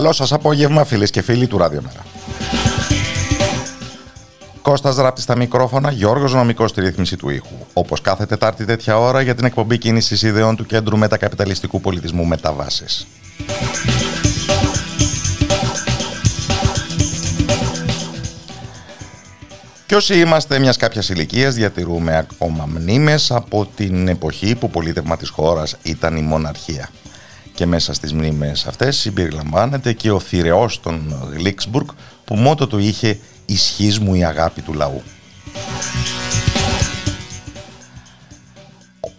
Καλό σας απόγευμα φίλες και φίλοι του Ραδιομέρα. Κώστας Ράπτη στα μικρόφωνα, Γιώργος Νομικός στη ρύθμιση του ήχου. Όπως κάθε Τετάρτη τέτοια ώρα για την εκπομπή κίνησης ιδεών του Κέντρου Μετακαπιταλιστικού Πολιτισμού Μεταβάσεις. Και όσοι είμαστε μιας κάποιας ηλικίας διατηρούμε ακόμα μνήμες από την εποχή που πολίτευμα της χώρας ήταν η μοναρχία και μέσα στις μνήμες αυτές συμπεριλαμβάνεται και ο θηρεός των Γλίξμπουργκ που μότο του είχε «Ισχύς μου η αγάπη του λαού».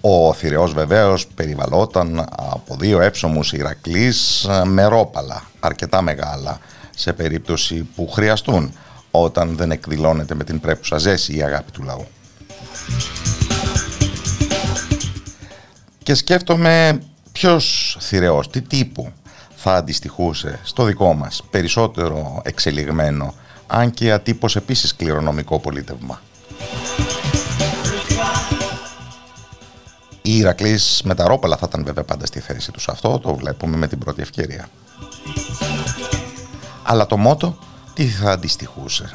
Ο θηρεός βεβαίως περιβαλλόταν από δύο εύσωμους Ηρακλείς με ρόπαλα, αρκετά μεγάλα, σε περίπτωση που χρειαστούν όταν δεν εκδηλώνεται με την πρέπουσα ζέση η αγάπη του λαού. Και σκέφτομαι ποιος θηρεός, τι τύπου θα αντιστοιχούσε στο δικό μας περισσότερο εξελιγμένο, αν και ατύπως επίσης κληρονομικό πολίτευμα; Οι Ηρακλείς με τα ρόπαλα θα ήταν βέβαια πάντα στη θέση τους. Αυτό το βλέπουμε με την πρώτη ευκαιρία. Αλλά το μότο τι θα αντιστοιχούσε;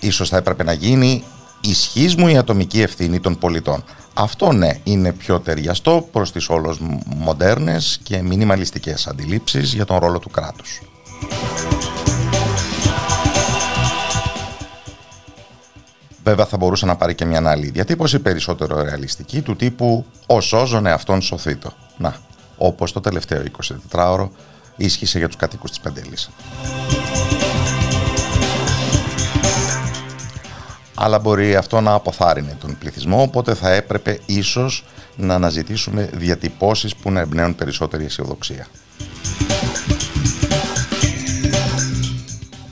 Ίσως θα έπρεπε να γίνει ισχύς μου η ατομική ευθύνη των πολιτών. Αυτό ναι είναι πιο ταιριαστό προς τις όλες μοντέρνες και μινιμαλιστικές αντιλήψεις για τον ρόλο του κράτους. Βέβαια θα μπορούσε να πάρει και μια άλλη διατύπωση περισσότερο ρεαλιστική του τύπου «Ο σώζωνε αυτόν σωθήτο». Να, όπως το τελευταίο 24ωρο ίσχυσε για τους κατοίκους της Πεντέλης. Αλλά μπορεί αυτό να αποθάρρυνε τον πληθυσμό, οπότε θα έπρεπε ίσως να αναζητήσουμε διατυπώσεις που να εμπνέουν περισσότερη αισιοδοξία.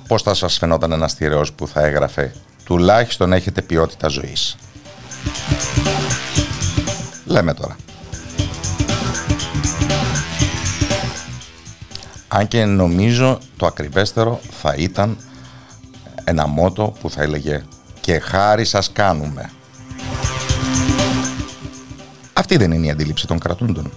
Πώς θα σας φαινόταν ένας θηρεός που θα έγραφε «Τουλάχιστον έχετε ποιότητα ζωής». Λέμε τώρα. Αν και νομίζω το ακριβέστερο θα ήταν ένα μότο που θα έλεγε και χάρη σας κάνουμε. Αυτή δεν είναι η αντίληψη των κρατούντων.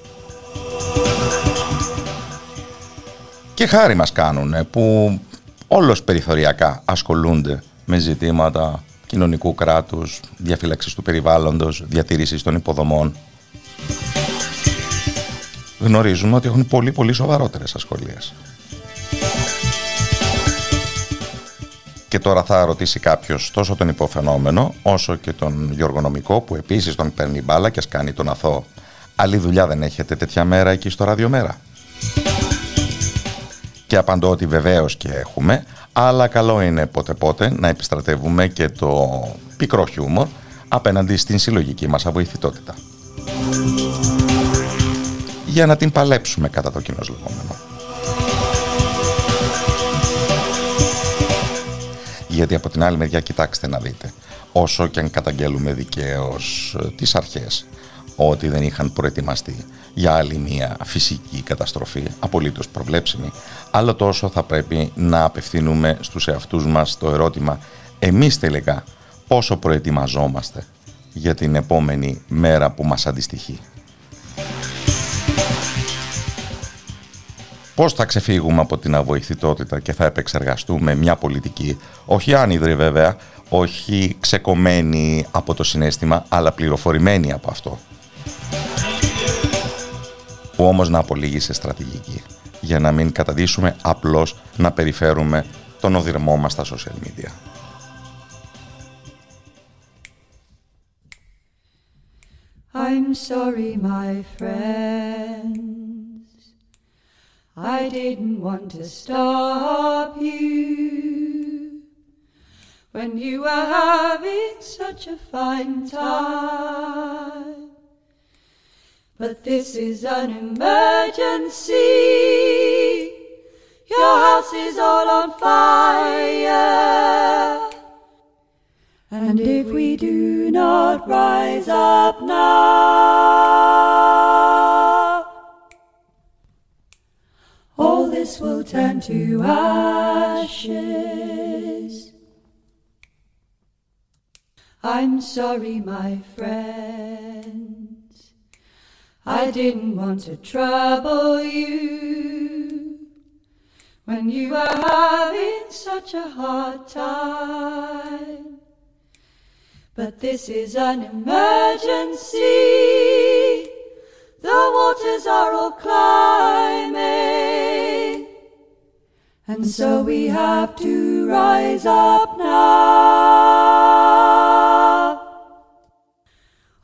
Και χάρη μας κάνουν που όλος περιθωριακά ασχολούνται με ζητήματα κοινωνικού κράτους, διαφύλαξης του περιβάλλοντος, διατήρησης των υποδομών. Γνωρίζουμε ότι έχουν πολύ πολύ σοβαρότερες ασχολίες. Και τώρα θα ρωτήσει κάποιος τόσο τον υποφαινόμενο, όσο και τον Γιώργο Νομικό, που επίσης τον παίρνει μπάλα και σκάνει τον αθώο. Άλλη δουλειά δεν έχετε τέτοια μέρα εκεί στο ραδιομέρα. Και απαντώ ότι βεβαίως και έχουμε, αλλά καλό είναι πότε πότε να επιστρατεύουμε και το πικρό χιούμορ απέναντι στην συλλογική μας αβοηθητότητα. Για να την παλέψουμε κατά το κοινό λεγόμενο. Γιατί από την άλλη μεριά κοιτάξτε να δείτε, όσο και αν καταγγέλουμε δικαίως ε, τις αρχές ότι δεν είχαν προετοιμαστεί για άλλη μια φυσική καταστροφή, απολύτως προβλέψιμη, άλλο τόσο θα πρέπει να απευθύνουμε στους εαυτούς μας το ερώτημα εμείς τελικά πόσο προετοιμαζόμαστε για την επόμενη μέρα που μας αντιστοιχεί. Πώς θα ξεφύγουμε από την αβοηθητότητα και θα επεξεργαστούμε μια πολιτική, όχι άνυδρη βέβαια, όχι ξεκομμένη από το συνέστημα, αλλά πληροφορημένη από αυτό. Που όμως να απολύγει σε στρατηγική. για να μην καταδείσουμε απλώς να περιφέρουμε τον οδυρμό μας στα social media. I'm sorry, my friends. I didn't want to stop you. when you were having such a fine time. But this is an emergency. Your house is all on fire. And if we do not rise up now, all this will turn to ashes. I'm sorry, my friends. I didn't want to trouble you when you were having such a hard time. But this is an emergency. The waters are all climbing. And so we have to rise up now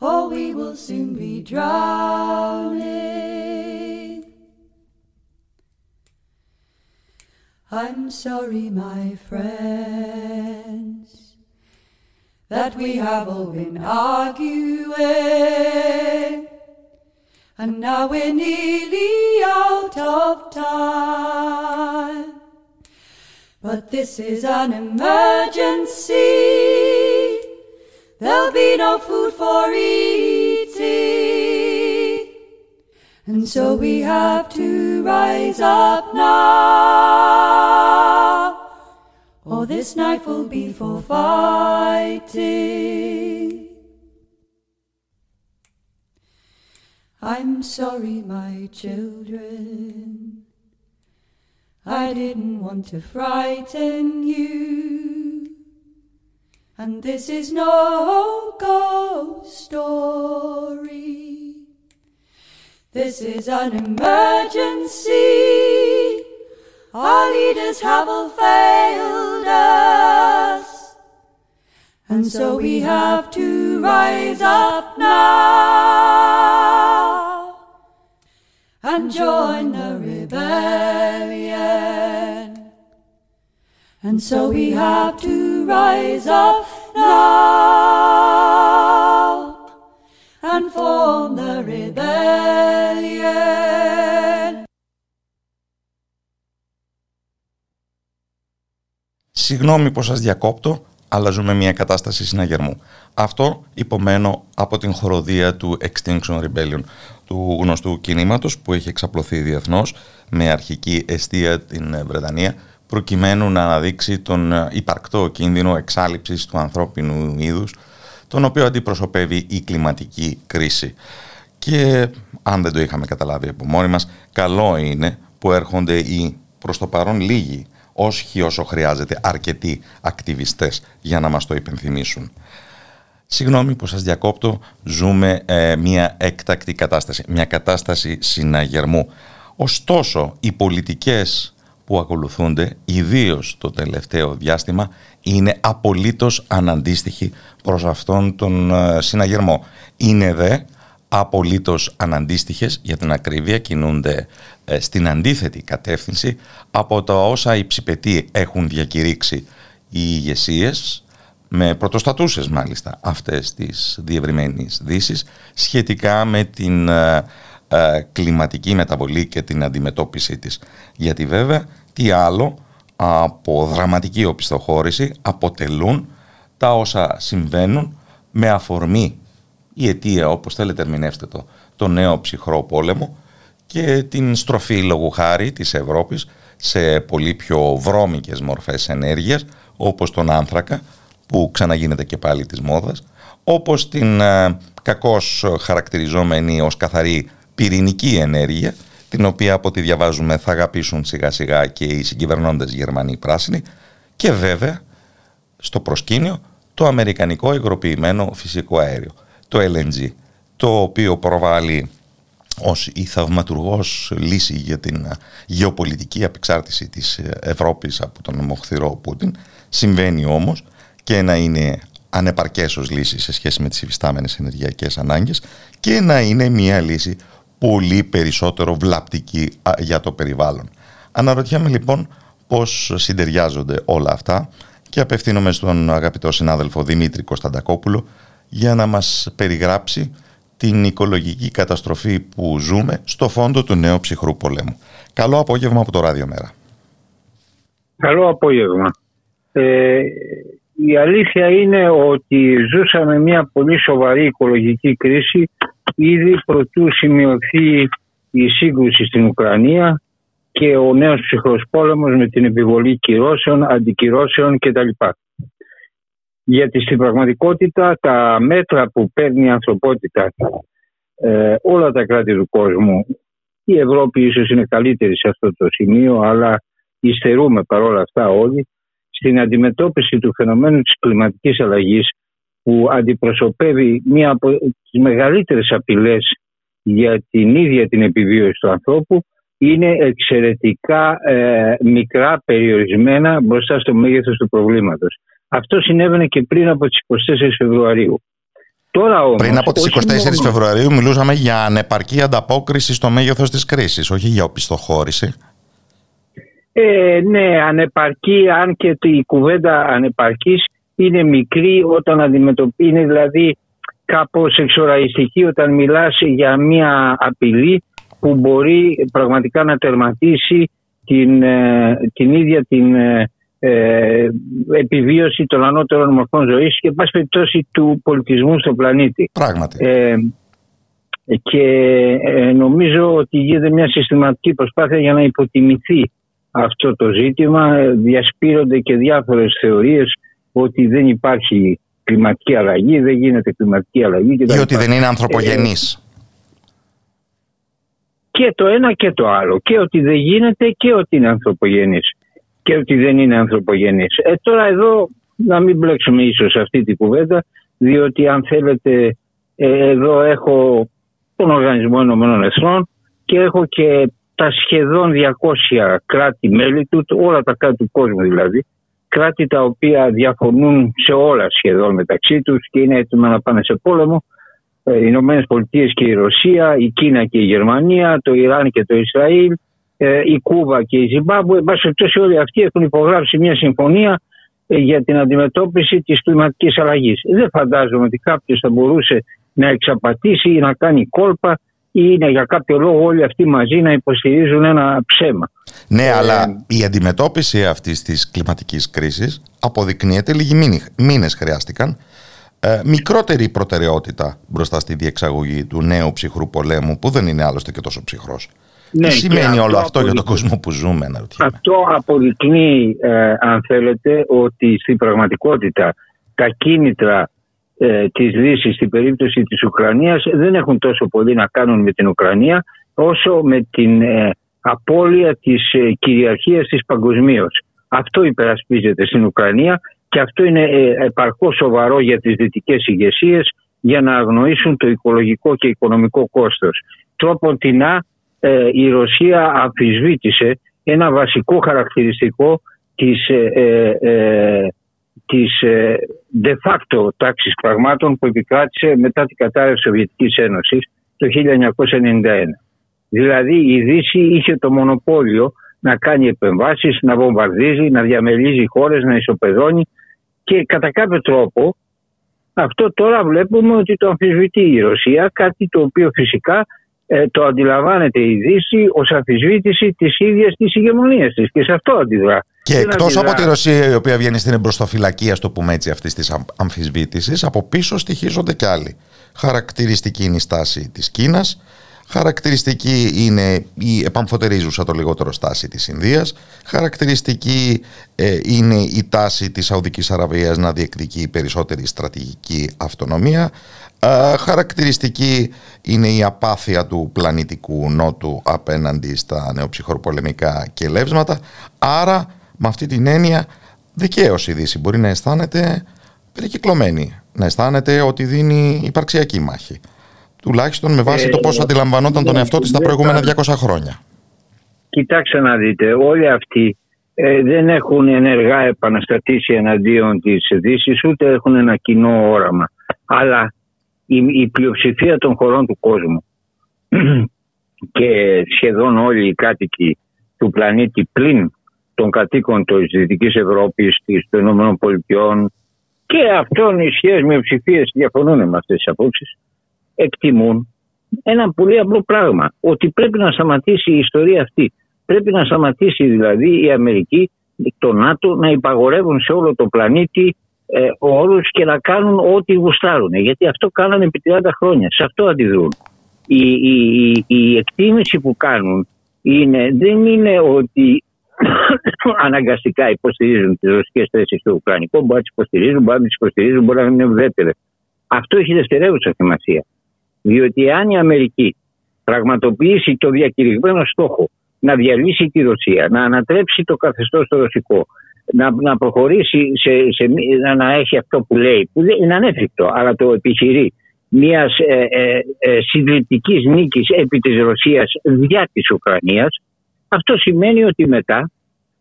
or we will soon be drowning. I'm sorry, my friends, that we have all been arguing, and now we're nearly out of time. But this is an emergency. There'll be no food for eating. And so we have to rise up now. Or this night will be for fighting. I'm sorry, my children. I didn't want to frighten you. And this is no ghost story. This is an emergency. Our leaders have all failed us. And so we have to rise up now and join the rebellion. And so we have to rise up now and form the rebellion. Συγγνώμη που σας διακόπτω, αλλά ζούμε μια κατάσταση συναγερμού. Αυτό υπομένω από την χοροδία του Extinction Rebellion, του γνωστού κινήματος που έχει εξαπλωθεί διεθνώς με αρχική αιστεία την Βρετανία προκειμένου να αναδείξει τον ε, υπαρκτό κίνδυνο εξάλληψης του ανθρώπινου είδους, τον οποίο αντιπροσωπεύει η κλιματική κρίση. Και αν δεν το είχαμε καταλάβει από μόνοι μας, καλό είναι που έρχονται οι προς το παρόν λίγοι, όχι όσο χρειάζεται αρκετοί ακτιβιστές για να μας το υπενθυμίσουν. Συγγνώμη που σας διακόπτω, ζούμε ε, μια έκτακτη κατάσταση, μια κατάσταση συναγερμού. Ωστόσο, οι πολιτικές που ακολουθούνται, ιδίως το τελευταίο διάστημα, είναι απολύτως αναντίστοιχοι προς αυτόν τον ε, συναγερμό. Είναι δε απολύτως αναντίστοιχες για την ακρίβεια, κινούνται ε, στην αντίθετη κατεύθυνση από τα όσα οι ψηπετοί έχουν διακηρύξει οι ηγεσίες με πρωτοστατούσες μάλιστα αυτές τις διευρυμένες δύσεις σχετικά με την ε, κλιματική μεταβολή και την αντιμετώπιση της. Γιατί βέβαια τι άλλο από δραματική οπισθοχώρηση αποτελούν τα όσα συμβαίνουν με αφορμή η αιτία όπως θέλετε ερμηνεύστε το, το νέο ψυχρό πόλεμο και την στροφή λόγου χάρη της Ευρώπης σε πολύ πιο βρώμικες μορφές ενέργειας όπως τον άνθρακα που ξαναγίνεται και πάλι της μόδας όπως την ε, κακώς χαρακτηριζόμενη ως καθαρή πυρηνική ενέργεια την οποία από ό,τι διαβάζουμε θα αγαπήσουν σιγά σιγά και οι συγκυβερνώντες Γερμανοί πράσινοι και βέβαια στο προσκήνιο το αμερικανικό υγροποιημένο φυσικό αέριο, το LNG, το οποίο προβάλλει ως η θαυματουργός λύση για την γεωπολιτική απεξάρτηση της Ευρώπης από τον μοχθηρό Πούτιν. Συμβαίνει όμως και να είναι ανεπαρκές ως λύση σε σχέση με τις υφιστάμενες ενεργειακές ανάγκες και να είναι μια λύση πολύ περισσότερο βλαπτική για το περιβάλλον. Αναρωτιέμαι λοιπόν πώς συντεριάζονται όλα αυτά και απευθύνομαι στον αγαπητό συνάδελφο Δημήτρη Κωνσταντακόπουλο για να μας περιγράψει την οικολογική καταστροφή που ζούμε στο φόντο του νέου ψυχρού πολέμου. Καλό απόγευμα από το Ράδιο Μέρα. Καλό απόγευμα. Ε, η αλήθεια είναι ότι ζούσαμε μια πολύ σοβαρή οικολογική κρίση ήδη προτού σημειωθεί η σύγκρουση στην Ουκρανία και ο νέος ψυχρός πόλεμος με την επιβολή κυρώσεων, αντικυρώσεων κτλ. Γιατί στην πραγματικότητα τα μέτρα που παίρνει η ανθρωπότητα ε, όλα τα κράτη του κόσμου η Ευρώπη ίσως είναι καλύτερη σε αυτό το σημείο αλλά υστερούμε παρόλα αυτά όλοι στην αντιμετώπιση του φαινομένου της κλιματικής αλλαγής που αντιπροσωπεύει μία από τις μεγαλύτερες απειλές για την ίδια την επιβίωση του ανθρώπου είναι εξαιρετικά ε, μικρά, περιορισμένα μπροστά στο μέγεθος του προβλήματος. Αυτό συνέβαινε και πριν από τις 24 Φεβρουαρίου. Τώρα όμως, πριν από τις 24 μόνο... Φεβρουαρίου μιλούσαμε για ανεπαρκή ανταπόκριση στο μέγεθος της κρίσης, όχι για οπισθοχώρηση. Ε, ναι, ανεπαρκή, αν και η κουβέντα ανεπαρκής είναι μικρή όταν αντιμετωπίζει, είναι δηλαδή κάπως εξοραϊστική όταν μιλάς για μια απειλή που μπορεί πραγματικά να τερματίσει την, ε, την ίδια την ε, ε, επιβίωση των ανώτερων μορφών ζωής και πάση περιπτώσει του πολιτισμού στον πλανήτη. Πράγματι. και νομίζω ότι γίνεται μια συστηματική προσπάθεια για να υποτιμηθεί αυτό το ζήτημα. Διασπείρονται και διάφορες θεωρίες ότι δεν υπάρχει κλιματική αλλαγή, δεν γίνεται κλιματική αλλαγή. Ή ότι δεν είναι ανθρωπογενής. Και το ένα και το άλλο. Και ότι δεν γίνεται και ότι είναι ανθρωπογενής. Και ότι δεν είναι ανθρωπογενής. Ε, τώρα εδώ να μην μπλέξουμε ίσως αυτή την κουβέντα, διότι αν θέλετε ε, εδώ έχω τον Οργανισμό Ενωμένων Εθνών και έχω και τα σχεδόν 200 κράτη-μέλη του, όλα τα κράτη του κόσμου δηλαδή, κράτη τα οποία διαφωνούν σε όλα σχεδόν μεταξύ τους και είναι έτοιμα να πάνε σε πόλεμο, ε, οι Ηνωμένες Πολιτείες και η Ρωσία, η Κίνα και η Γερμανία, το Ιράν και το Ισραήλ, ε, η Κούβα και η Ζιμπάμπου. Εν πάση περιπτώσει, όλοι αυτοί έχουν υπογράψει μια συμφωνία ε, για την αντιμετώπιση της κλιματικής αλλαγής. Δεν φαντάζομαι ότι κάποιος θα μπορούσε να εξαπατήσει ή να κάνει κόλπα ή είναι για κάποιο λόγο όλοι αυτοί μαζί να υποστηρίζουν ένα ψέμα. Ναι, ε, αλλά η αντιμετώπιση αυτής της κλιματικής κρίσης αποδεικνύεται λίγοι μήνες χρειάστηκαν ε, μικρότερη προτεραιότητα μπροστά στη διεξαγωγή του νέου ψυχρού πολέμου που δεν είναι άλλωστε και τόσο ψυχρός. Ναι, Τι σημαίνει όλο αυτό για τον κόσμο που ζούμε, να Αυτό αποδεικνύει, ε, αν θέλετε, ότι στην πραγματικότητα τα κίνητρα ε, της Δύσης στην περίπτωση της Ουκρανίας δεν έχουν τόσο πολύ να κάνουν με την Ουκρανία όσο με την ε, απώλεια της ε, κυριαρχίας της παγκοσμίως. Αυτό υπερασπίζεται στην Ουκρανία και αυτό είναι ε, επαρκώς σοβαρό για τις δυτικές ηγεσίες για να αγνοήσουν το οικολογικό και οικονομικό κόστος. Τρόπον την ε, η Ρωσία αμφισβήτησε ένα βασικό χαρακτηριστικό της, ε, της de facto τάξης πραγμάτων που επικράτησε μετά την κατάρρευση της Σοβιετικής Ένωσης το 1991. Δηλαδή η Δύση είχε το μονοπόλιο να κάνει επεμβάσεις, να βομβαρδίζει, να διαμελίζει χώρες, να ισοπεδώνει και κατά κάποιο τρόπο αυτό τώρα βλέπουμε ότι το αμφισβητεί η Ρωσία, κάτι το οποίο φυσικά ε, το αντιλαμβάνεται η Δύση ως αμφισβήτηση της ίδιας της ηγεμονίας της και σε αυτό αντιδρά. Και εκτός από τη Ρωσία, η οποία βγαίνει στην εμπροστοφυλακή, ας το πούμε έτσι, αυτής της αμφισβήτησης, από πίσω στοιχίζονται κι άλλοι. Χαρακτηριστική είναι η στάση της Κίνας, Χαρακτηριστική είναι η επαμφωτερίζουσα το λιγότερο στάση της Ινδίας. Χαρακτηριστική ε, είναι η τάση της Σαουδικής Αραβίας να διεκδικεί περισσότερη στρατηγική αυτονομία. Ε, χαρακτηριστική είναι η απάθεια του πλανητικού νότου απέναντι στα νεοψυχορπολεμικά και λεύσματα. Άρα με αυτή την έννοια δικαίως η Δύση μπορεί να αισθάνεται περικυκλωμένη. Να αισθάνεται ότι δίνει υπαρξιακή μάχη. Τουλάχιστον με βάση το πώς ε, αντιλαμβανόταν τον ναι, εαυτό της τα προηγούμενα 200 χρόνια. Κοιτάξτε να δείτε, όλοι αυτοί ε, δεν έχουν ενεργά επαναστατήσει εναντίον της Δύσης ούτε έχουν ένα κοινό όραμα. Αλλά η, η πλειοψηφία των χωρών του κόσμου και σχεδόν όλοι οι κάτοικοι του πλανήτη πλην των κατοίκων της Δυτικής Ευρώπης, των ΗΠΑ και αυτών οι σχέσεις με ψηφίες διαφωνούν με αυτές τις απόψεις εκτιμούν ένα πολύ απλό πράγμα ότι πρέπει να σταματήσει η ιστορία αυτή. Πρέπει να σταματήσει δηλαδή η Αμερική το ΝΑΤΟ να υπαγορεύουν σε όλο το πλανήτη ε, όρους και να κάνουν ό,τι γουστάρουν. Γιατί αυτό κάνανε επί 30 χρόνια. Σε αυτό αντιδρούν. Η, η, η, η εκτίμηση που κάνουν είναι, δεν είναι ότι αναγκαστικά υποστηρίζουν τις ρωσικές θέσεις στο Ουκρανικό. Μπορεί να τις υποστηρίζουν, μπορεί να τις υποστηρίζουν, μπορεί να είναι ουδέτερες. Αυτό έχει δευτερεύουσα σημασία. Διότι αν η Αμερική πραγματοποιήσει το διακηρυγμένο στόχο να διαλύσει τη Ρωσία, να ανατρέψει το καθεστώς το ρωσικό, να, να προχωρήσει σε, σε, να έχει αυτό που λέει, που είναι ανέφικτο, αλλά το επιχειρεί, μιας ε, ε, ε, συντριπτικής νίκης επί της Ρωσίας δια της Ουκρανίας, αυτό σημαίνει ότι μετά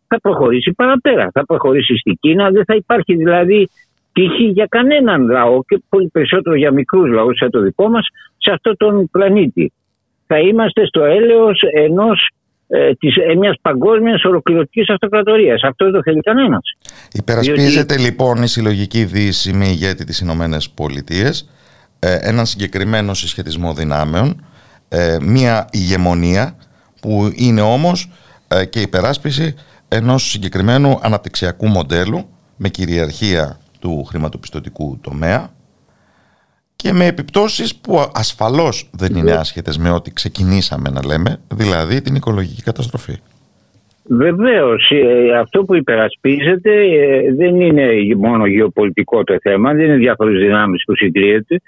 θα προχωρήσει παραπέρα. Θα προχωρήσει στην Κίνα, δεν θα υπάρχει δηλαδή τύχη για κανέναν λαό και πολύ περισσότερο για μικρούς λαούς σαν το δικό μας σε αυτόν τον πλανήτη. Θα είμαστε στο έλεος ενός ε, της, ε, μιας παγκόσμιας ολοκληρωτικής αυτοκρατορίας. Αυτό δεν το θέλει κανένας. Υπερασπίζεται Διότι... λοιπόν η συλλογική δύση με ηγέτη της Ηνωμένες Πολιτείες ε, έναν συγκεκριμένο συσχετισμό δυνάμεων, ε, μια ηγεμονία που είναι όμως ε, και υπεράσπιση ενός συγκεκριμένου αναπτυξιακού μοντέλου με κυριαρχία του χρηματοπιστωτικού τομέα και με επιπτώσεις που ασφαλώς δεν είναι άσχετες με ό,τι ξεκινήσαμε να λέμε, δηλαδή την οικολογική καταστροφή. Βεβαίως, ε, αυτό που υπερασπίζεται ε, δεν είναι μόνο γεωπολιτικό το θέμα, δεν είναι διάφορες δυνάμεις που συγκρίνεται.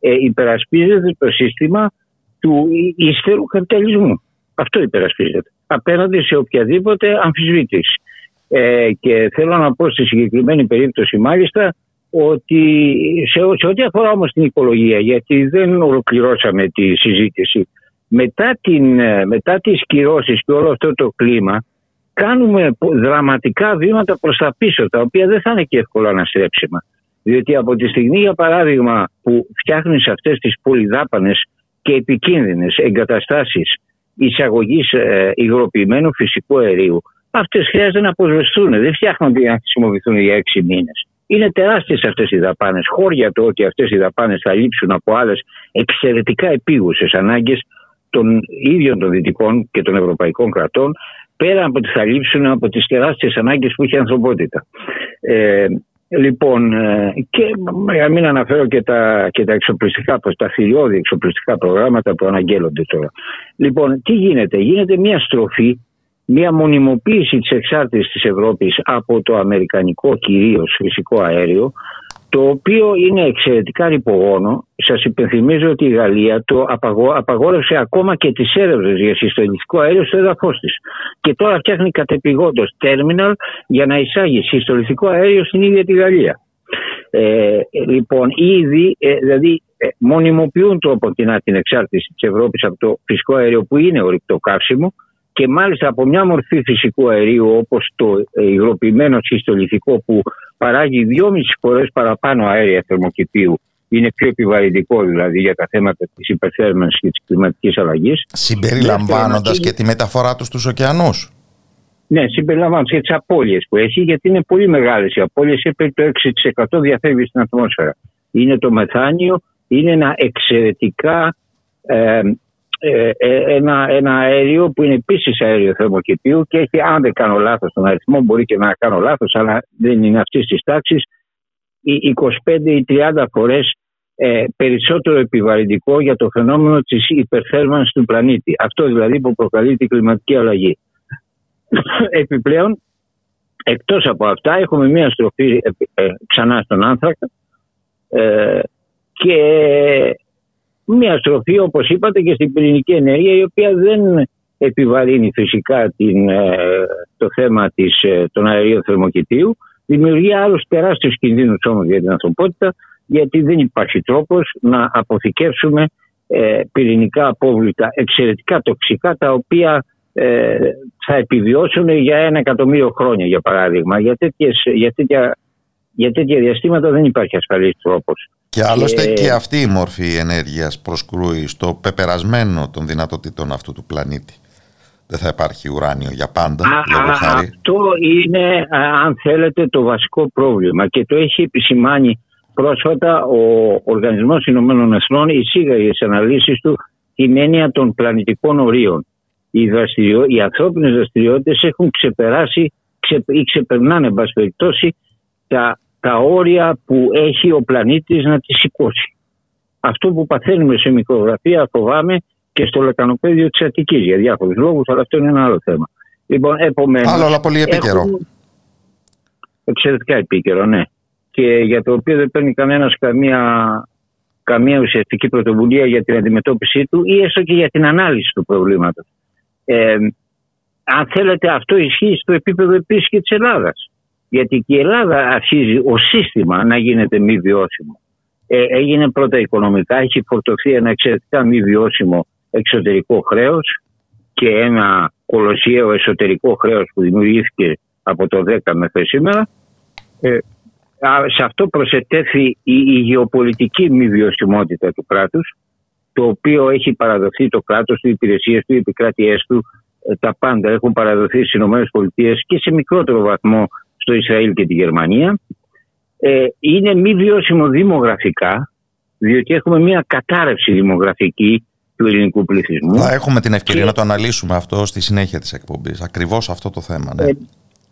Ε, υπερασπίζεται το σύστημα του ύστερου καπιταλισμού. Αυτό υπερασπίζεται. Απέναντι σε οποιαδήποτε αμφισβήτηση. Ε, και θέλω να πω στη συγκεκριμένη περίπτωση μάλιστα ότι σε, σε ό,τι αφορά όμως την οικολογία γιατί δεν ολοκληρώσαμε τη συζήτηση μετά, την, μετά τις κυρώσεις και όλο αυτό το κλίμα κάνουμε δραματικά βήματα προς τα πίσω τα οποία δεν θα είναι και εύκολα αναστρέψιμα. Διότι από τη στιγμή για παράδειγμα που φτιάχνεις αυτές τις πολυδάπανες και επικίνδυνες εγκαταστάσεις εισαγωγής ε, υγροποιημένου φυσικού αερίου αυτές χρειάζεται να αποσβεστούν. Δεν φτιάχνονται για να χρησιμοποιηθούν για έξι μήνες. Είναι τεράστιες αυτές οι δαπάνες. Χώρια το ότι αυτές οι δαπάνες θα λείψουν από άλλες εξαιρετικά επίγουσες ανάγκες των ίδιων των δυτικών και των ευρωπαϊκών κρατών, πέρα από ότι θα λείψουν από τις τεράστιες ανάγκες που έχει η ανθρωπότητα. Ε, λοιπόν, ε, και για μην αναφέρω και τα, και τα εξοπλιστικά, τα θηριώδη εξοπλιστικά προγράμματα που αναγγέλλονται τώρα. Λοιπόν, τι γίνεται, γίνεται μια στροφή μια μονιμοποίηση της εξάρτησης της Ευρώπης από το αμερικανικό κυρίως φυσικό αέριο το οποίο είναι εξαιρετικά ρηπογόνο. Σας υπενθυμίζω ότι η Γαλλία το απαγόρευσε ακόμα και τις έρευνες για συστολιστικό αέριο στο έδαφος της. Και τώρα φτιάχνει κατεπηγόντως τέρμιναλ για να εισάγει συστολιστικό αέριο στην ίδια τη Γαλλία. Ε, λοιπόν, ήδη ε, δηλαδή ε, μονιμοποιούν το από την, την εξάρτηση της Ευρώπης από το φυσικό αέριο που είναι ορυκτό καύσιμο και μάλιστα από μια μορφή φυσικού αερίου όπως το υγροποιημένο συστολιθικό που παράγει δυόμιση φορές παραπάνω αέρια θερμοκηπίου είναι πιο επιβαρυντικό δηλαδή για τα θέματα της υπερθέρμανσης και της κλιματικής αλλαγής. Συμπεριλαμβάνοντας και τη μεταφορά τους στους ωκεανούς. Ναι, συμπεριλαμβάνοντας και τις απώλειες που έχει γιατί είναι πολύ μεγάλες οι απώλειες, περί το 6% διαφεύγει στην ατμόσφαιρα. Είναι το μεθάνιο, είναι ένα εξαιρετικά ε, ε, ε, ένα, ένα αέριο που είναι επίσης αέριο θερμοκηπίου και έχει, αν δεν κάνω λάθος τον αριθμό, μπορεί και να κάνω λάθος, αλλά δεν είναι αυτής της τάξης, 25 ή 30 φορές ε, περισσότερο επιβαρυντικό για το φαινόμενο της υπερθέρμανσης του πλανήτη. Αυτό δηλαδή που προκαλεί την κλιματική αλλαγή. Επιπλέον, εκτός από αυτά, έχουμε μία στροφή ε, ξανά στον άνθρακα και μια στροφή όπως είπατε και στην πυρηνική ενέργεια η οποία δεν επιβαρύνει φυσικά την, ε, το θέμα της, ε, των αερίων θερμοκηπίου δημιουργεί άλλους τεράστιους κινδύνους όμως για την ανθρωπότητα γιατί δεν υπάρχει τρόπος να αποθηκεύσουμε ε, πυρηνικά απόβλητα εξαιρετικά τοξικά τα οποία ε, θα επιβιώσουν για ένα εκατομμύριο χρόνια για παράδειγμα. Για, τέτοιες, για, τέτοια, για τέτοια διαστήματα δεν υπάρχει ασφαλής τρόπος. Και άλλωστε και, αυτή η μορφή ενέργειας προσκρούει στο πεπερασμένο των δυνατοτήτων αυτού του πλανήτη. Δεν θα υπάρχει ουράνιο για πάντα. Α, αυτό είναι, αν θέλετε, το βασικό πρόβλημα και το έχει επισημάνει πρόσφατα ο Οργανισμός Ηνωμένων Εθνών εισήγαγε στις αναλύσεις του την έννοια των πλανητικών ορίων. Οι, δραστηριο, οι ανθρώπινες δραστηριότητες έχουν ξεπεράσει ξε, ή ξεπερνάνε, εν περιπτώσει, τα τα όρια που έχει ο πλανήτης να τη σηκώσει. Αυτό που παθαίνουμε σε μικρογραφία φοβάμαι και στο λεκανοπέδιο της Αττικής για διάφορους λόγους, αλλά αυτό είναι ένα άλλο θέμα. Λοιπόν, επομένως, άλλο αλλά πολύ επίκαιρο. Έχουν... Εξαιρετικά επίκαιρο, ναι. Και για το οποίο δεν παίρνει κανένας καμία, καμία ουσιαστική πρωτοβουλία για την αντιμετώπιση του ή έστω και για την ανάλυση του προβλήματος. Ε, αν θέλετε αυτό ισχύει στο επίπεδο επίσης και της Ελλάδας γιατί και η Ελλάδα αρχίζει ο σύστημα να γίνεται μη βιώσιμο. Ε, έγινε πρώτα οικονομικά, έχει φορτωθεί ένα εξαιρετικά μη βιώσιμο εξωτερικό χρέος και ένα κολοσιαίο εσωτερικό χρέος που δημιουργήθηκε από το 10 μέχρι σήμερα. Ε, σε αυτό προσετέθη η, η γεωπολιτική μη βιωσιμότητα του κράτους το οποίο έχει παραδοθεί το κράτος, οι υπηρεσίες του, οι επικράτειές του, ε, τα πάντα έχουν παραδοθεί στις ΗΠΑ και σε μικρότερο βαθμό στο Ισραήλ και τη Γερμανία ε, είναι μη βιώσιμο δημογραφικά διότι έχουμε μια κατάρρευση δημογραφική του ελληνικού πληθυσμού. Θα έχουμε την ευκαιρία να το αναλύσουμε αυτό στη συνέχεια της εκπομπής. Ακριβώς αυτό το θέμα. Ναι. Ε,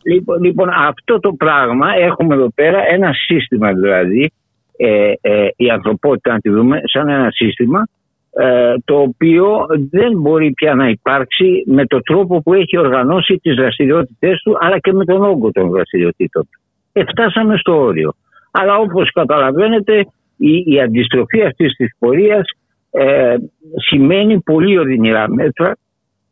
λοιπόν, λοιπόν, αυτό το πράγμα έχουμε εδώ πέρα ένα σύστημα δηλαδή ε, ε, η ανθρωπότητα να τη δούμε σαν ένα σύστημα ε, το οποίο δεν μπορεί πια να υπάρξει με τον τρόπο που έχει οργανώσει τις δραστηριότητες του αλλά και με τον όγκο των δραστηριοτήτων του. Εφτάσαμε στο όριο. Αλλά όπως καταλαβαίνετε η, η αντιστροφή αυτής της πορείας ε, σημαίνει πολύ οδυνηρά μέτρα,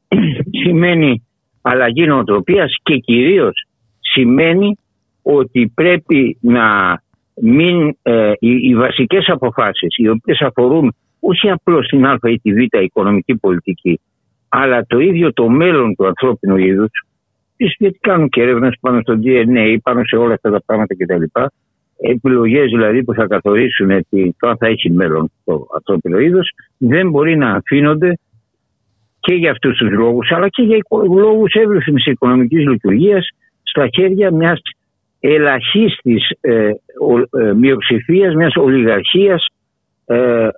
σημαίνει αλλαγή νοοτροπίας και κυρίως σημαίνει ότι πρέπει να μην ε, οι, οι βασικές αποφάσεις οι οποίες αφορούν όχι απλώς την Α ή τη Β οικονομική πολιτική, αλλά το ίδιο το μέλλον του ανθρώπινου είδους, γιατί κάνουν και έρευνες πάνω στο DNA, πάνω σε όλα αυτά τα πράγματα κτλ. Επιλογές δηλαδή που θα καθορίσουν το αν θα έχει μέλλον το ανθρώπινο είδος, δεν μπορεί να αφήνονται και για αυτούς τους λόγους, αλλά και για λόγους εύρυθμης οικονομικής λειτουργίας στα χέρια μιας ελαχίστης ε, ε, μειοψηφίας, μιας ολιγαρχίας ε, ε,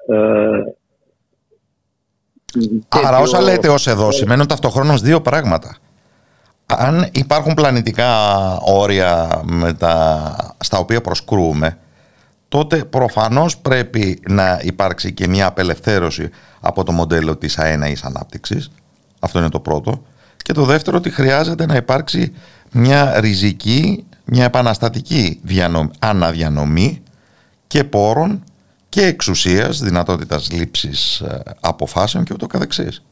Άρα όσα λέτε ως εδώ σημαίνουν ταυτοχρόνως δύο πράγματα. Αν υπάρχουν πλανητικά όρια με τα, στα οποία προσκρούμε, τότε προφανώς πρέπει να υπάρξει και μια απελευθέρωση από το μοντέλο της αέναης ανάπτυξης. Αυτό είναι το πρώτο. Και το δεύτερο ότι χρειάζεται να υπάρξει μια ριζική, μια επαναστατική αναδιανομή και πόρων και εξουσίας, δυνατότητας λήψης ε, αποφάσεων και ούτω καθεξής.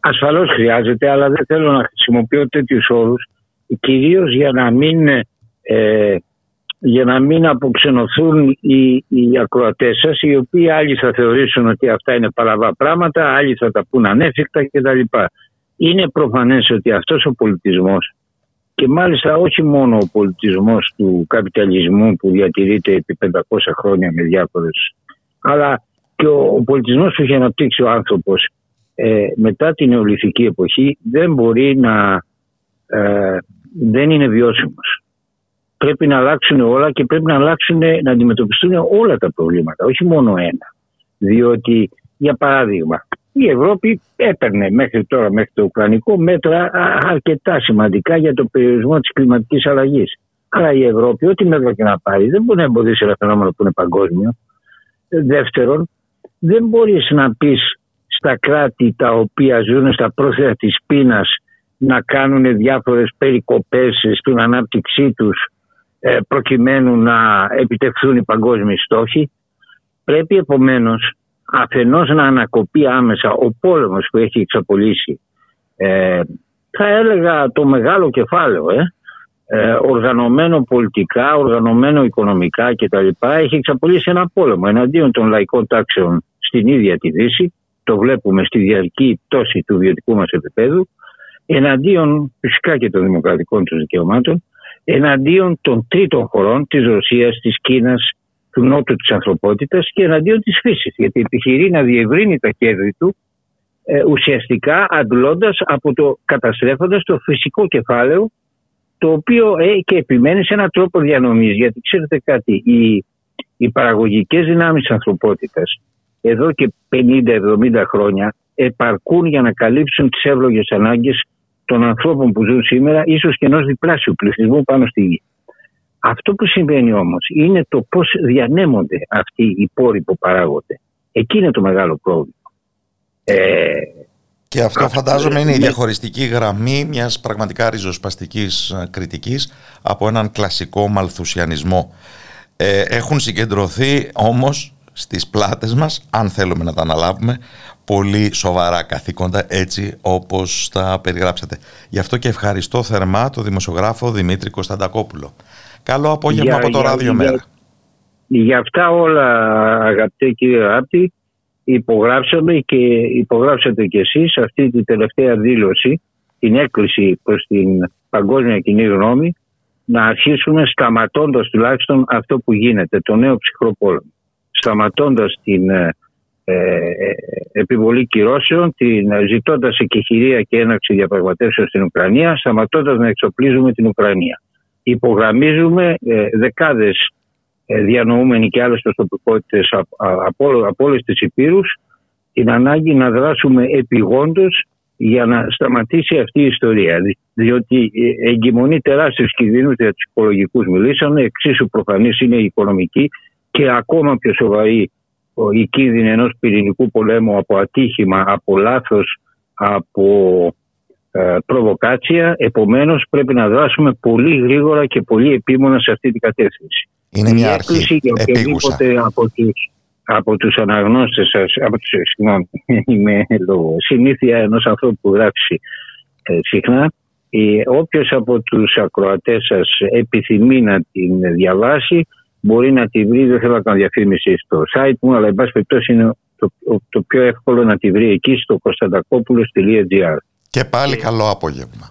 Ασφαλώς χρειάζεται, αλλά δεν θέλω να χρησιμοποιώ τέτοιους όρους, κυρίως για να μην, ε, για να μην αποξενωθούν οι, οι ακροατές σας, οι οποίοι άλλοι θα θεωρήσουν ότι αυτά είναι παραβά πράγματα, άλλοι θα τα πούν ανέφικτα κτλ. Είναι προφανές ότι αυτός ο πολιτισμός και μάλιστα όχι μόνο ο πολιτισμός του καπιταλισμού που διατηρείται επί 500 χρόνια με διάφορες αλλά και ο, ο πολιτισμός που έχει αναπτύξει ο άνθρωπος ε, μετά την νεολυθική εποχή δεν μπορεί να ε, δεν είναι βιώσιμος. Πρέπει να αλλάξουν όλα και πρέπει να αλλάξουν, να αντιμετωπιστούν όλα τα προβλήματα, όχι μόνο ένα. Διότι, για παράδειγμα, η Ευρώπη έπαιρνε μέχρι τώρα, μέχρι το Ουκρανικό, μέτρα αρκετά σημαντικά για το περιορισμό της κλιματικής αλλαγής. Αλλά η Ευρώπη, ό,τι μέτρα και να πάρει, δεν μπορεί να εμποδίσει ένα φαινόμενο που είναι παγκόσμιο. Δεύτερον, δεν μπορείς να πεις στα κράτη τα οποία ζουν στα πρόθυρα της πείνας να κάνουν διάφορες περικοπές στην ανάπτυξή τους ε, προκειμένου να επιτευχθούν οι παγκόσμιοι στόχοι. Πρέπει επομένως αφενός να ανακοπεί άμεσα ο πόλεμος που έχει εξαπολύσει ε, θα έλεγα το μεγάλο κεφάλαιο ε, ε, οργανωμένο πολιτικά, οργανωμένο οικονομικά κτλ. έχει εξαπολύσει ένα πόλεμο εναντίον των λαϊκών τάξεων στην ίδια τη Δύση, το βλέπουμε στη διαρκή πτώση του βιωτικού μας επίπεδου, εναντίον φυσικά και των δημοκρατικών τους δικαιωμάτων, εναντίον των τρίτων χωρών, της Ρωσίας, της Κίνας, του νότου της ανθρωπότητας και εναντίον της φύσης, γιατί επιχειρεί να διευρύνει τα κέρδη του ε, ουσιαστικά αντλώντας από το καταστρέφοντας το φυσικό κεφάλαιο το οποίο ε, και επιμένει σε έναν τρόπο διανομής. Γιατί ξέρετε κάτι, οι, οι παραγωγικές δυνάμεις της ανθρωπότητας εδώ και 50-70 χρόνια επαρκούν για να καλύψουν τις εύλογες ανάγκες των ανθρώπων που ζουν σήμερα, ίσως και ενός διπλάσιου πληθυσμού πάνω στη γη. Αυτό που συμβαίνει όμως είναι το πώς διανέμονται αυτοί οι πόροι που παράγονται. Εκεί είναι το μεγάλο πρόβλημα. Ε, και αυτό φαντάζομαι είναι η διαχωριστική γραμμή μιας πραγματικά ριζοσπαστικής ε, κριτικής από έναν κλασικό μαλθουσιανισμό. Ε, έχουν συγκεντρωθεί όμως στις πλάτες μας, αν θέλουμε να τα αναλάβουμε, πολύ σοβαρά καθήκοντα έτσι όπως τα περιγράψατε. Γι' αυτό και ευχαριστώ θερμά τον δημοσιογράφο Δημήτρη Κωνσταντακόπουλο. Καλό απόγευμα από το Ράδιο Μέρα. Για αυτά όλα αγαπητέ κύριε Ράπτη υπογράψαμε και υπογράψατε κι εσείς αυτή τη τελευταία δήλωση, την έκκληση προς την παγκόσμια κοινή γνώμη να αρχίσουμε σταματώντας τουλάχιστον αυτό που γίνεται, το νέο ψυχρό πόλεμο. Σταματώντας την ε, ε, επιβολή κυρώσεων, την, ζητώντας εκεχηρία και έναρξη διαπραγματεύσεων στην Ουκρανία, σταματώντας να εξοπλίζουμε την Ουκρανία. Υπογραμμίζουμε ε, δεκάδες ε, διανοούμενοι και άλλες προσωπικότητες από, από όλες τις υπήρους την ανάγκη να δράσουμε επιγόντως για να σταματήσει αυτή η ιστορία. Διότι ε, εγκυμονεί τεράστιους κινδύνους για τους οικολογικούς μιλήσαμε, εξίσου προφανής είναι η οικονομική και ακόμα πιο σοβαρή η κίνδυνη ενός πυρηνικού πολέμου από ατύχημα, από λάθος, από ε, προβοκάτσια. Επομένως πρέπει να δράσουμε πολύ γρήγορα και πολύ επίμονα σε αυτή την κατεύθυνση. Είναι μια αρχή οποιοδήποτε από τους, από τους αναγνώστες σας, από τους, συγγνώμη, είμαι λόγω συνήθεια ενός ανθρώπου που γράψει ε, συχνά, ε, όποιος από τους ακροατές σας επιθυμεί να την διαβάσει μπορεί να τη βρει, δεν θέλω να κάνω διαφήμιση στο site μου, αλλά εν πάση περιπτώσει είναι το, το, πιο εύκολο να τη βρει εκεί στο κωνσταντακόπουλος.gr. Και πάλι καλό απόγευμα.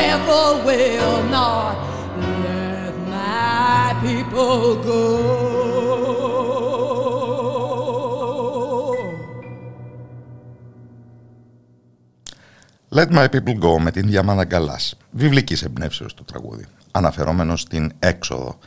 devil now are crawling up my spine. Oh Lord Jesus, here's a loose from far below. The eight legs of the devil will not let my people go. Let My People Go με την Διαμάνα Γκαλάς. Βιβλική εμπνεύσεως το τραγούδι. Αναφερόμενο στην έξοδο.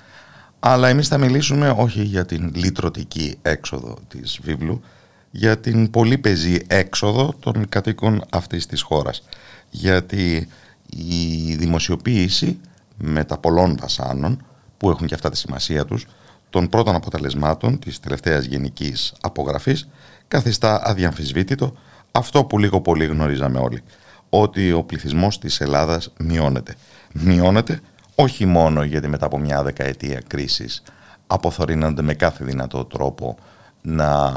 Αλλά εμείς θα μιλήσουμε όχι για την λυτρωτική έξοδο της βίβλου, για την πολύ πεζή έξοδο των κατοίκων αυτής της χώρας. Γιατί η δημοσιοποίηση με τα πολλών βασάνων, που έχουν και αυτά τη σημασία τους, των πρώτων αποτελεσμάτων της τελευταίας γενικής απογραφής, καθιστά αδιαμφισβήτητο αυτό που λίγο πολύ γνωρίζαμε όλοι ότι ο πληθυσμός της Ελλάδας μειώνεται. Μειώνεται όχι μόνο γιατί μετά από μια δεκαετία κρίσης αποθορύνονται με κάθε δυνατό τρόπο να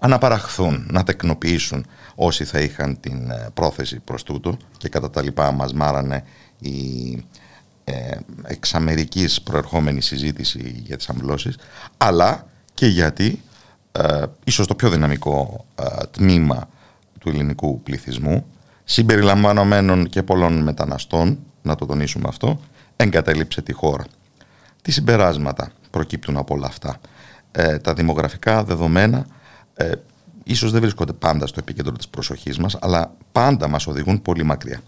αναπαραχθούν, να τεκνοποιήσουν όσοι θα είχαν την ε, πρόθεση προς τούτο και κατά τα λοιπά μας μάρανε η ε, εξ Αμερικής προερχόμενη συζήτηση για τις αμβλώσεις αλλά και γιατί ε, ίσως το πιο δυναμικό ε, τμήμα του ελληνικού πληθυσμού συμπεριλαμβανομένων και πολλών μεταναστών, να το τονίσουμε αυτό, εγκατέλειψε τη χώρα. Τι συμπεράσματα προκύπτουν από όλα αυτά; Ε, τα δημογραφικά δεδομένα ε, ίσως δεν βρίσκονται πάντα στο επίκεντρο της προσοχής μας, αλλά πάντα μας οδηγούν πολύ μακριά.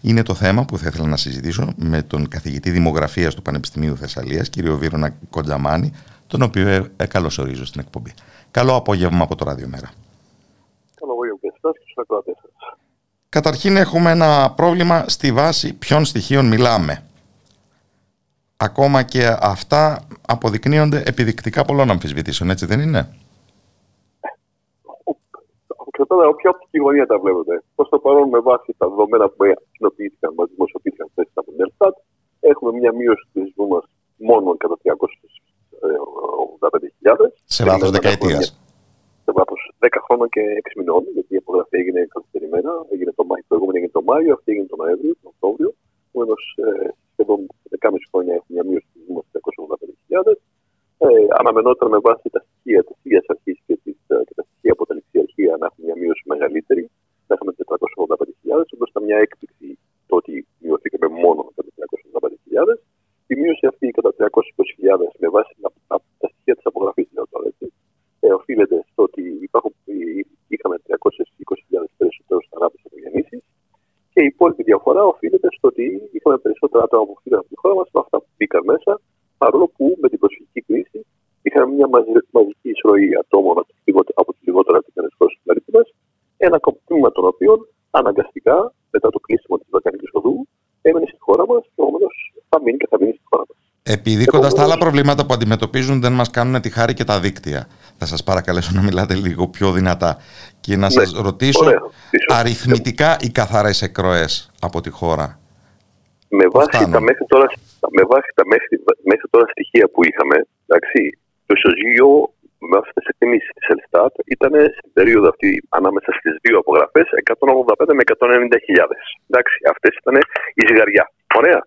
Είναι το θέμα που θα ήθελα να συζητήσω με τον καθηγητή δημογραφίας του Πανεπιστημίου Θεσσαλίας, κύριο Βίρονα Κοντζαμάνη, τον οποίο ε, ε, καλωσορίζω στην εκπομπή. Καλό απόγευμα από το Ραδιομέρα. Καλό απόγευμα και εσάς και στους ακροατές σας. Καταρχήν έχουμε ένα πρόβλημα στη βάση ποιων στοιχείων μιλάμε. Ακόμα και αυτά αποδεικνύονται επιδεικτικά πολλών αμφισβητήσεων, έτσι δεν είναι; Εξαρτάται από ποια οπτική γωνία τα βλέπετε. Προς το παρόν, με βάση τα δεδομένα που κοινοποιήθηκαν, μας δημοσιοποιήθηκαν χθες από την Ελστάτ, έχουμε μια μείωση του πληθυσμού μας μόνο κατά 385.000. Σε βάθος δεκαετίας. Σε βάθος 10 χρόνων και 6 μηνών, γιατί η απογραφή έγινε καθυστερημένα. Έγινε το Μάιο, προηγούμενη έγινε το Μάιο, αυτή έγινε τον Νοέμβριο, τον Οκτώβριο. Επομένως, ε, σχεδόν 10,5 χρόνια έχουμε μια μείωση του πληθυσμού στι 285.000. Ε, αναμενόταν με βάση τα στοιχεία της ίδια αρχής και, τις, ε, και τα στοιχεία από την αρχεία να έχουμε μια μείωση μεγαλύτερη. Θα είχαμε 485.000, όπως ήταν μια έκπληξη το ότι μειωθήκαμε μόνο κατά 385.000. Η μείωση αυτή κατά 320.000 με βάση τα, τα, τα στοιχεία της απογραφής, λέω τώρα έτσι, ε, οφείλεται στο ότι υπάρχουν, είχαμε 320.000 περισσότερου Αράπε από γεννήσεις και η υπόλοιπη διαφορά οφείλεται στο ότι είχαμε περισσότερα άτομα που φύγαν από τη χώρα μας με αυτά που μπήκαν μέσα, παρόλο που με την προσφυγική κρίση είχαμε μια μαζική εισρωή ατόμων από τις λιγότερα επικαιρέ χώρες του πλανήτη μα, ένα τμήμα των οποίων αναγκαστικά μετά το κλείσιμο της Βαλκανικής Οδού έμενε στη χώρα μας και επομένως θα μείνει και θα μείνει στη χώρα μας. Επειδή κοντά στα άλλα προβλήματα που αντιμετωπίζουν δεν μας κάνουν τη χάρη και τα δίκτυα. Θα σας παρακαλέσω να μιλάτε λίγο πιο δυνατά και να σας ρωτήσω Ωραία. αριθμητικά οι καθαρές εκροές από τη χώρα. Με βάση, φτάνουν. τα μέχρι τώρα, με βάση τα μέχρι, μέχρι τώρα στοιχεία που είχαμε, εντάξει, το ισοζύγιο με βάση τις εκτιμήσεις της Ελστάτ ήταν στην περίοδο αυτή ανάμεσα στις δύο απογραφές 185 με 190.000. Εντάξει, αυτές ήταν η ζυγαριά. Ωραία.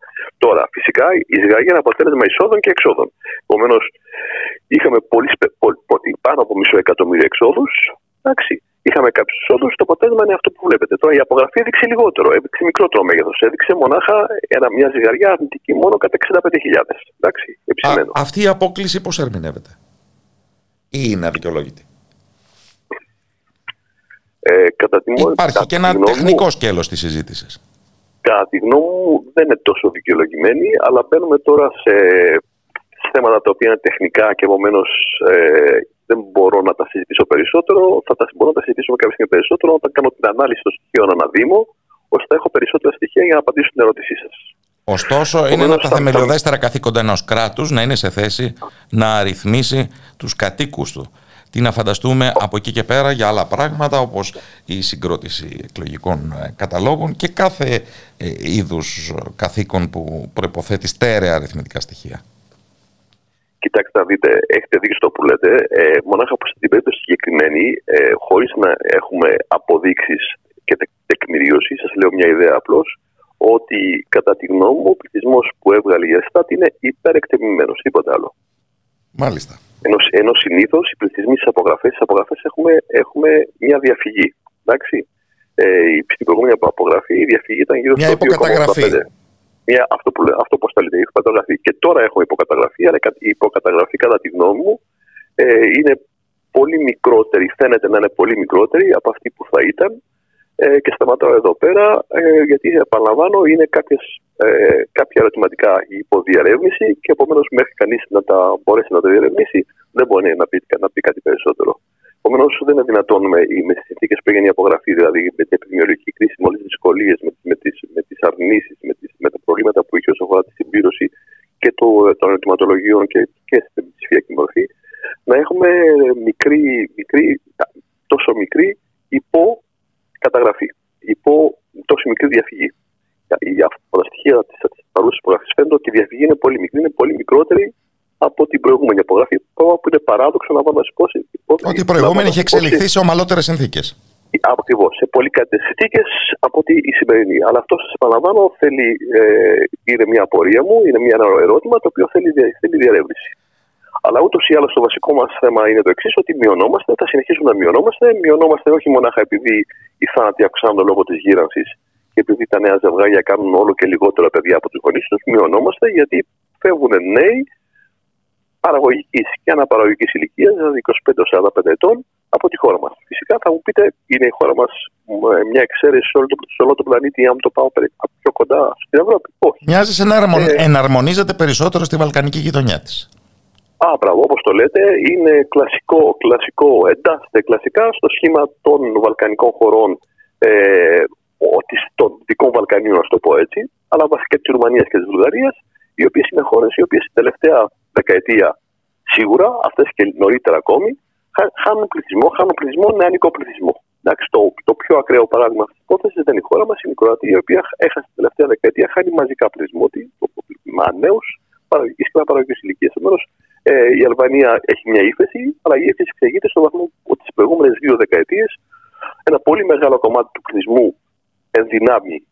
Τώρα, φυσικά η ζυγαριά είναι αποτέλεσμα εισόδων και εξόδων. Επομένως, είχαμε πολύ, σπε- πολύ, πολύ, πάνω από μισό εκατομμύριο εξόδους. Εντάξει. Είχαμε κάποιους εισόδου. Το αποτέλεσμα είναι αυτό που βλέπετε. Τώρα η απογραφή έδειξε λιγότερο, έδειξε μικρότερο μέγεθος. Έδειξε μονάχα ένα, μια ζυγαριά αρνητική μόνο κατά 65.000. Εντάξει, Α, επισημένο. αυτή η απόκληση πώς ερμηνεύεται; Ή είναι αδικαιολόγητη; Ε, κατά τη μόνη- Υπάρχει κατά και τη ένα γνώμη μου- τεχνικό σκέλος της συζήτησης. Κατά τη γνώμη μου δεν είναι τόσο δικαιολογημένη, αλλά μπαίνουμε τώρα σε θέματα τα οποία είναι τεχνικά και επομένως ε, δεν μπορώ να τα συζητήσω περισσότερο. Θα τα, μπορώ να τα συζητήσουμε κάποια στιγμή περισσότερο όταν κάνω την ανάλυση των στοιχείων αναδήμο, ώστε να έχω περισσότερα στοιχεία για να απαντήσω στην ερώτησή σας. Ωστόσο, είναι ένα από τα θεμελιωδέστερα καθήκοντα ενός κράτους να είναι σε θέση να αριθμίσει τους κατοίκους του. Τι να φανταστούμε από εκεί και πέρα για άλλα πράγματα όπως η συγκρότηση εκλογικών ε, καταλόγων και κάθε ε, είδους καθήκον που προϋποθέτει στέρεα αριθμητικά στοιχεία. Κοιτάξτε να δείτε, έχετε δίκιο στο που λέτε. Ε, μονάχα που στην περίπτωση συγκεκριμένη, ε, χωρίς να έχουμε αποδείξεις και τεκμηρίωση, σας λέω μια ιδέα απλώς, ότι κατά τη γνώμη μου ο πληθυσμός που έβγαλε η Εστάτ είναι υπερεκτεμημένο, τίποτα άλλο. Μάλιστα. Ενώ, ενώ συνήθως οι πληθυσμοί στις απογραφές, απογραφές έχουμε, έχουμε μια διαφυγή. Εντάξει. Ε, στην προηγούμενη απογραφή η διαφυγή ήταν γύρω στο 2,85 μια, αυτό που λέω, αυτό πώς τα λέτε, υποκαταγραφή. Και τώρα έχουμε υποκαταγραφή, αλλά η υποκαταγραφή κατά τη γνώμη μου ε, είναι πολύ μικρότερη, φαίνεται να είναι πολύ μικρότερη από αυτή που θα ήταν. Ε, και σταματάω εδώ πέρα, ε, γιατί επαναλαμβάνω, είναι κάποιες, ε, κάποια ερωτηματικά υποδιαρεύνηση και επομένως μέχρι κανείς να τα μπορέσει να τα διαρευνήσει, δεν μπορεί να πει, να πει κάτι περισσότερο. Επομένως, δεν είναι δυνατόν με, με τις συνθήκες που έγινε η απογραφή, δηλαδή με την επιδημιολογική κρίση, με όλες τις δυσκολίες, με, με τις με τις αρνήσεις, με, με τα προβλήματα που είχε όσο αφορά τη συμπλήρωση και το, των ερωτηματολογίων και, και στην ψηφιακή μορφή, να έχουμε μικρή, μικρή, τόσο μικρή υποκαταγραφή, υπό τόσο μικρή διαφυγή. Από τα στοιχεία της παρούσας υπογραφής φαίνεται ότι η διαφυγή είναι πολύ μικρή, είναι πολύ μικρότερη από την προηγούμενη απογραφή. Που είναι παράδοξο να βάλουμε υπόψη. Ότι η προηγούμενη είχε εξελιχθεί σε ομαλότερες συνθήκες. Ακριβώς. Σε πολύ καλύτερες συνθήκες από ότι η σημερινή. Αλλά αυτό σας επαναλαμβάνω θέλει, ε, είναι μια απορία μου, είναι μια, ένα ερώτημα το οποίο θέλει, θέλει διαρεύνηση. Αλλά ούτως ή άλλως το βασικό μας θέμα είναι το εξής: ότι μειωνόμαστε, θα συνεχίσουμε να μειωνόμαστε. Μειωνόμαστε όχι μονάχα επειδή οι θάνατοι αυξάνονται λόγω της γύρανσης και επειδή τα νέα ζευγάρια κάνουν όλο και λιγότερα παιδιά από τους γονείς τους. Μειωνόμαστε γιατί φεύγουν νέοι παραγωγικής και αναπαραγωγικής ηλικίας, δηλαδή 25-45 ετών, από τη χώρα μας. Φυσικά θα μου πείτε, είναι η χώρα μας ε, μια εξαίρεση σε όλο, το, σε όλο τον πλανήτη, αν το πάω πιο κοντά στην Ευρώπη; Όχι. Μοιάζει σαν να ε, εναρμονίζεται περισσότερο στη βαλκανική γειτονιά της. Α, μπράβο, όπως το λέτε, είναι κλασικό, κλασικό, εντάσσεται κλασικά στο σχήμα των βαλκανικών χωρών ε, των δυτικών Βαλκανίων, να το πω έτσι, αλλά βασικά της Ρουμανίας και της Βουλγαρίας, οι οποίες είναι χώρες οι οποίες την τελευταία δεκαετία σίγουρα, αυτές και νωρίτερα ακόμη, χάνουν πληθυσμό, χάνουν πληθυσμό, νεανικό πληθυσμό. Εντάξει, το, το πιο ακραίο παράδειγμα αυτής της υπόθεσης δεν είναι η χώρα μας, είναι η Κροατία, η οποία έχασε την τελευταία δεκαετία, χάνει μαζικά πληθυσμό με νέους παραγωγική και παραγωγική ηλικία. Επομένως, ε, η Αλβανία έχει μια ύφεση, αλλά η ύφεση εξηγείται στο βαθμό ότι τι προηγούμενες δύο δεκαετίες ένα πολύ μεγάλο κομμάτι του πληθυσμού ενδυνάμει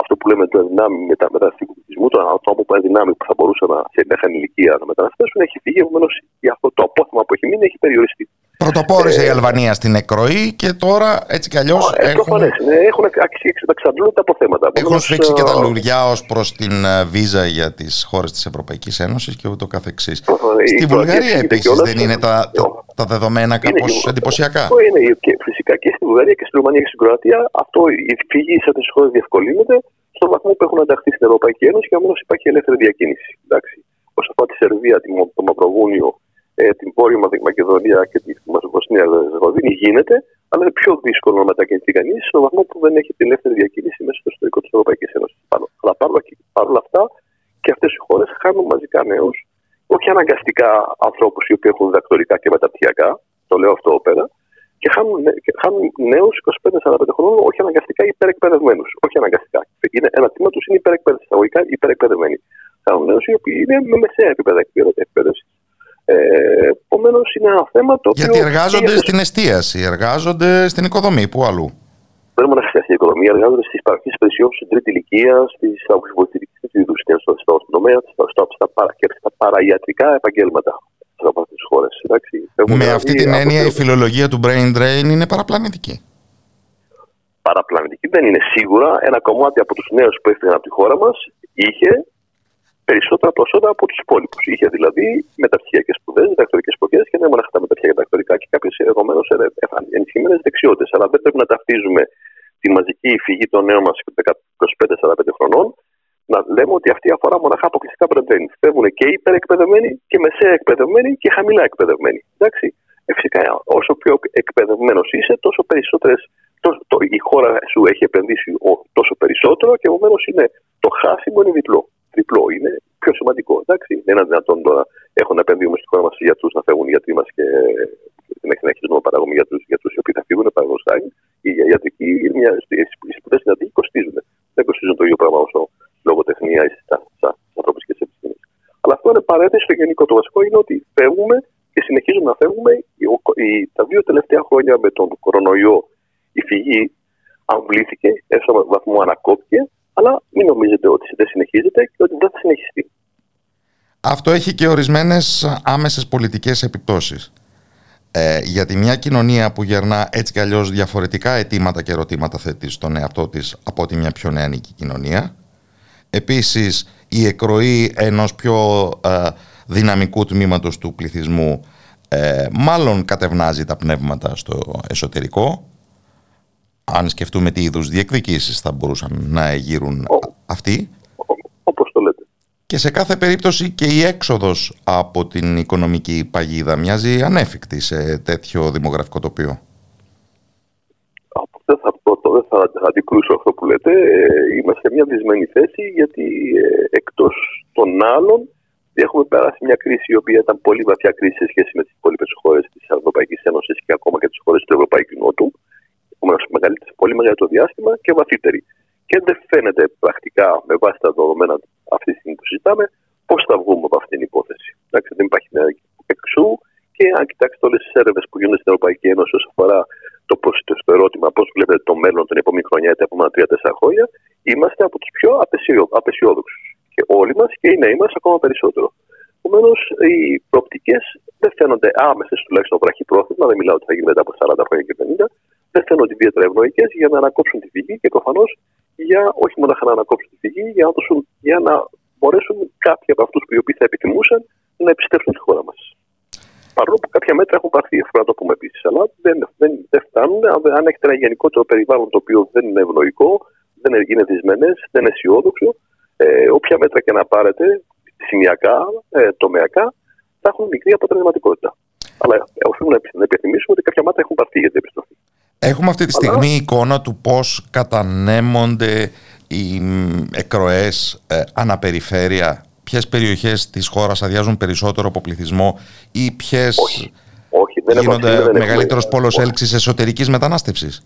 αυτό που λέμε το ενδυνάμει μετα, μεταναστευτικού πληθυσμού, το άτομο που ενδυνάμει που θα μπορούσε να, σε μέχρι ηλικία να μεταναστεύσουν, έχει φύγει. Επομένως, αυτό το απόθεμα που έχει μείνει έχει περιοριστεί. Πρωτοπόρησε ε, η Αλβανία στην εκροή και τώρα έτσι κι αλλιώς. Ε, έχουν, ναι, έχουν εξαντλούν τα αποθέματα. Έχουν σφίξει και τα λουριά ως προς την ε, βίζα για τις χώρες της Ευρωπαϊκής Ένωσης και ούτω καθεξής. Στη Βουλγαρία επίσης δεν είναι τα, τα δεδομένα κάπως εντυπωσιακά; Είναι, φυσικά και στη Βουλγαρία και στη Ρουμανία και στην Κροατία αυτό η φυγή σε αυτέ τι χώρες διευκολύνεται στον βαθμό που έχουν ενταχθεί στην Ευρωπαϊκή Ένωση και αμέσω υπάρχει ελεύθερη διακίνηση. Εντάξει. Όσο αφορά τη Σερβία, το Μαυροβούνιο, ε, την Βόρεια Μακεδονία και τη Βοσνία Ζεγοβίνη γίνεται, αλλά είναι πιο δύσκολο να μετακινηθεί κανείς στον βαθμό που δεν έχει την ελεύθερη διακίνηση μέσα στο ιστορικό της Ευρωπαϊκής Ένωσης. Αλλά παρόλα αυτά και αυτές οι χώρες χάνουν μαζικά νέους, όχι αναγκαστικά ανθρώπους οι οποίοι έχουν διδακτορικά και μεταπτυχιακά, το λέω αυτό πέρα, και χάνουν, χάνουν νέους 25-45 χρόνων, όχι αναγκαστικά υπερεκπαιδευμένους. Όχι αναγκαστικά. Είναι, ένα τμήμα τους είναι υπερεκπαιδευμένοι. Χάνουν νέους οι οποίοι είναι με μεσαία επίπεδα εκπαίδευσης. Ε, Επομένως, είναι ένα θέμα το οποίο. Γιατί εργάζονται στην εστίαση, εργάζονται στην οικοδομή, πού αλλού. Δεν μόνο στην οικοδομή, εργάζονται στις παροχές υπηρεσιών στην τρίτη ηλικία, στις βοηθητικέ του στο, στο τομέα, στα, στα, στα, παρα, στα παραϊατρικά επαγγέλματα από αυτές τις χώρες. Με δηλαδή αυτή την έννοια, η φιλολογία του brain drain είναι παραπλανητική. Παραπλανητική δεν είναι σίγουρα. Ένα κομμάτι από τους νέους που έφυγαν από τη χώρα μας είχε περισσότερα προσόντα από τους υπόλοιπους. Είχε δηλαδή μεταπτυχιακέ σπουδές, διδακτορικές σπουδές και δεν μόνο τα μεταπτυχιακά διδακτορικά και κάποιες ενδεχομένω ενισχυμένες δεξιότητες. Αλλά δεν πρέπει να ταυτίζουμε τη μαζική φυγή των νέων μας 25-45 χρονών να λέμε ότι αυτή αφορά μοναχά αποκλειστικά πρετένει. Φεύγουν και υπερεκπαιδευμένοι και μεσαία εκπαιδευμένοι και χαμηλά εκπαιδευμένοι. Εντάξει. Ε, φυσικά, όσο πιο εκπαιδευμένος είσαι, τόσο περισσότερες το, η χώρα σου έχει επενδύσει τόσο περισσότερο και επομένως είναι το χάσιμο είναι διπλό. Διπλό είναι πιο σημαντικό. Εντάξει. Δεν είναι δυνατόν τώρα έχω να επενδύουμε στη χώρα μας οι γιατρού να φεύγουν οι γιατροί μας και να συνεχίζουμε να παράγουμε γιατρού οι οποίοι θα φύγουν. Παραδείγματος χάρη, η ιατρική, οι σπουδέ στην ιατρική κοστίζουν. Δεν κοστίζουν το ίδιο πράγμα όσο λογοτεχνία ή στι ανθρωπιστικέ επιστήμες. Αλλά αυτό είναι παρέτηση στο γενικό. Το βασικό είναι ότι φεύγουμε και συνεχίζουμε να φεύγουμε. Τα δύο τελευταία χρόνια με τον κορονοϊό η φυγή αμβλήθηκε, έστω με βαθμό ανακόπηκε, αλλά μην νομίζετε ότι δεν συνεχίζεται και ότι δεν θα συνεχιστεί. Αυτό έχει και ορισμένες άμεσες πολιτικές επιπτώσεις. Ε, γιατί μια κοινωνία που γερνά έτσι κι αλλιώς διαφορετικά αιτήματα και ερωτήματα θέτει στον εαυτό της από ότι μια πιο νεανική κοινωνία. Επίσης η εκροή ενός πιο ε, δυναμικού τμήματος του πληθυσμού ε, μάλλον κατευνάζει τα πνεύματα στο εσωτερικό αν σκεφτούμε τι είδους διεκδικήσεις θα μπορούσαν να εγείρουν αυτοί. Όπως το λέτε. Και σε κάθε περίπτωση και η έξοδος από την οικονομική παγίδα μοιάζει ανέφικτη σε τέτοιο δημογραφικό τοπίο. Δεν θα, δεν θα αντικρούσω αυτό που λέτε. Ε, είμαστε σε μια δυσμένη θέση γιατί ε, εκτός των άλλων έχουμε περάσει μια κρίση η οποία ήταν πολύ βαθιά κρίση σε σχέση με τις υπόλοιπες χώρες της Ευρωπαϊκής Ένωσης και ακόμα και τις χώρες του Ευρωπαϊκού Νότου επομένω πολύ μεγαλύτερο διάστημα και βαθύτερη. Και δεν φαίνεται πρακτικά με βάση τα δεδομένα αυτή τη στιγμή που συζητάμε πώς θα βγούμε από αυτήν την υπόθεση. Εντάξει, δεν υπάρχει νέα εξού και αν κοιτάξετε όλες τις έρευνες που γίνονται στην Ευρωπαϊκή Ένωση όσον αφορά το, το ερώτημα πώς βλέπετε το μέλλον την επόμενη χρονιά ή τα επόμενα τρία-τέσσερα χρόνια, είμαστε από τους πιο απεσιόδοξους. Και όλοι μας και οι νέοι μας ακόμα περισσότερο. Επομένως, οι προοπτικές δεν φαίνονται άμεσες, τουλάχιστον βραχυπρόθεσμα, δεν μιλάω ότι θα γίνει μετά από 40 χρόνια και 50, δεν φαίνονται ιδιαίτερα ευνοϊκές για να ανακόψουν τη φυγή και προφανώς για όχι μόνο να ανακόψουν τη φυγή, για να, δώσουν, για να μπορέσουν κάποιοι από αυτούς που οι οποίοι θα επιθυμούσαν να επιστρέψουν στη χώρα μας. Παρόλο που κάποια μέτρα έχουν πάρθει, αυτό να το πούμε επίσης. Αλλά δεν, δεν, δεν φτάνουν. Αν έχετε ένα γενικότερο περιβάλλον το οποίο δεν είναι ευνοϊκό, δεν είναι δυσμενέ, δεν είναι αισιόδοξο, ε, όποια μέτρα και να πάρετε, σημειακά, ε, τομεακά, θα έχουν μικρή αποτελεσματικότητα. Αλλά οφείλουμε να επιθυμίσουμε ότι κάποια μέτρα έχουν πάρθει για την επιστροφή. Έχουμε αυτή τη στιγμή εικόνα του πώς κατανέμονται οι εκροές ε, αναπεριφέρεια. Ποιες περιοχές της χώρας αδειάζουν περισσότερο από πληθυσμό ή ποιες όχι. Όχι, δεν γίνονται έχουμε, μεγαλύτερος έχουμε, πόλος έλξης εσωτερικής μετανάστευσης.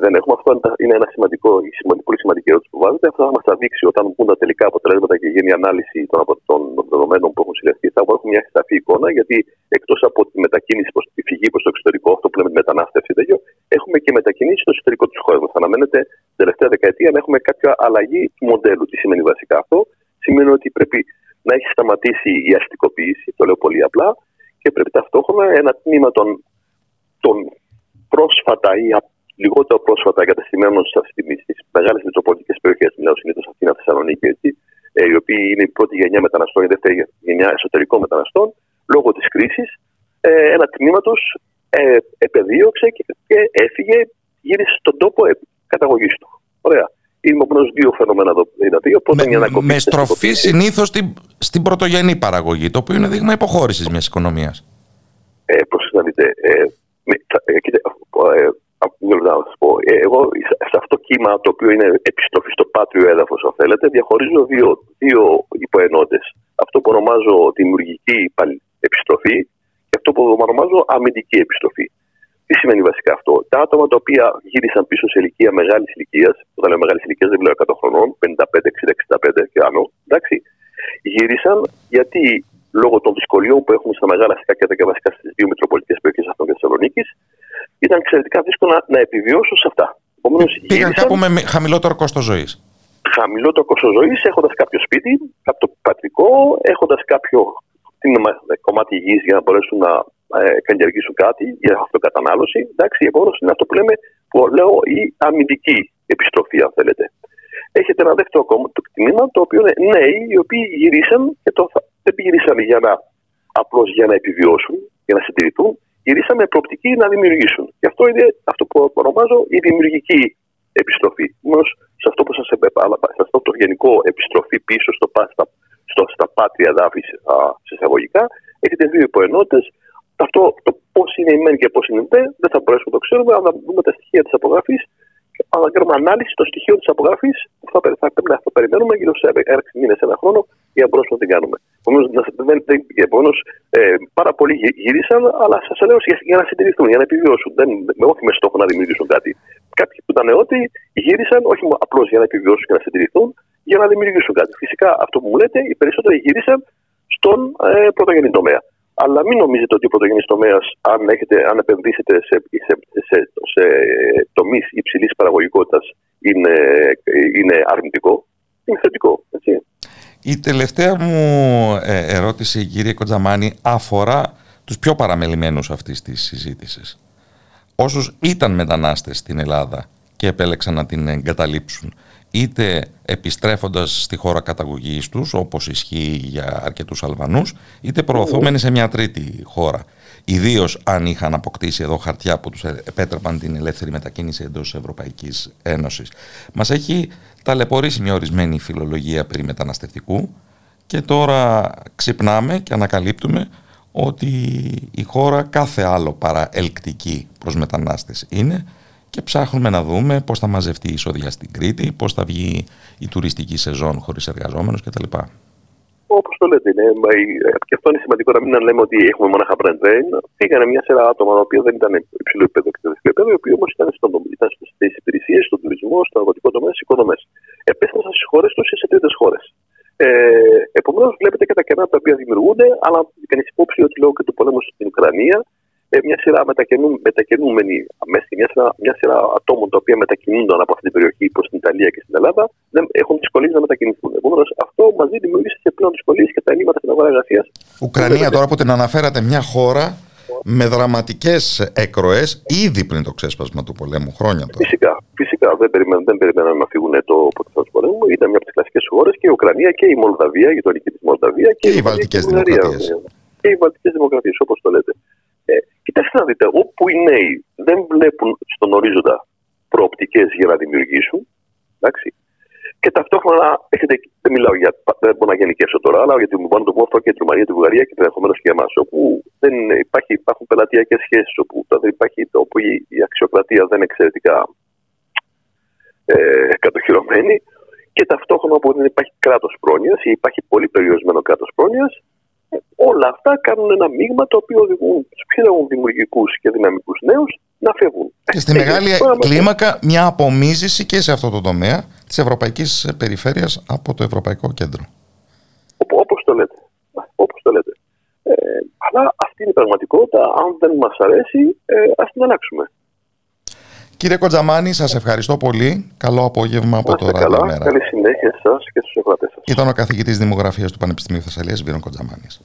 Όχι, δεν έχουμε. Αυτό είναι ένα σημαντικό, πολύ σημαντική ερώτηση που βάζετε. Αυτό θα μας τα δείξει όταν βγουν τα τελικά αποτελέσματα και γίνει η ανάλυση των, των δεδομένων που έχουν συλλεχθεί. Θα έχουμε μια σαφή εικόνα, γιατί εκτός από τη μετακίνηση προς τη φυγή προς το εξωτερικό, αυτό που λέμε μετανάστευση, τέτοιο, έχουμε και μετακινήσεις στο εσωτερικό τη χώρα μα. Αναμένεται την τελευταία δεκαετία να έχουμε κάποια αλλαγή του μοντέλου. Τι σημαίνει βασικά αυτό, Σημαίνει ότι πρέπει να έχει σταματήσει η αστικοποίηση, το λέω πολύ απλά, και πρέπει ταυτόχρονα ένα τμήμα των, των πρόσφατα ή λιγότερο πρόσφατα εγκαταστημένων στις μεγάλες μετροπολιτικές περιοχές, μιλάω συνήθως Αθήνα, Θεσσαλονίκη, έτσι, ε, οι οποίοι είναι η πρώτη γενιά μεταναστών, η δεύτερη γενιά εσωτερικών μεταναστών, λόγω της κρίσης, ε, ένα τμήμα τους ε, επεδίωξε και, και έφυγε, γύρισε στον τόπο ε, καταγωγής του. Ωραία. Είναι όμω δύο φαινόμενα εδώ. Δηλαδή, με, με στροφή συνήθως στην, στην πρωτογενή παραγωγή, το οποίο είναι δείγμα υποχώρησης μιας οικονομίας. Ε, να δείτε, ε, ε, ε, να σα πω. Ε, εγώ σε αυτό το κύμα το οποίο είναι επιστροφή στο πάτριο έδαφος, αν θέλετε, διαχωρίζω δύο, δύο υποενότε. Αυτό που ονομάζω δημιουργική επιστροφή και αυτό που ονομάζω αμυντική επιστροφή. Τι σημαίνει βασικά αυτό; Τα άτομα τα οποία γύρισαν πίσω σε ηλικία μεγάλης ηλικίας, όταν λέω μεγάλης ηλικίας δεν μιλάω 100 χρονών, 55, 60, 65 και άνω, εντάξει, γύρισαν γιατί λόγω των δυσκολιών που έχουμε στα μεγάλα αστικά και βασικά στις δύο μετροπολιτικέ περιοχές αυτών και Θεσσαλονίκης, ήταν εξαιρετικά δύσκολο να, να επιβιώσουν σε αυτά. Επομένως, Πήγαν γύρισαν, κάπου με χαμηλότερο κόστος ζωής. Χαμηλότερο κόστος ζωής, έχοντας κάποιο σπίτι, κάποιο πατρικό, έχοντας κάποιο κομμάτι γη για να μπορέσουν να ε, καλλιεργήσουν κάτι για αυτοκατανάλωση. Εντάξει, επομένω είναι αυτό που λέμε, που λέω, η αμυντική επιστροφή, αν θέλετε. Έχετε ένα δεύτερο κόμμα, το κτηνίμα, το οποίο είναι νέοι οι οποίοι γυρίσαν και το, δεν γυρίσαν για να απλώς για να επιβιώσουν, για να συντηρηθούν, γυρίσαμε προοπτική να δημιουργήσουν. Και αυτό είναι αυτό που ονομάζω η δημιουργική επιστροφή. Όμως σε αυτό που σας επέπαλα, σε αυτό το γενικό επιστροφή πίσω στο, στα, στο, στα πάτρια δάφης σε εισαγωγικά, έχετε δύο υποενότητες. Αυτό το πώς είναι η μεν και πώς είναι η δε, δεν θα μπορέσουμε να το ξέρουμε. Αν δούμε τα στοιχεία της απογραφής, αν κάνουμε ανάλυση των στοιχείων της απογραφής, θα, θα πρέπει να το περιμένουμε γύρω σε 6 μήνες, ένα χρόνο, για να μπορέσουμε να την κάνουμε. Επομένως, ε, πάρα πολλοί γύρισαν, αλλά σας λέω για, για να συντηρηθούν, για να επιβιώσουν. Δεν, όχι με στόχο να δημιουργήσουν κάτι. Κάποιοι που ήταν νεότεροι γύρισαν όχι απλώς για να επιβιώσουν και να συντηρηθούν, για να δημιουργήσουν κάτι. Φυσικά, αυτό που μου λέτε, οι περισσότεροι γύρισαν στον ε, πρωτογενή τομέα. Αλλά μην νομίζετε ότι ο πρωτογενής τομέας, αν, αν επενδύσετε σε, σε, σε, σε τομείς υψηλής παραγωγικότητας, είναι, είναι αρνητικό. Είναι θετικό. Έτσι. Η τελευταία μου ε, ερώτηση, κύριε Κοντζαμάνη, αφορά τους πιο παραμελημένους αυτής της συζήτησης. Όσους ήταν μετανάστες στην Ελλάδα και επέλεξαν να την εγκαταλείψουν, είτε επιστρέφοντας στη χώρα καταγωγής τους, όπως ισχύει για αρκετούς Αλβανούς, είτε προωθούμενοι σε μια τρίτη χώρα. Ιδίως αν είχαν αποκτήσει εδώ χαρτιά που τους επέτρεπαν την ελεύθερη μετακίνηση εντός της Ευρωπαϊκής Ένωσης. Μας έχει ταλαιπωρήσει μια ορισμένη φιλολογία περί μεταναστευτικού και τώρα ξυπνάμε και ανακαλύπτουμε ότι η χώρα κάθε άλλο παρά ελκτική προς μετανάστες είναι και ψάχνουμε να δούμε πώς θα μαζευτεί η εισόδια στην Κρήτη, πώς θα βγει η τουριστική σεζόν χωρίς εργαζόμενους κτλ. Όπως το λέτε, είναι, και αυτό είναι σημαντικό να μην λέμε ότι έχουμε μονάχα brand drain. Πήγανε μια σειρά άτομα τα οποία δεν ήταν υψηλό επίπεδο και επίπεδο, οι οποίοι όμως ήταν, ήταν στι υπηρεσίες, στον τουρισμό, στο αγροτικό τομέα, στις οικοδομέ. Επέστρεψαν στις χώρες τους ή σε τρίτες χώρες. Ε, Επομένως, βλέπετε και τα κενά τα οποία δημιουργούνται, αλλά κανεί υπόψη ότι λόγω και του πολέμου στην Ουκρανία ε, μια σειρά μετακινού, μετακινούμενοι μέσα, μια σειρά, μια σειρά ατόμων τα οποία μετακινούνταν από αυτή την περιοχή προς την Ιταλία και στην Ελλάδα δεν έχουν δυσκολίες να μετακινηθούν. Επομένως, αυτό μαζί δημιούργησε και πλέον δυσκολίες και τα ελλείμματα στην αγορά εργασίας. Ουκρανία, τώρα που την αναφέρατε, μια χώρα με δραματικές έκροες ήδη πριν το ξέσπασμα του πολέμου, χρόνια τώρα. Φυσικά, φυσικά δεν περιμέναν, δεν περιμέναν να φύγουν το αποτέλεσμα του πολέμου. Ήταν μια από τις κλασικές χώρες και η Ουκρανία και η Μολδαβία, η γειτονική της Μολδαβία και, και οι Βαλτικές Δημοκρατίες. Και οι Βαλτικές Δημοκρατίες, όπως το λέτε. Ε, κοιτάξτε να δείτε, όπου οι νέοι δεν βλέπουν στον ορίζοντα προοπτικές για να δημιουργήσουν, εντάξει, και ταυτόχρονα έχετε, δεν μιλάω για, δεν μπορώ να γενικεύσω τώρα, αλλά για την Μουμπάνο, το Μόρφο και τη Ρουμανία, τη Βουλγαρία και ενδεχομένως και εμάς, όπου δεν υπάρχει, υπάρχουν πελατειακές σχέσεις, όπου, δεν υπάρχει, όπου η, η αξιοκρατία δεν είναι εξαιρετικά ε, κατοχυρωμένη και ταυτόχρονα όπου δεν υπάρχει κράτος πρόνοιας ή υπάρχει πολύ περιορισμένο κράτος πρόνοιας, όλα αυτά κάνουν ένα μείγμα το οποίο οδηγούν τους πιο δημιουργικούς και δυναμικούς νέους να φεύγουν. Και στη μεγάλη κλίμακα μια απομίζηση και σε αυτό το τομέα της ευρωπαϊκής περιφέρειας από το Ευρωπαϊκό Κέντρο. Όπως το λέτε. Όπως το λέτε. Ε, αλλά αυτή είναι η πραγματικότητα. Αν δεν μας αρέσει, ε, ας την αλλάξουμε. Κύριε Κοντζαμάνη, σας ευχαριστώ πολύ. Καλό απόγευμα από το Ράδιο Μέρα. Καλή συνέχεια σας και στους ευγατέ σας. Ήταν ο καθηγητής Δημογραφίας του Πανεπιστημίου Θεσσαλίας, Βίρον Κοντζαμάνης.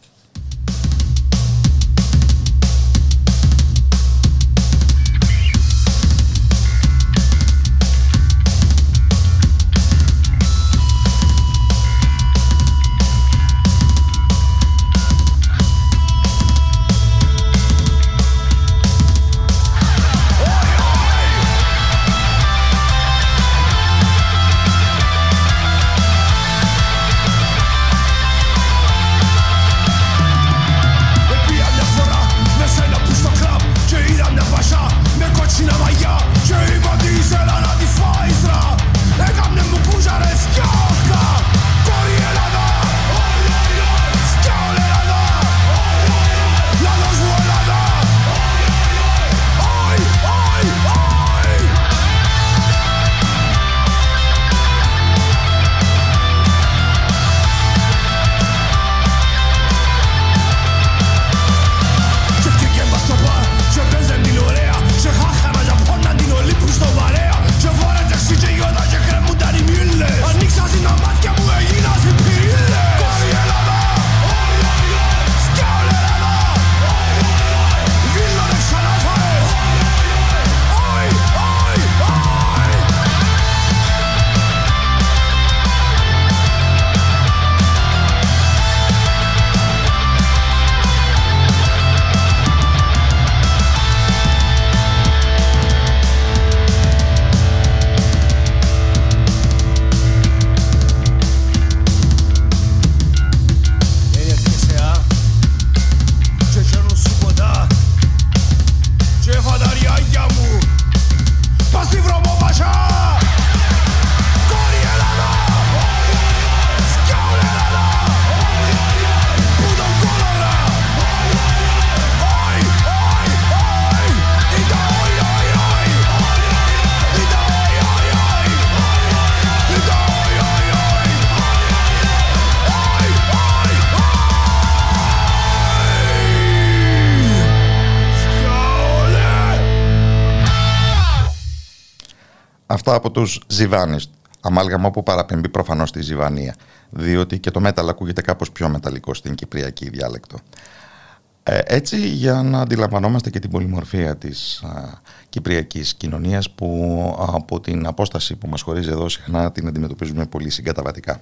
Από τους Ζιβάνης, αμάλγαμα που παραπέμπει προφανώς στη Ζιβανία, διότι και το μέταλλο ακούγεται κάπως πιο μεταλλικό στην κυπριακή διάλεκτο. Ε, έτσι για να αντιλαμβανόμαστε και την πολυμορφία της α, κυπριακής κοινωνίας που από την απόσταση που μας χωρίζει εδώ συχνά την αντιμετωπίζουμε πολύ συγκαταβατικά.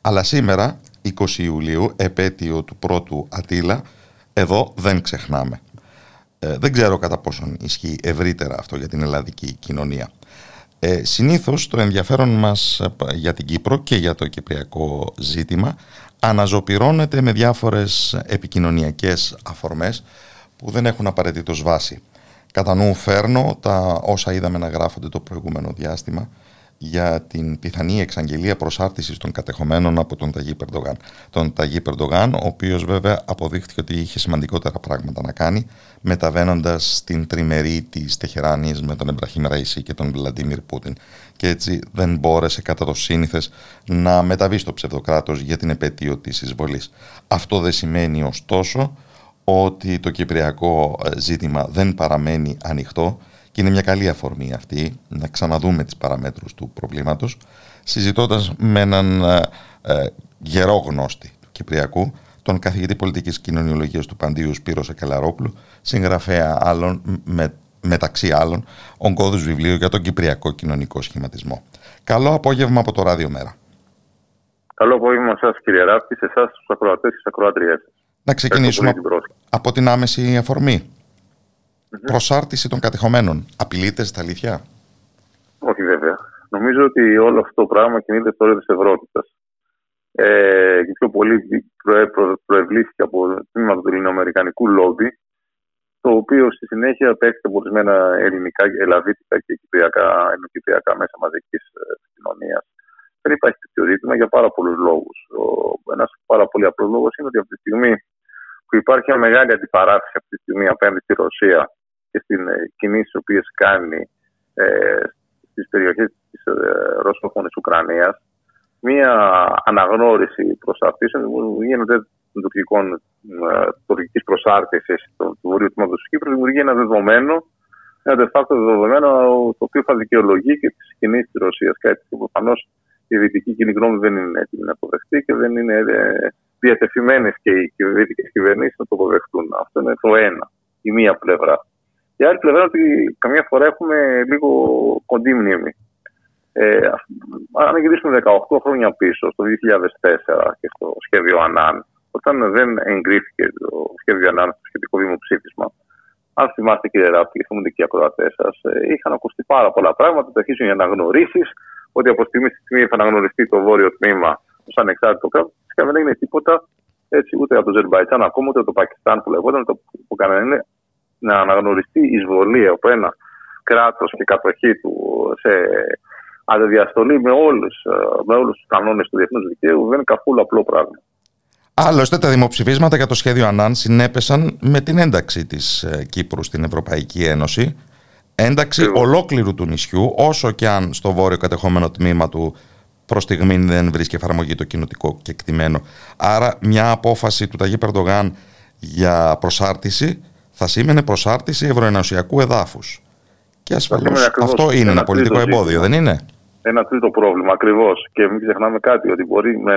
Αλλά σήμερα, 20 Ιουλίου, επέτειο του πρώτου Ατήλα, εδώ δεν ξεχνάμε. Ε, δεν ξέρω κατά πόσον ισχύει ευρύτερα αυτό για την ελλαδική κοινωνία. Ε, συνήθως το ενδιαφέρον μας ε, για την Κύπρο και για το κυπριακό ζήτημα αναζωπυρώνεται με διάφορες επικοινωνιακές αφορμές που δεν έχουν απαραίτητος βάση. Κατά νου φέρνω τα όσα είδαμε να γράφονται το προηγούμενο διάστημα για την πιθανή εξαγγελία προσάρτησης των κατεχομένων από τον Ταγί Περντογάν. Τον Ταγί Περντογάν, ο οποίος βέβαια αποδείχθηκε ότι είχε σημαντικότερα πράγματα να κάνει, μεταβαίνοντας στην τριμερή της Τεχεράνης με τον Εμπραχήμ Ραϊσί και τον Βλαντίμιρ Πούτιν. Και έτσι δεν μπόρεσε κατά το σύνηθες να μεταβεί στο ψευδοκράτος για την επέτειο της εισβολής. Αυτό δεν σημαίνει ωστόσο ότι το κυπριακό ζήτημα δεν παραμένει ανοιχτό και είναι μια καλή αφορμή αυτή να ξαναδούμε τις παραμέτρους του προβλήματος συζητώντας με έναν ε, ε, γερό γνώστη του Κυπριακού τον καθηγητή πολιτικής κοινωνιολογίας του Παντίου Σπύρο Σακελαρόπουλου συγγραφέα άλλων, με, μεταξύ άλλων ογκώδους βιβλίου για τον Κυπριακό κοινωνικό σχηματισμό. Καλό απόγευμα από το Ράδιο Μέρα. Καλό απόγευμα σας κύριε Ράπτη, σε εσάς τους ακροατές και τις ακροάτριές Να ξεκινήσουμε από την άμεση αφορμή mm-hmm. προσάρτηση των κατεχομένων. Απειλείται στα αλήθεια; Όχι βέβαια. Νομίζω ότι όλο αυτό το πράγμα κινείται στο όριο της Ευρώπη. Ε, και πιο πολύ προε, προ, προευλήθηκε από το τμήμα του ελληνοαμερικανικού λόμπι, το οποίο στη συνέχεια παίχθηκε από ορισμένα ελληνικά, ελαβήτικα και κυπριακά, ενοκυπριακά μέσα μαζικής ε, κοινωνίας. Δεν υπάρχει τέτοιο ζήτημα για πάρα πολλούς λόγους. Ένας πάρα πολύ απλός λόγος είναι ότι από τη στιγμή που υπάρχει μια μεγάλη αντιπαράθεση αυτή τη στιγμή απέναντι στη Ρωσία και στι ε, κινήσεις τις οποίες κάνει ε, στις περιοχές της ε, Ρωσόφωνης Ουκρανίας, μία αναγνώριση προσαρτήσεων γίνονται των τουρκικών ε, τουρκικής προσάρτησης του βορείου τμήματος της Κύπρου, δημιουργεί ένα δεδομένο, ένα de facto δεδομένο το οποίο θα δικαιολογεί και τις κινήσεις της Ρωσίας. Κάτι που προφανώς η δυτική κοινή γνώμη δεν είναι έτοιμη να αποδεχτεί και δεν είναι ε, διατεθειμένες και οι κυβερνητικέ κυβερνήσεις να το αποδεχτούν. Αυτό είναι το ένα, η μία πλευρά. Η άλλη πλευρά ότι καμιά φορά έχουμε λίγο κοντή μνήμη. Ε, αν γυρίσουμε 18 χρόνια πίσω, στο 2004 και στο σχέδιο ΑΝΑΝ, όταν δεν εγκρίθηκε το σχέδιο ΑΝΑΝ στο σχετικό δημοψήφισμα, αν θυμάστε κύριε Ράπτη και θυμούνται και οι ακροατές σας, ε, είχαν ακουστεί πάρα πολλά πράγματα. Το αρχίζουν οι αναγνωρίσεις, ότι από στιγμή στη στιγμή θα αναγνωριστεί το βόρειο τμήμα ως ανεξάρτητο κράτος. Φυσικά δεν έγινε τίποτα έτσι, ούτε από το Ζερμπαϊτζάν ακόμα, ούτε από το Πακιστάν που λεγόταν. Το που κανένα να αναγνωριστεί εισβολή από ένα κράτος και κατοχή του σε αντιδιαστολή με όλους με όλους τους κανόνες του διεθνούς δικαίου δεν είναι καθόλου απλό πράγμα. Άλλωστε, τα δημοψηφίσματα για το σχέδιο Ανάν συνέπεσαν με την ένταξη της ε, Κύπρου στην Ευρωπαϊκή Ένωση. Ένταξη ολόκληρου του νησιού, όσο και αν στο βόρειο κατεχόμενο τμήμα του προς στιγμή δεν βρίσκει εφαρμογή το κοινοτικό κεκτημένο. Άρα, μια απόφαση του Ταγί Περντογάν για προσάρτηση θα σήμαινε προσάρτηση ευρωενωσιακού εδάφους. Και ασφαλώς αυτό είναι ένα, ένα πολιτικό εμπόδιο, δεν είναι; Ένα τρίτο πρόβλημα ακριβώς. Και μην ξεχνάμε κάτι, ότι μπορεί με,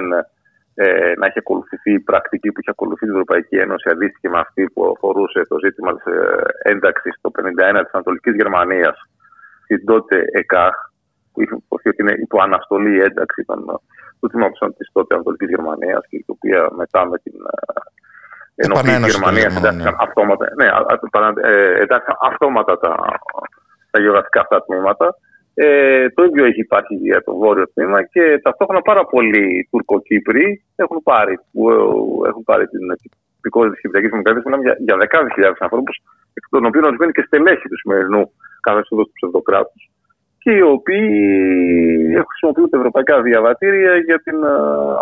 ε, να έχει ακολουθηθεί η πρακτική που είχε ακολουθεί η Ευρωπαϊκή Ένωση αντίστοιχη με αυτή που αφορούσε το ζήτημα της ε, ένταξης το 51 της Ανατολικής Γερμανίας στην τότε ΕΚΑΧ, που είχε υποθεί ότι είναι υπό αναστολή η ένταξη των, του τμήματος της τότε Ανατολικής Γερμανίας και η οποία μετά με την ε, ενώ η Γερμανία εντάχθηκαν αυτόματα, ναι, ε, αυτόματα τα, τα γεωγραφικά αυτά τμήματα. Ε, το ίδιο έχει υπάρχει για το βόρειο τμήμα και ταυτόχρονα πάρα πολλοί Τουρκοκύπροι έχουν πάρει, ε, έχουν πάρει την υπηκότητα τη Κυπριακή Δημοκρατία. Μιλάμε για, για δεκάδες χιλιάδες ανθρώπους, εκ των οποίων ορισμένοι και στελέχοι του σημερινού καθεστώτος του ψευδοκράτους και οι οποίοι χρησιμοποιούν τα ευρωπαϊκά διαβατήρια για την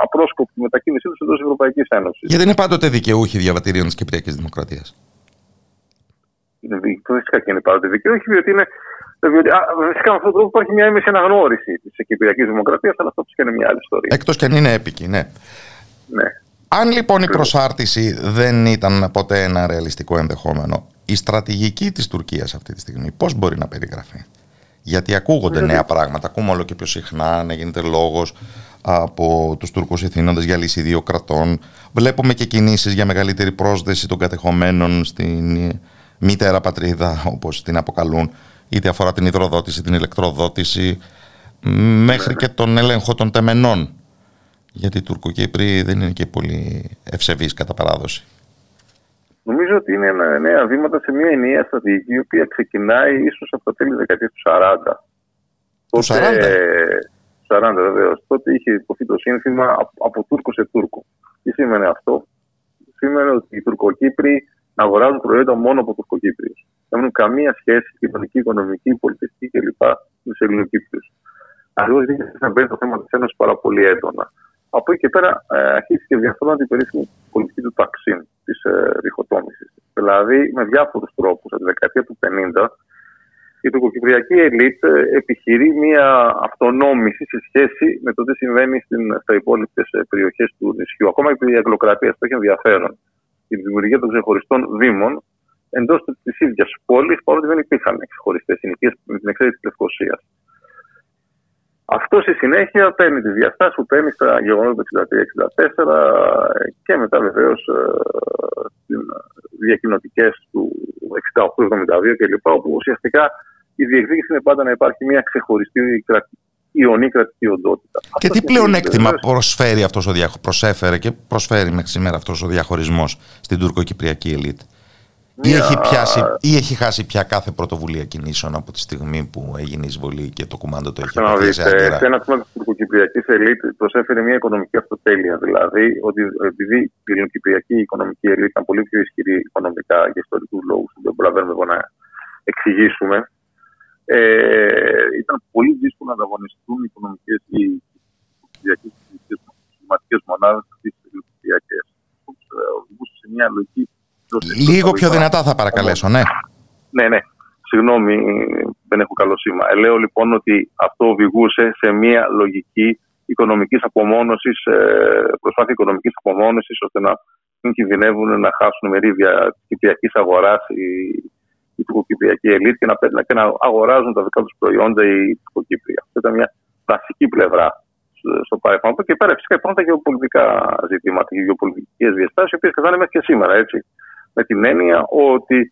απρόσκοπη μετακίνησή τους εντός Ευρωπαϊκής Ένωσης. Γιατί είναι πάντοτε δικαιούχοι διαβατήριων της Κυπριακής Δημοκρατίας; Φυσικά και είναι πάντοτε δικαιούχοι, διότι είναι. Διότι, φυσικά με αυτόν τον τρόπο υπάρχει μια έμεση αναγνώριση της Κυπριακής Δημοκρατίας, αλλά αυτό φυσικά είναι μια άλλη ιστορία. Εκτός και αν είναι έπικη, ναι. ναι. Αν λοιπόν η προσάρτηση δεν ήταν ποτέ ένα ρεαλιστικό ενδεχόμενο, η στρατηγική της Τουρκίας αυτή τη στιγμή πώς μπορεί να περιγραφεί; Γιατί ακούγονται νέα πράγματα, ακούμε όλο και πιο συχνά να γίνεται λόγος από τους Τούρκους ηθήνοντες για λύση δύο κρατών. Βλέπουμε και κινήσεις για μεγαλύτερη πρόσδεση των κατεχομένων στην μητέρα πατρίδα, όπως την αποκαλούν, είτε αφορά την υδροδότηση, την ηλεκτροδότηση, μέχρι και τον έλεγχο των τεμενών. Γιατί οι Τουρκοκύπροι δεν είναι και πολύ ευσεβείς κατά παράδοση. Νομίζω ότι είναι ένα νέα βήματα σε μια ενιαία στρατηγική η οποία ξεκινάει ίσως από το τέλη δεκαετίας του 40. Του 40? 40 βεβαίως. Τότε είχε υποθεί το σύνθημα από Τούρκο σε Τούρκο. Τι σημαίνει αυτό; Σήμαινε ότι οι Τουρκοκύπροι αγοράζουν προϊόντα μόνο από Τουρκοκύπριους. Δεν έχουν καμία σχέση κοινωνική, οικονομική, πολιτιστική κλπ. με τους Ελληνοκύπριους. Αλλιώ δεν να μπαίνει το θέμα της Ένωσης πάρα πολύ έντονα. Από εκεί και πέρα ε, αρχίζει και διαφωνεί η περίφημη πολιτική του ταξίν, της ε, διχοτόμησης. Δηλαδή, με διάφορους τρόπους, από τη δεκαετία του 50, η τουρκοκυπριακή ελίτ ε, επιχειρεί μια αυτονόμηση σε σχέση με το τι συμβαίνει στι υπόλοιπες περιοχές του νησιού. Ακόμα και η αγγλοκρατία, αυτό έχει ενδιαφέρον. Η δημιουργία των ξεχωριστών δήμων εντός της ίδιας πόλης, παρότι δεν υπήρχαν ξεχωριστές συνοικίες με την εξαίρεση της Λευκοσίας. Αυτός στη συνέχεια παίρνει τις διαστάσεις που παίρνει στα γεγονότα του 63-64 και μετά βεβαίως ε, στι διακοινωτικές του 68-72 κλπ. όπου ουσιαστικά η διεκδίκηση είναι πάντα να υπάρχει μια ξεχωριστή ιονή κρατική οντότητα. Και τι πλεονέκτημα προσφέρει αυτός ο προσέφερε και προσφέρει μέχρι σήμερα αυτός ο διαχωρισμός στην τουρκοκυπριακή ελίτ; Ή, έχει πιάσει, ή έχει χάσει πια κάθε πρωτοβουλία κινήσεων από τη στιγμή που έγινε η εισβολή και το κουμάντο το έχει πιάσει. Σε ένα τμήμα της τουρκοκυπριακής ελίτ προσέφερε μια οικονομική αυτοτέλεια. Δηλαδή, ότι επειδή η ελληνοκυπριακή οικονομική ελίτ ήταν πολύ πιο ισχυρή οικονομικά για ιστορικούς λόγους, που δεν προλαβαίνουμε να εξηγήσουμε, ε, ήταν πολύ δύσκολο να ανταγωνιστούν οι οικονομικές ή οι μονάδες της ελληνοκυπριακή. Οδηγούσε σε μια λογική Λίγο πιο δυνατά θα παρακαλέσω, ναι. Ναι, ναι. Συγγνώμη, δεν έχω καλό σήμα. Ε, λέω λοιπόν ότι αυτό οδηγούσε σε μια λογική οικονομικής απομόνωσης, ε, προσπάθεια οικονομικής απομόνωσης, ώστε να μην κινδυνεύουν να χάσουν μερίδια της κυπριακής αγοράς η, η τουρκοκυπριακή ελίτ και να, και να αγοράζουν τα δικά τους προϊόντα οι τουρκοκύπρια. Αυτό ήταν μια βασική πλευρά στο παρελθόν. Από και πέρα φυσικά υπάρχουν τα γεωπολιτικά ζητήματα, οι γεωπολιτικές διαστάσεις, οι οποίες κρατάνε μέχρι και σήμερα. Έτσι με την έννοια ότι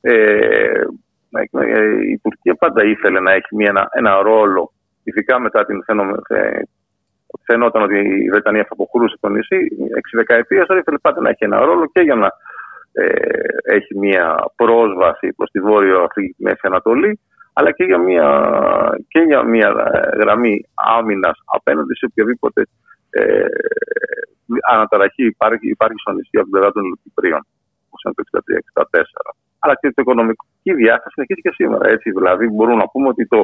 ε, ε, η Τουρκία πάντα ήθελε να έχει μια, ένα, ένα ρόλο, ειδικά μετά την φαινόταν ότι η Βρετανία θα αποχωρούσε το νησί, 6 δεκαετία, αλλά ήθελε πάντα να έχει ένα ρόλο και για να ε, έχει μια πρόσβαση προς τη Βόρειο Αφρική Μέση Ανατολή, αλλά και για μια, και για μια γραμμή άμυνας απέναντι σε οποιαδήποτε ε, αναταραχή υπάρχει, υπάρχει στο νησί από την πλευρά των Κυπρίων το 63-64. Αλλά και το οικονομική διάσταση συνεχίζει και σήμερα. Έτσι. Δηλαδή, μπορούμε να πούμε ότι το,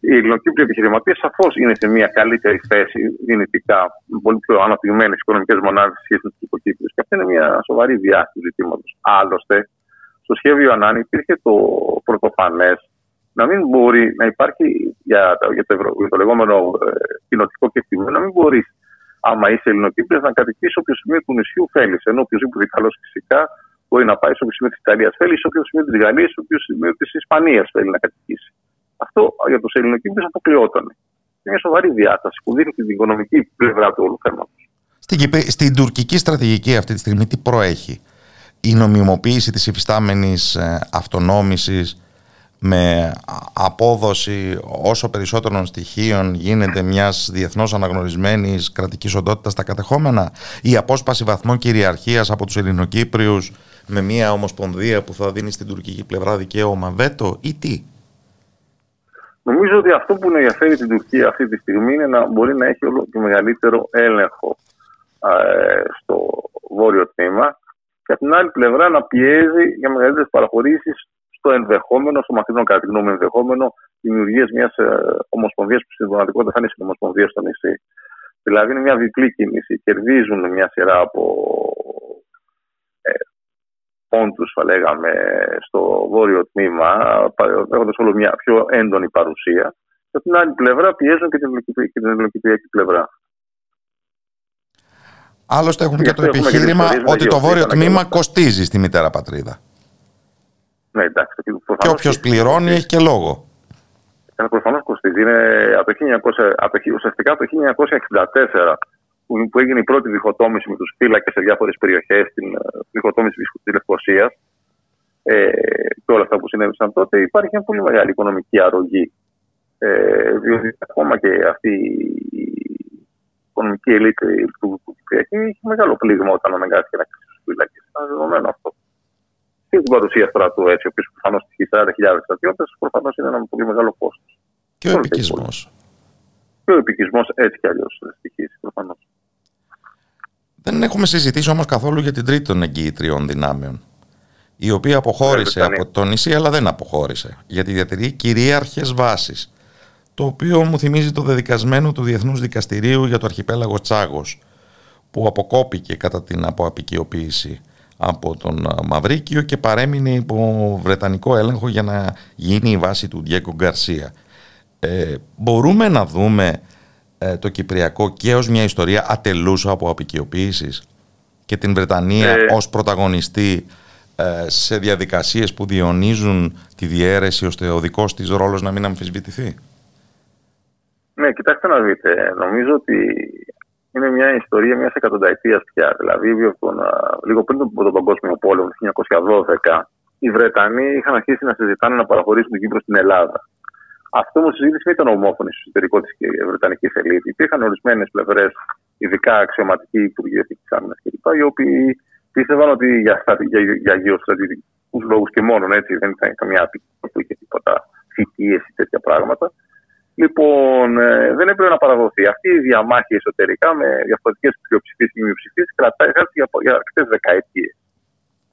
οι ελληνοκύπριοι επιχειρηματίε σαφώς είναι σε μια καλύτερη θέση δυνητικά, πολύ πιο αναπτυγμένες οικονομικές μονάδες σχέση με τους Τουρκοκύπριους. Και αυτή είναι μια σοβαρή διάσταση του ζητήματος. Άλλωστε, στο σχέδιο Ανάνη υπήρχε το πρωτοφανές να μην μπορεί να υπάρχει για, για, το, για το λεγόμενο ε, κοινοτικό κεκτημένο, να μην μπορείς άμα είσαι Ελληνοκύπριος, να κατοικήσει όποιο σημείο του νησιού θέλεις. Ενώ οποιοδήποτε καλό φυσικά μπορεί να πάει σε όποιο σημείο της Ιταλίας θέλει, σε όποιο σημείο της Γαλλίας, σε όποιο σημείο της Ισπανίας θέλει να κατοικήσει. Αυτό για τους Ελληνοκύπριου αποκλειόταν. Είναι μια σοβαρή διάσταση που δείχνει την οικονομική πλευρά του όλου θέματος. Στην, στην τουρκική στρατηγική αυτή τη στιγμή τι προέχει; Η νομιμοποίηση της υφιστάμενης ε, αυτονόμησης με απόδοση όσο περισσότερων στοιχείων γίνεται μιας διεθνώς αναγνωρισμένης κρατικής οντότητας στα κατεχόμενα η απόσπαση βαθμών κυριαρχίας από τους Ελληνοκύπριους με μια ομοσπονδία που θα δίνει στην τουρκική πλευρά δικαίωμα βέτο ή τι; Νομίζω ότι αυτό που ενδιαφέρει την Τουρκία αυτή τη στιγμή είναι να μπορεί να έχει όλο και μεγαλύτερο έλεγχο ε, στο βόρειο τμήμα και από την άλλη πλευρά να πιέζει για μεγαλύτερες παραχωρήσεις στο ενδεχόμενο, στο μακρινό κατά τη γνώμη ενδεχόμενο, δημιουργία μιας ε, ομοσπονδίας που στην πραγματικότητα θα είναι στην ομοσπονδία στο νησί. Δηλαδή είναι μια διπλή κίνηση. Κερδίζουν μια σειρά από ε, πόντους, θα λέγαμε, στο βόρειο τμήμα, έχοντας όλο μια πιο έντονη παρουσία. Και από την άλλη πλευρά πιέζουν και την ελληνοκυπριακή πλευρά. Άλλωστε έχουν και, το επιχείρημα ότι το βόρειο τμήμα κοστίζει στη μητέρα πατρίδα. Ναι, εντάξει. Και όποιο πληρώνει έχει και λόγο. ένα προφανώ κοστίζει. Είναι από το 1900, από το, ουσιαστικά το 1964 που, που έγινε η πρώτη διχοτόμηση με του φύλακε σε διάφορε περιοχέ, την ε, διχοτόμηση τη Λευκοσία ε, και όλα αυτά που συνέβησαν τότε, υπάρχει μια πολύ μεγάλη οικονομική αρρωγή. Ε, διότι ακόμα και αυτή η οικονομική ελίτ του Κυπριακή έχει μεγάλο πλήγμα όταν αναγκάστηκε να κλείσει του φύλακε. Είναι δεδομένο αυτό. Και την παρουσία στρατού έτσι, ο οποίος προφανώς έχει 40.000 στρατιώτες, προφανώς είναι ένα πολύ μεγάλο κόστος. Και ο επικισμός. Και ο επικισμός έτσι κι αλλιώς στοιχίζει προφανώς. Δεν έχουμε συζητήσει όμως καθόλου για την τρίτη των εγγυητριών δυνάμεων η οποία αποχώρησε από το νησί αλλά δεν αποχώρησε γιατί διατηρεί κυρίαρχες βάσεις το οποίο μου θυμίζει το δεδικασμένο του Διεθνούς Δικαστηρίου για το αρχιπέλαγο Τσάγος που αποκόπηκε κατά την αποαπικιοποίηση από τον Μαυρίκιο και παρέμεινε υπό βρετανικό έλεγχο για να γίνει η βάση του Διέκο Γκαρσία. Ε, μπορούμε να δούμε ε, το Κυπριακό και ως μια ιστορία ατελούς από απεικιοποίησης και την Βρετανία ε... ως πρωταγωνιστή ε, σε διαδικασίες που διονύζουν τη διαίρεση ώστε ο δικός της ρόλος να μην αμφισβητηθεί; Ναι, κοιτάξτε να δείτε. Νομίζω ότι είναι μια ιστορία μιας εκατονταετίας πια. Δηλαδή, λίγο πριν τον Παγκόσμιο Πόλεμο, το 1912, οι Βρετανοί είχαν αρχίσει να συζητάνε να παραχωρήσουν την Κύπρο στην Ελλάδα. Αυτό όμως η συζήτηση δεν ήταν ομόφωνη στο εσωτερικό της Βρετανικής ελίτ. Υπήρχαν ορισμένες πλευρές, ειδικά αξιωματικοί υπουργοί εθνικής άμυνας κλπ., οι οποίοι πίστευαν ότι για, για, για γεωστρατηγικούς λόγους και μόνο έτσι δεν ήταν καμιά απειλή που είχε τίποτα θητείες ή τέτοια πράγματα. Λοιπόν, ε, δεν έπρεπε να παραδοθεί. Αυτή η διαμάχη εσωτερικά με διαφορετικές πλειοψηφίες και μειοψηφίες κρατάει για, για αρκετέ δεκαετίες.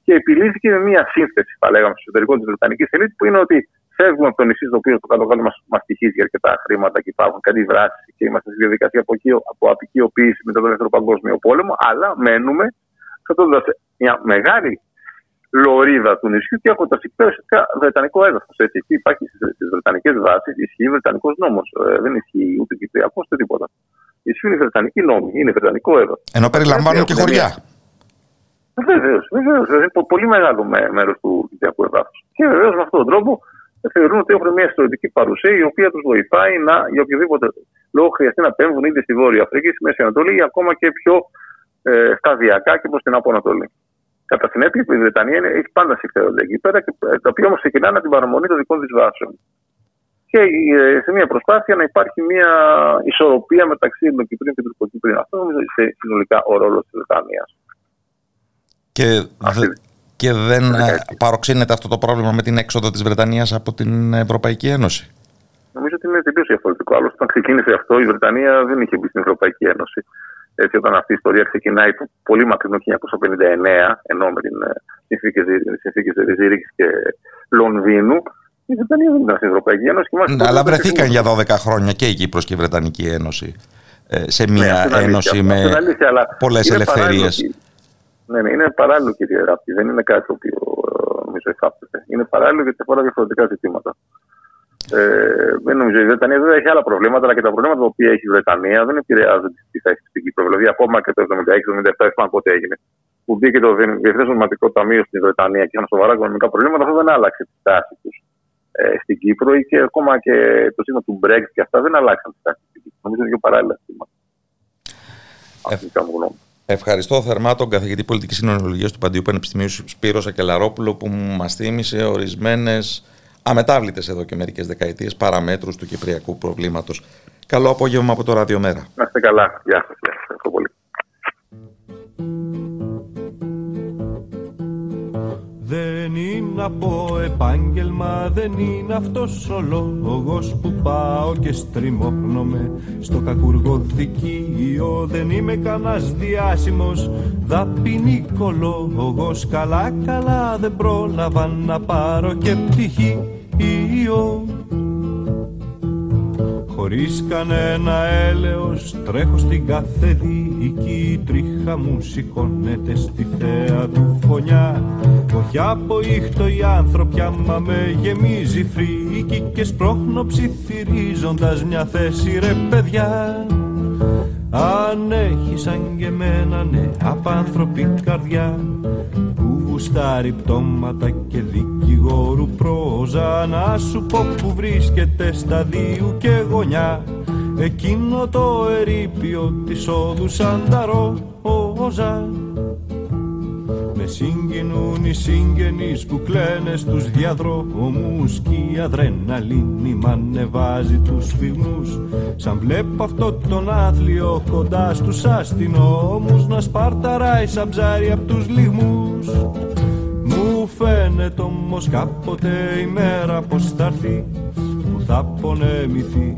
Και επιλύθηκε με μια σύνθεση, θα λέγαμε, στο εσωτερικό της Βρετανικής ελίτ, που είναι ότι φεύγουμε από το νησί το οποίο το κάτω-κάτω μας στοιχίζει αρκετά χρήματα και υπάρχουν κάτι δράσει και είμαστε στη διαδικασία από, από απεικιοποίηση μετά τον Δεύτερο Παγκόσμιο Πόλεμο, αλλά μένουμε κρατώντα μια μεγάλη λωρίδα του νησιού και έχοντα υπέρσικα βρετανικό έδαφος. Εκεί υπάρχει στις βρετανικές βάσεις, ισχύει βρετανικός νόμος. Ε, δεν ισχύει ούτε κυπριακός ούτε τίποτα. Ισχύουν οι βρετανικοί νόμοι, είναι βρετανικό έδαφος. Ενώ περιλαμβάνουν και χωριά. Βεβαίως, βεβαίως. Είναι πολύ μεγάλο μέρος του κυπριακού εδάφους. Και βεβαίως με αυτόν τον τρόπο θεωρούν ότι έχουν μια ιστορική παρουσία η οποία τους βοηθάει να, για οποιοδήποτε λόγο χρειαστεί να πέμβουν είτε στη Βόρεια Αφρική, στη Μέση Ανατολή ή ακόμα και πιο ε, σταδιακά και προς την Ανατολή. Κατά συνέπεια, η Βρετανία είναι, έχει πάντα συμφέροντα εκεί πέρα, και, ε, τα οποία όμως ξεκινάνε από την παραμονή των δικών της βάσεων. Και ε, σε μια προσπάθεια να υπάρχει μια ισορροπία μεταξύ των Κυπρίων και των Τουρκοκυπρίων. Αυτό νομίζω είναι συνολικά ο ρόλος της Βρετανίας. Και, και δεν ε, παροξύνεται αυτό το πρόβλημα με την έξοδο της Βρετανίας από την Ευρωπαϊκή Ένωση; Νομίζω ότι είναι τελείως διαφορετικό. Άλλωστε, όταν ξεκίνησε αυτό, η Βρετανία δεν είχε μπει στην Ευρωπαϊκή Ένωση. Έτσι, όταν αυτή η ιστορία ξεκινάει πολύ μακρινό 1959, ενώ με τι συνθήκε Ριζίρικη και Λονδίνου, η Βρετανία δεν ήταν στην Ευρωπαϊκή Ένωση. Ναι, αλλά βρεθήκαν για 12 χρόνια και η Κύπρος και η Βρετανική Ένωση ε, σε μια ναι, ένωση με πολλές ελευθερίες. Ναι, ναι, είναι παράλληλο κύριε Ράπτη. Δεν είναι κάτι το οποίο ε, νομίζω εφάπτεται. Είναι παράλληλο γιατί αφορά διαφορετικά ζητήματα. Ε, δεν νομίζω. Η Βρετανία δεν έχει άλλα προβλήματα, αλλά και τα προβλήματα που έχει η Βρετανία δεν επηρεάζουν τη θέση στην Κύπρο. Δηλαδή, ακόμα και το 76-77, θυμάμαι πότε έγινε, που μπήκε το Διεθνές Νομισματικό Ταμείο στην Βρετανία και είχαν σοβαρά οικονομικά προβλήματα, αυτό δεν άλλαξε τη στάση τους ε, στην Κύπρο ή και ακόμα και το σύστημα του Brexit και αυτά δεν αλλάξαν τη στάση στην Κύπρο. Νομίζω είναι δύο παράλληλα συστήματα. Αυτή είναι η γνώμη. Ευχαριστώ θερμά τον καθηγητή πολιτικής συνολογία του Παντιού Πανεπιστημίου Σπύρο Ακελαρόπουλο που μας θύμισε ορισμένες αμετάβλητες εδώ και μερικές δεκαετίες παραμέτρους του κυπριακού προβλήματος. Καλό απόγευμα από το Ραδιομέρα. Να είστε καλά. Γεια σας. Ευχαριστώ πολύ. Δεν είναι από επάγγελμα, δεν είναι αυτός ο λόγος που πάω και στριμώχνομαι. Στο κακουργοδικείο Δεν είμαι κανάς διάσημος, δαπινικολόγος Καλά καλά δεν πρόλαβα να πάρω και πτυχίο Χωρίς κανένα έλεος τρέχω στην κάθε δίκη Τρίχα μου σηκώνεται στη θέα του φωνιά. Όχι από ήχτο οι άνθρωποι άμα με γεμίζει φρίκη Και σπρώχνω ψιθυρίζοντας μια θέση ρε παιδιά. Αν έχεις σαν και εμένα ναι απάνθρωπη καρδιά Που γουστάρει πτώματα και δικηγόρου πρόζα. Να σου πω που βρίσκεται στα δύο και γωνιά Εκείνο το ερείπιο της όδου σαν τα ρόζα. με συγκινούν οι συγγενείς που κλαίνε στους διαδρόμους Κι η αδρεναλίνη μ' ανεβάζει τους φυγμούς Σαν βλέπω αυτό τον άθλιο κοντά στους αστυνόμους Να σπαρταράει σαν ψάρι απ' τους λιγμούς. Μου φαίνεται όμως κάποτε η μέρα πως θα έρθει Που θα πονεμηθεί.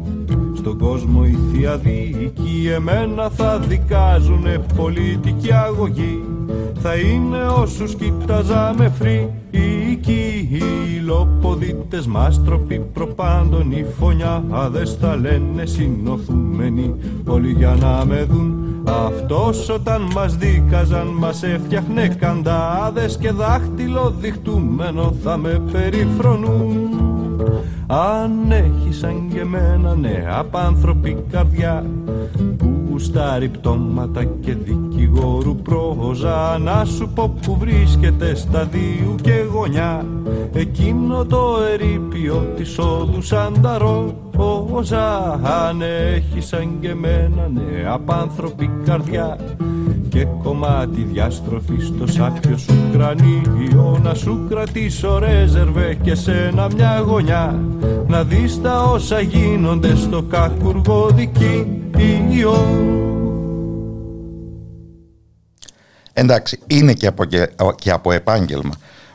Στον κόσμο η θεία δίκη Εμένα θα δικάζουνε πολιτική αγωγή θα είναι όσους κοίταζαμε φρίκοι Οι λοποδίτες μας τροπή προπάντων οι φωνιάδες θα λένε συνοθούμενοι. Όλοι για να με δουν αυτός όταν μας δίκαζαν μας έφτιαχνε καντάδες και δάχτυλο διχτούμενο θα με περιφρονούν. Αν έχεις σαν και εμένα ναι απάνθρωπη καρδιά γουστάρει πτώματα και δικηγόρου πρόζα Να σου πω που βρίσκεται στα δύο και γωνιά. Εκείνο το ερείπιο της όδου σαν τα ρόζα. Αν έχεις σαν και εμένα ναι απάνθρωπη καρδιά και κομμάτι διαστροφής. Στο σάπιο σου κρανίο να σου κρατήσω ρέζερβε και σένα μια γωνιά. Να δεις τα όσα γίνονται στο κακουργό δικείο Εντάξει, είναι και από, και από επάγγελμα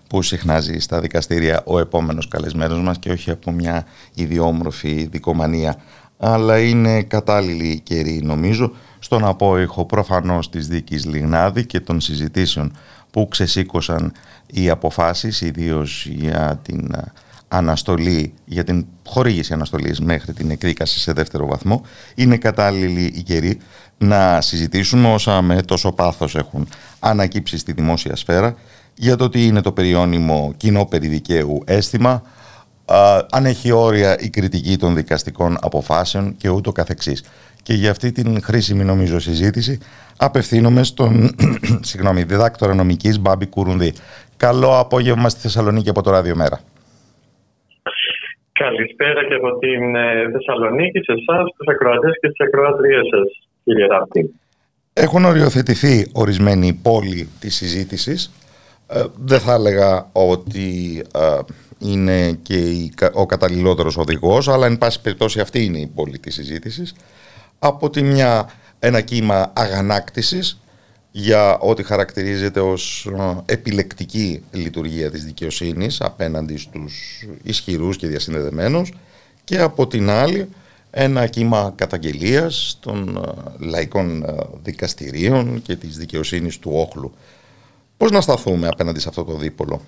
που συχνάζει στα δικαστήρια ο επόμενος καλεσμένος μας και όχι από μια ιδιόμορφη δικομανία. Αλλά είναι κατάλληλη η καιρή νομίζω στον απόϊχο προφανώς της δίκης Λιγνάδη και των συζητήσεων που ξεσήκωσαν οι αποφάσεις ιδίως για την αναστολή, για την χορήγηση αναστολής μέχρι την εκδίκαση σε δεύτερο βαθμό είναι κατάλληλη η καιρή να συζητήσουμε όσα με τόσο πάθος έχουν ανακύψει στη δημόσια σφαίρα για το τι είναι το περιώνυμο κοινό περιδικαίου αίσθημα αν έχει όρια η κριτική των δικαστικών αποφάσεων και ούτω καθεξής. Και για αυτή την χρήσιμη νομίζω συζήτηση απευθύνομαι στον συγγνώμη, διδάκτορα νομικής Μπάμπη Κουρουνδή. Καλό απόγευμα στη Θεσσαλονίκη από το Ράδιο Μέρα. Καλησπέρα και από την ε, Θεσσαλονίκη σε εσάς, τους ακροατές και τις ακροατρίε σας, κύριε Ράπτη. Έχουν οριοθετηθεί ορισμένοι πόλοι της συζήτησης. Ε, δεν θα έλεγα ότι ε, είναι και ο καταλληλότερος οδηγός, αλλά εν πάση περιπτώσει αυτή είναι η πόλη της συζήτησης. Από τη μια ένα κύμα αγανάκτησης για ό,τι χαρακτηρίζεται ως ε, επιλεκτική λειτουργία της δικαιοσύνης απέναντι στους ισχυρούς και διασυνδεδεμένους και από την άλλη ένα κύμα καταγγελίας των ε, λαϊκών ε, δικαστηρίων και της δικαιοσύνης του όχλου. Πώς να σταθούμε απέναντι σε αυτό το δίπολο;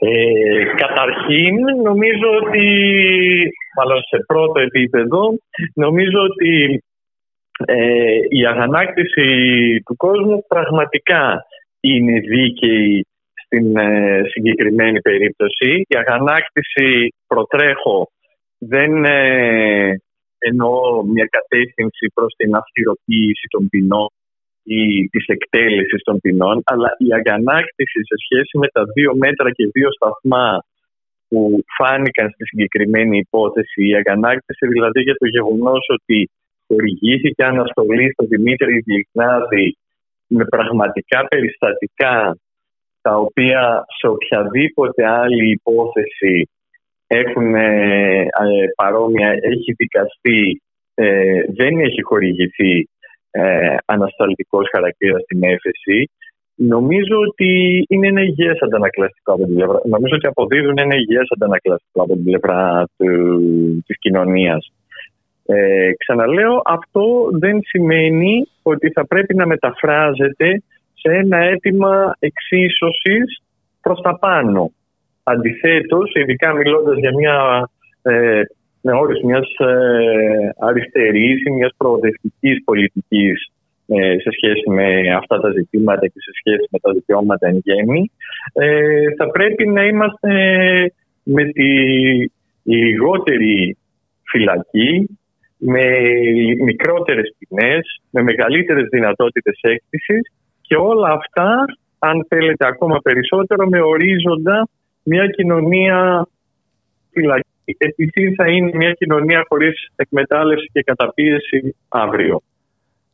Ε, καταρχήν νομίζω ότι, μάλλον σε πρώτο επίπεδο, νομίζω ότι ε, η αγανάκτηση του κόσμου πραγματικά είναι δίκαιη στην ε, συγκεκριμένη περίπτωση. Η αγανάκτηση προτρέχω δεν ε, εννοώ μια κατεύθυνση προς την αυστηροποίηση των ποινών ή της εκτέλεσης των ποινών, αλλά η αγανάκτηση σε σχέση με τα δύο μέτρα και δύο σταθμά που φάνηκαν στη συγκεκριμένη υπόθεση, η αγανάκτηση δηλαδή για το γεγονός ότι χορηγήθηκε αναστολή στον Δημήτρη Γλυκνάδη με πραγματικά περιστατικά τα οποία σε οποιαδήποτε άλλη υπόθεση έχουν ε, ε, παρόμοια, έχει δικαστεί, ε, δεν έχει χορηγηθεί ε, ανασταλτικός χαρακτήρας στην έφεση. Νομίζω ότι είναι ένα υγιές αντανακλαστικό από την πλευρά. Νομίζω ότι αποδίδουν ένα υγιές αντανακλαστικό από την πλευρά της κοινωνίας. Ε, ξαναλέω, αυτό δεν σημαίνει ότι θα πρέπει να μεταφράζεται σε ένα αίτημα εξίσωσης προς τα πάνω. Αντιθέτως, ειδικά μιλώντας για μια ε, με όρους μιας ε, αριστερής ή μιας προοδευτικής πολιτικής ε, σε σχέση με αυτά τα ζητήματα και σε σχέση με τα δικαιώματα εν γέννη, ε, θα πρέπει να είμαστε με τη λιγότερη φυλακή, με μικρότερες ποινές, με μεγαλύτερες δυνατότητες έκθεσης Και όλα αυτά, αν θέλετε ακόμα περισσότερο, με ορίζοντα μια κοινωνία φυλακή. Επειδή θα είναι μια κοινωνία χωρίς εκμετάλλευση και καταπίεση αύριο.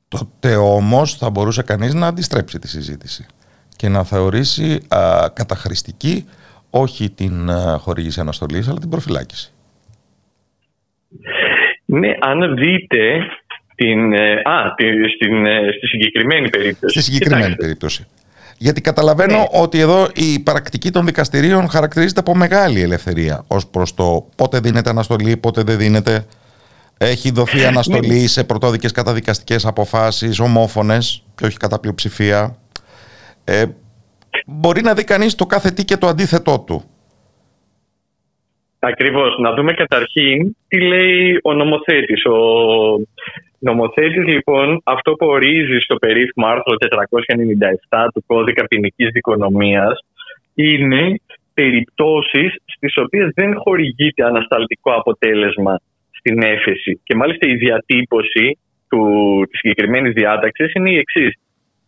Τότε όμως θα μπορούσε κανείς να αντιστρέψει τη συζήτηση και να θεωρήσει α, καταχρηστική όχι την α, χορήγηση αναστολής αλλά την προφυλάκηση. Ναι, αν δείτε την, ε, α, στην, ε, στη συγκεκριμένη περίπτωση. Στη συγκεκριμένη περίπτωση. Γιατί καταλαβαίνω ναι. ότι εδώ η πρακτική των δικαστηρίων χαρακτηρίζεται από μεγάλη ελευθερία ως προς το πότε δίνεται αναστολή, πότε δεν δίνεται. Έχει δοθεί ναι. αναστολή σε πρωτόδικες καταδικαστικές αποφάσεις, ομόφωνες και όχι κατά πλειοψηφία. Ε, μπορεί να δει κανείς το κάθε τι και το αντίθετό του. Ακριβώς. Να δούμε καταρχήν τι λέει ο νομοθέτης. Ο νομοθέτης λοιπόν αυτό που ορίζει στο περίφημο άρθρο 497 του κώδικα ποινικής δικονομίας είναι περιπτώσεις στις οποίες δεν χορηγείται ανασταλτικό αποτέλεσμα στην έφεση. Και μάλιστα η διατύπωση του, της συγκεκριμένης διάταξης είναι η εξής.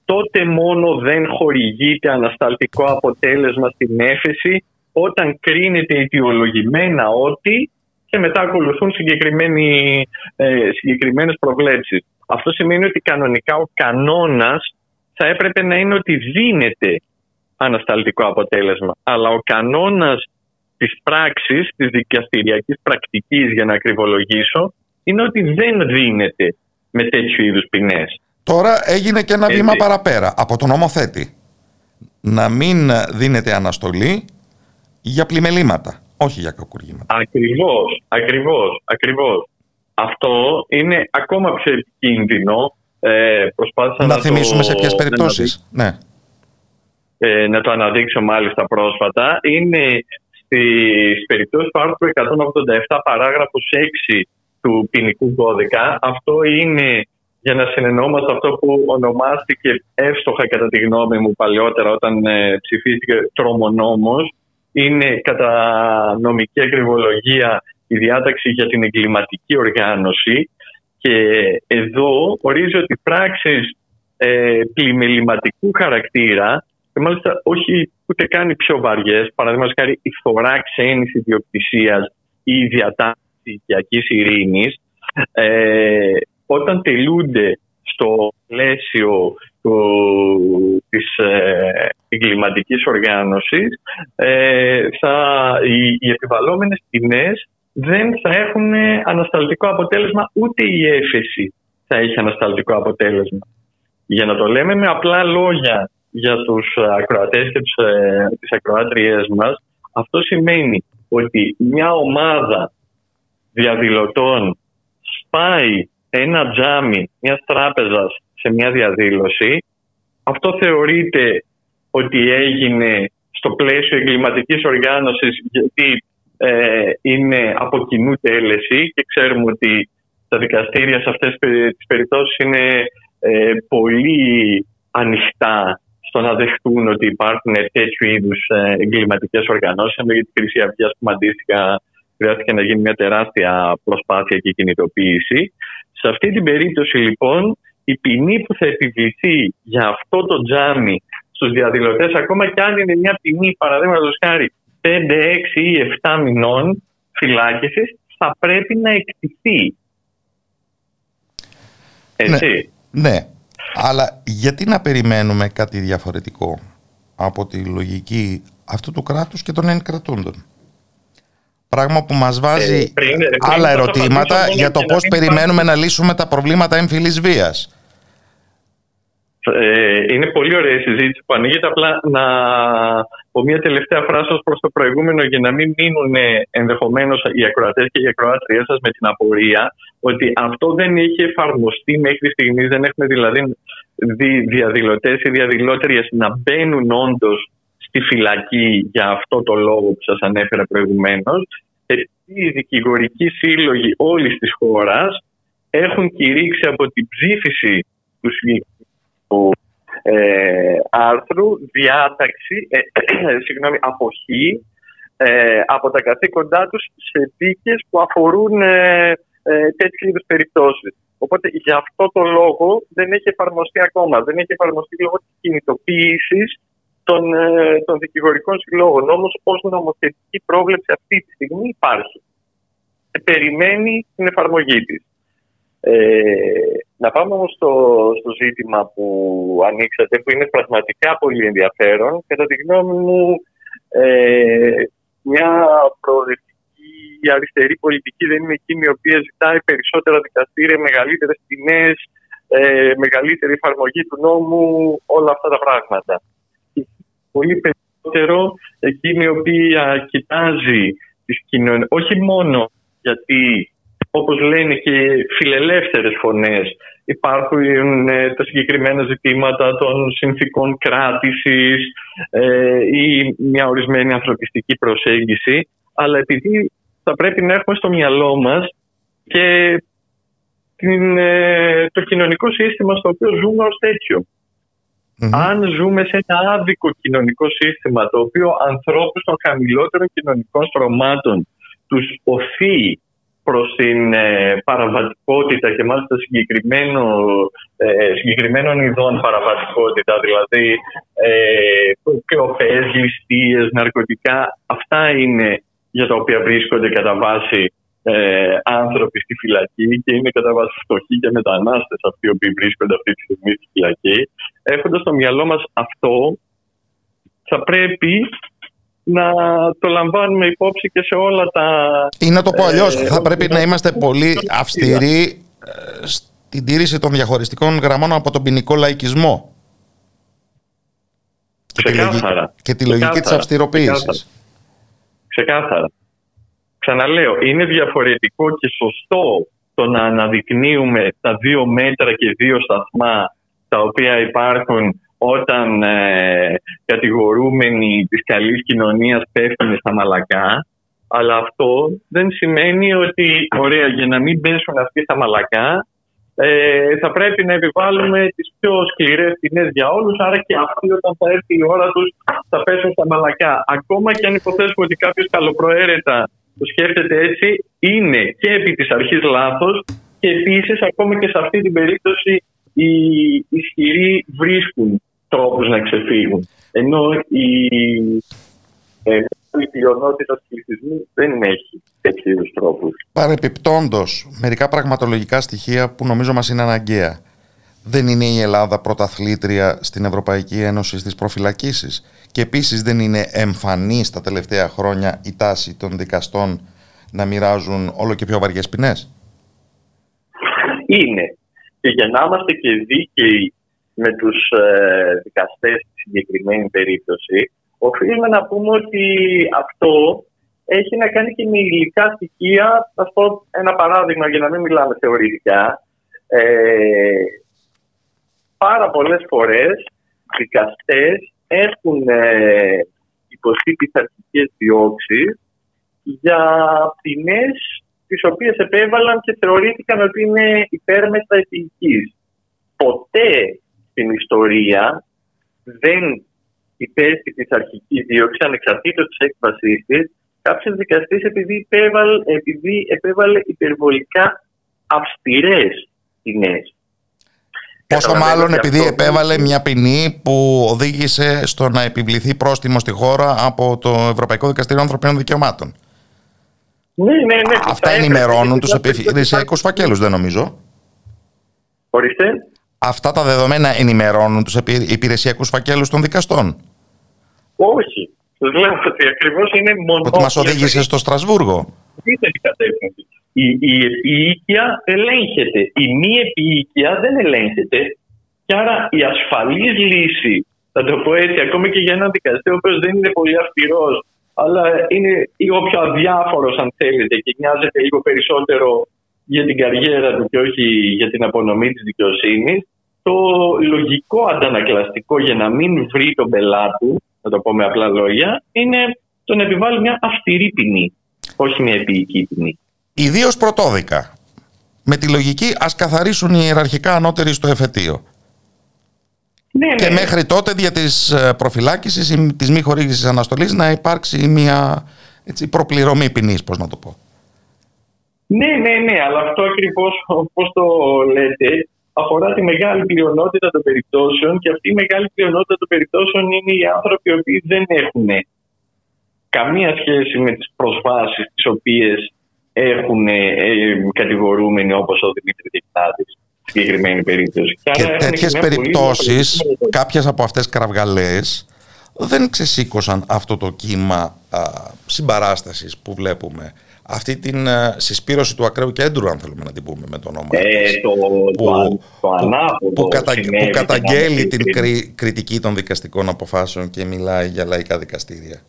Τότε μόνο δεν χορηγείται ανασταλτικό αποτέλεσμα στην έφεση όταν κρίνεται αιτιολογημένα ότι και μετά ακολουθούν ε, συγκεκριμένες προβλέψεις. Αυτό σημαίνει ότι κανονικά ο κανόνας θα έπρεπε να είναι ότι δίνεται ανασταλτικό αποτέλεσμα. Αλλά ο κανόνας της πράξης, της δικαστηριακής πρακτικής για να ακριβολογήσω, είναι ότι δεν δίνεται με τέτοιου είδους ποινές. Τώρα έγινε και ένα βήμα παραπέρα από τον νομοθέτη. Να μην δίνεται αναστολή για πλημελήματα, όχι για κακουργήματα. Ακριβώς, ακριβώς, ακριβώς. Αυτό είναι ακόμα πιο επικίνδυνο. Ε, προσπάθησα να, να θυμίσουμε σε ποιες περιπτώσεις. Να, ναι. ε, να το αναδείξω μάλιστα πρόσφατα. Είναι στις περιπτώσεις του άρθρου 187 παράγραφος 6 του ποινικού κώδικα. Αυτό είναι για να συνεννόμαστε αυτό που ονομάστηκε εύστοχα κατά τη γνώμη μου παλαιότερα όταν ε, ψηφίστηκε τρομονόμος είναι κατά νομική ακριβολογία η διάταξη για την εγκληματική οργάνωση και εδώ ορίζει ότι πράξεις ε, πλημεληματικού χαρακτήρα και μάλιστα όχι ούτε καν οι πιο βαριές, παραδείγματος χάρη η φθορά ξένης ιδιοκτησίας ή η διατάξη οικιακής ειρήνης, ε, όταν τελούνται στο πλαίσιο του, της ε, εγκληματικής οργάνωσης ε, θα, οι, οι επιβαλλόμενες ποινές δεν θα έχουν ανασταλτικό αποτέλεσμα ούτε η έφεση θα έχει ανασταλτικό αποτέλεσμα. Για να το λέμε με απλά λόγια για τους ακροατές και τους, ε, τις ακροάτριές μας αυτό σημαίνει ότι μια ομάδα διαδηλωτών σπάει ένα τζάμι μια τράπεζα σε μια διαδήλωση, αυτό θεωρείται ότι έγινε στο πλαίσιο εγκληματικής οργάνωσης γιατί ε, είναι από κοινού τέλεση και ξέρουμε ότι τα δικαστήρια σε αυτές τις περιπτώσεις είναι ε, πολύ ανοιχτά στο να δεχτούν ότι υπάρχουν τέτοιου είδους ε, εγκληματικές οργανώσεις. Με τη Χρυσή Αυγή, ας πούμε, αντίστοιχα, χρειάστηκε να γίνει μια τεράστια προσπάθεια και κινητοποίηση. Σε αυτή την περίπτωση, λοιπόν, η ποινή που θα επιβληθεί για αυτό το τζάμι στους διαδηλωτές, ακόμα και αν είναι μια ποινή, παραδείγματος χάρη 5, 6 ή 7 μηνών φυλάκισης, θα πρέπει να εκτιθεί. Έτσι. Ναι, ναι, αλλά γιατί να περιμένουμε κάτι διαφορετικό από τη λογική αυτού του κράτους και των κρατούντων. Πράγμα που μας βάζει ε, άλλα ερωτήματα για το πώς περιμένουμε να λύσουμε τα προβλήματα έμφυλης βίας. Ε, είναι πολύ ωραία η συζήτηση που ανοίγεται. Απλά να πω μια τελευταία φράση ως προς το προηγούμενο για να μην μείνουν ενδεχομένως οι ακροατές και οι ακροάτριές σας με την απορία ότι αυτό δεν έχει εφαρμοστεί μέχρι στιγμής. Δεν έχουμε δηλαδή δει διαδηλωτές ή διαδηλώτριες να μπαίνουν όντως στη φυλακή για αυτό το λόγο που σας ανέφερα προηγουμένως. Οι δικηγορικοί σύλλογοι όλης της χώρας έχουν κηρύξει από την ψήφιση του του ε, άρθρου διάταξη, ε, συγγνώμη, αποχή ε, από τα καθήκοντά τους σε δίκες που αφορούν ε, ε, τέτοιου είδους περιπτώσεις. Οπότε γι' αυτό το λόγο δεν έχει εφαρμοστεί ακόμα. Δεν έχει εφαρμοστεί λόγω της κινητοποίησης των, ε, των δικηγορικών συλλόγων. Όμως, ως νομοθετική πρόβλεψη αυτή τη στιγμή υπάρχει. Ε, περιμένει την εφαρμογή της. Ε, να πάμε όμως στο, στο ζήτημα που ανοίξατε, που είναι πραγματικά πολύ ενδιαφέρον. Κατά τη γνώμη μου, ε, μια προοδευτική αριστερή πολιτική δεν είναι εκείνη η οποία ζητάει περισσότερα δικαστήρια, μεγαλύτερες ποινέ, ε, μεγαλύτερη εφαρμογή του νόμου, όλα αυτά τα πράγματα. Πολύ περισσότερο εκείνη η οποία κοιτάζει τις κοινωνίες, όχι μόνο γιατί όπως λένε και φιλελεύθερες φωνές υπάρχουν ε, τα συγκεκριμένα ζητήματα των συνθήκων κράτησης ε, ή μια ορισμένη ανθρωπιστική προσέγγιση αλλά επειδή θα πρέπει να έχουμε στο μυαλό μας και την, ε, το κοινωνικό σύστημα στο οποίο ζούμε ως τετοιο Αν ζούμε σε ένα άδικο κοινωνικό σύστημα το οποίο ανθρώπους των χαμηλότερων κοινωνικών στρωμάτων τους οθεί προς την ε, παραβατικότητα και μάλιστα συγκεκριμένο, ε, συγκεκριμένων ειδών παραβατικότητα, δηλαδή ε, ληστείες, ναρκωτικά, αυτά είναι για τα οποία βρίσκονται κατά βάση ε, άνθρωποι στη φυλακή και είναι κατά βάση φτωχοί και μετανάστες αυτοί οι οποίοι βρίσκονται αυτή τη στιγμή στη φυλακή. Έχοντας στο μυαλό μας αυτό, θα πρέπει να το λαμβάνουμε υπόψη και σε όλα τα... Ή να το πω αλλιώς, ε, θα πρέπει να είμαστε πολύ αυστηροί ε, στην τήρηση των διαχωριστικών γραμμών από τον ποινικό λαϊκισμό. Ξεκάθαρα. Και τη λογική της αυστηροποίησης. Ξεκάθαρα. Ξαναλέω, είναι διαφορετικό και σωστό το να αναδεικνύουμε τα δύο μέτρα και δύο σταθμά τα οποία υπάρχουν όταν ε, κατηγορούμενοι της καλής κοινωνίας πέφτουν στα μαλακά αλλά αυτό δεν σημαίνει ότι ωραία για να μην πέσουν αυτοί στα μαλακά ε, θα πρέπει να επιβάλλουμε τις πιο σκληρές ποινές για όλους άρα και αυτοί όταν θα έρθει η ώρα τους θα πέσουν στα μαλακά. Ακόμα και αν υποθέσουμε ότι κάποιος καλοπροαίρετα το σκέφτεται έτσι είναι και επί της αρχής λάθος και επίσης ακόμα και σε αυτή την περίπτωση οι ισχυροί βρίσκουν τρόπους να ξεφύγουν. Ενώ η, ε, η πλειονότητα του πληθυσμού δεν έχει τέτοιους είδου τρόπους. Παρεπιπτόντως, μερικά πραγματολογικά στοιχεία που νομίζω μας είναι αναγκαία. Δεν είναι η Ελλάδα πρωταθλήτρια στην Ευρωπαϊκή Ένωση στις προφυλακίσεις και επίσης δεν είναι εμφανή τα τελευταία χρόνια η τάση των δικαστών να μοιράζουν όλο και πιο βαριές ποινές; Είναι. Και για να είμαστε και δίκαιοι με τους ε, δικαστές στη συγκεκριμένη περίπτωση, οφείλουμε να πούμε ότι αυτό έχει να κάνει και με υλικά στοιχεία. Θα πω ένα παράδειγμα για να μην μιλάμε θεωρητικά. Ε, πάρα πολλές φορές δικαστές έχουν ε, υποστεί πειθαρχικές διώξεις για ποινές τις οποίες επέβαλαν και θεωρήθηκαν ότι είναι υπέρμετα ηθικής. Ποτέ στην ιστορία δεν υπέστη τη αρχική δίωξη ανεξαρτήτως της έκβασή της κάποιο δικαστή επειδή, επειδή επέβαλε υπερβολικά αυστηρές ποινές. Πόσο μάλλον επειδή επέβαλε μια ποινή που οδήγησε στο να επιβληθεί πρόστιμο στη χώρα από το Ευρωπαϊκό Δικαστήριο Ανθρωπίνων Δικαιωμάτων. Ναι, ναι, ναι. Αυτά ενημερώνουν τους επιχειρησιακού φακέλους, δεν νομίζω. Ορίστε. Αυτά τα δεδομένα ενημερώνουν τους υπηρεσιακούς φακέλους των δικαστών. Όχι. Σα λέω ότι ακριβώς είναι μόνο. Ότι μας οδήγησε στο Στρασβούργο. Η, η επίοικια ελέγχεται. Η μη επίοικια δεν ελέγχεται. Και άρα η ασφαλής λύση, θα το πω έτσι, ακόμη και για έναν δικαστή, ο οποίος δεν είναι πολύ αυστηρός, αλλά είναι λίγο πιο αδιάφορος, αν θέλετε, και νοιάζεται λίγο περισσότερο για την καριέρα του και όχι για την απονομή της δικαιοσύνης, το λογικό αντανακλαστικό για να μην βρει τον πελάτη, να το πω με απλά λόγια, είναι το να επιβάλλει μια αυστηρή ποινή, όχι μια επίοικη ποινή. Ιδίως πρωτόδικα. Με τη λογική ας καθαρίσουν οι ιεραρχικά ανώτεροι στο εφετείο. Ναι, και ναι. μέχρι τότε δια της ε, προφυλάκησης ή της μη χορήγησης αναστολής να υπάρξει μια έτσι, προπληρωμή ποινής, πώς να το πω. Ναι, ναι, ναι, αλλά αυτό ακριβώς όπως το λέτε αφορά τη μεγάλη πλειονότητα των περιπτώσεων και αυτή η μεγάλη πλειονότητα των περιπτώσεων είναι οι άνθρωποι οι οποίοι δεν έχουν καμία σχέση με τις προσβάσεις τις οποίες έχουν ε, κατηγορούμενοι όπως ο Δημήτρης Δικτάτης συγκεκριμένη περίπτωση. Και, και τέτοιες περιπτώσεις, κάποιες από αυτές κραυγαλές δεν ξεσήκωσαν αυτό το κύμα α, συμπαράστασης που βλέπουμε αυτή την uh, συσπήρωση του ακραίου κέντρου, αν θέλουμε να την πούμε με το όνομα ε, το, που, το, το ανάποδο που, κατα, που καταγγέλει την κρι, κριτική των δικαστικών αποφάσεων και μιλάει για λαϊκά δικαστήρια.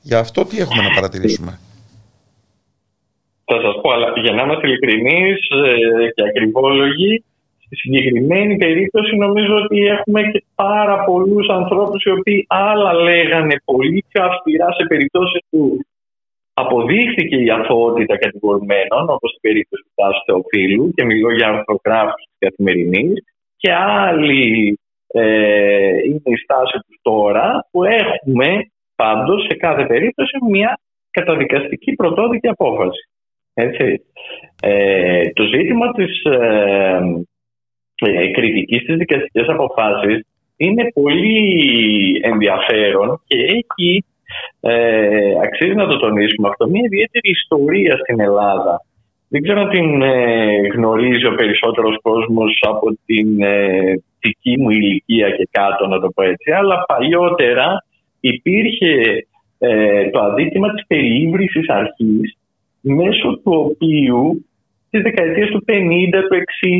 Για αυτό τι έχουμε να παρατηρήσουμε; Θα σας πω, αλλά για να είμαστε ειλικρινείς ε, και ακριβόλογοι, στη συγκεκριμένη περίπτωση νομίζω ότι έχουμε και πάρα πολλούς ανθρώπους οι οποίοι άλλα λέγανε πολύ πιο αυστηρά σε περιπτώσεις που αποδείχθηκε η αθωότητα κατηγορουμένων, όπως στην περίπτωση του Τάσου Θεοφίλου, και μιλώ για αρθρογράφους της καθημερινής, και άλλοι ε, είναι η στάση τους τώρα, που έχουμε πάντως σε κάθε περίπτωση μια καταδικαστική πρωτόδικη απόφαση. Έτσι. Ε, το ζήτημα της ε, ε, κριτικής της δικαστικές αποφάσεις είναι πολύ ενδιαφέρον και έχει ε, αξίζει να το τονίσουμε αυτό. Μια ιδιαίτερη ιστορία στην Ελλάδα. Δεν ξέρω αν την ε, γνωρίζει ο περισσότερος κόσμος από την ε, δική μου ηλικία και κάτω, να το πω έτσι. Αλλά παλιότερα υπήρχε ε, το αδίκημα της περιήβρησης αρχής μέσω του οποίου στις δεκαετίες του 50, του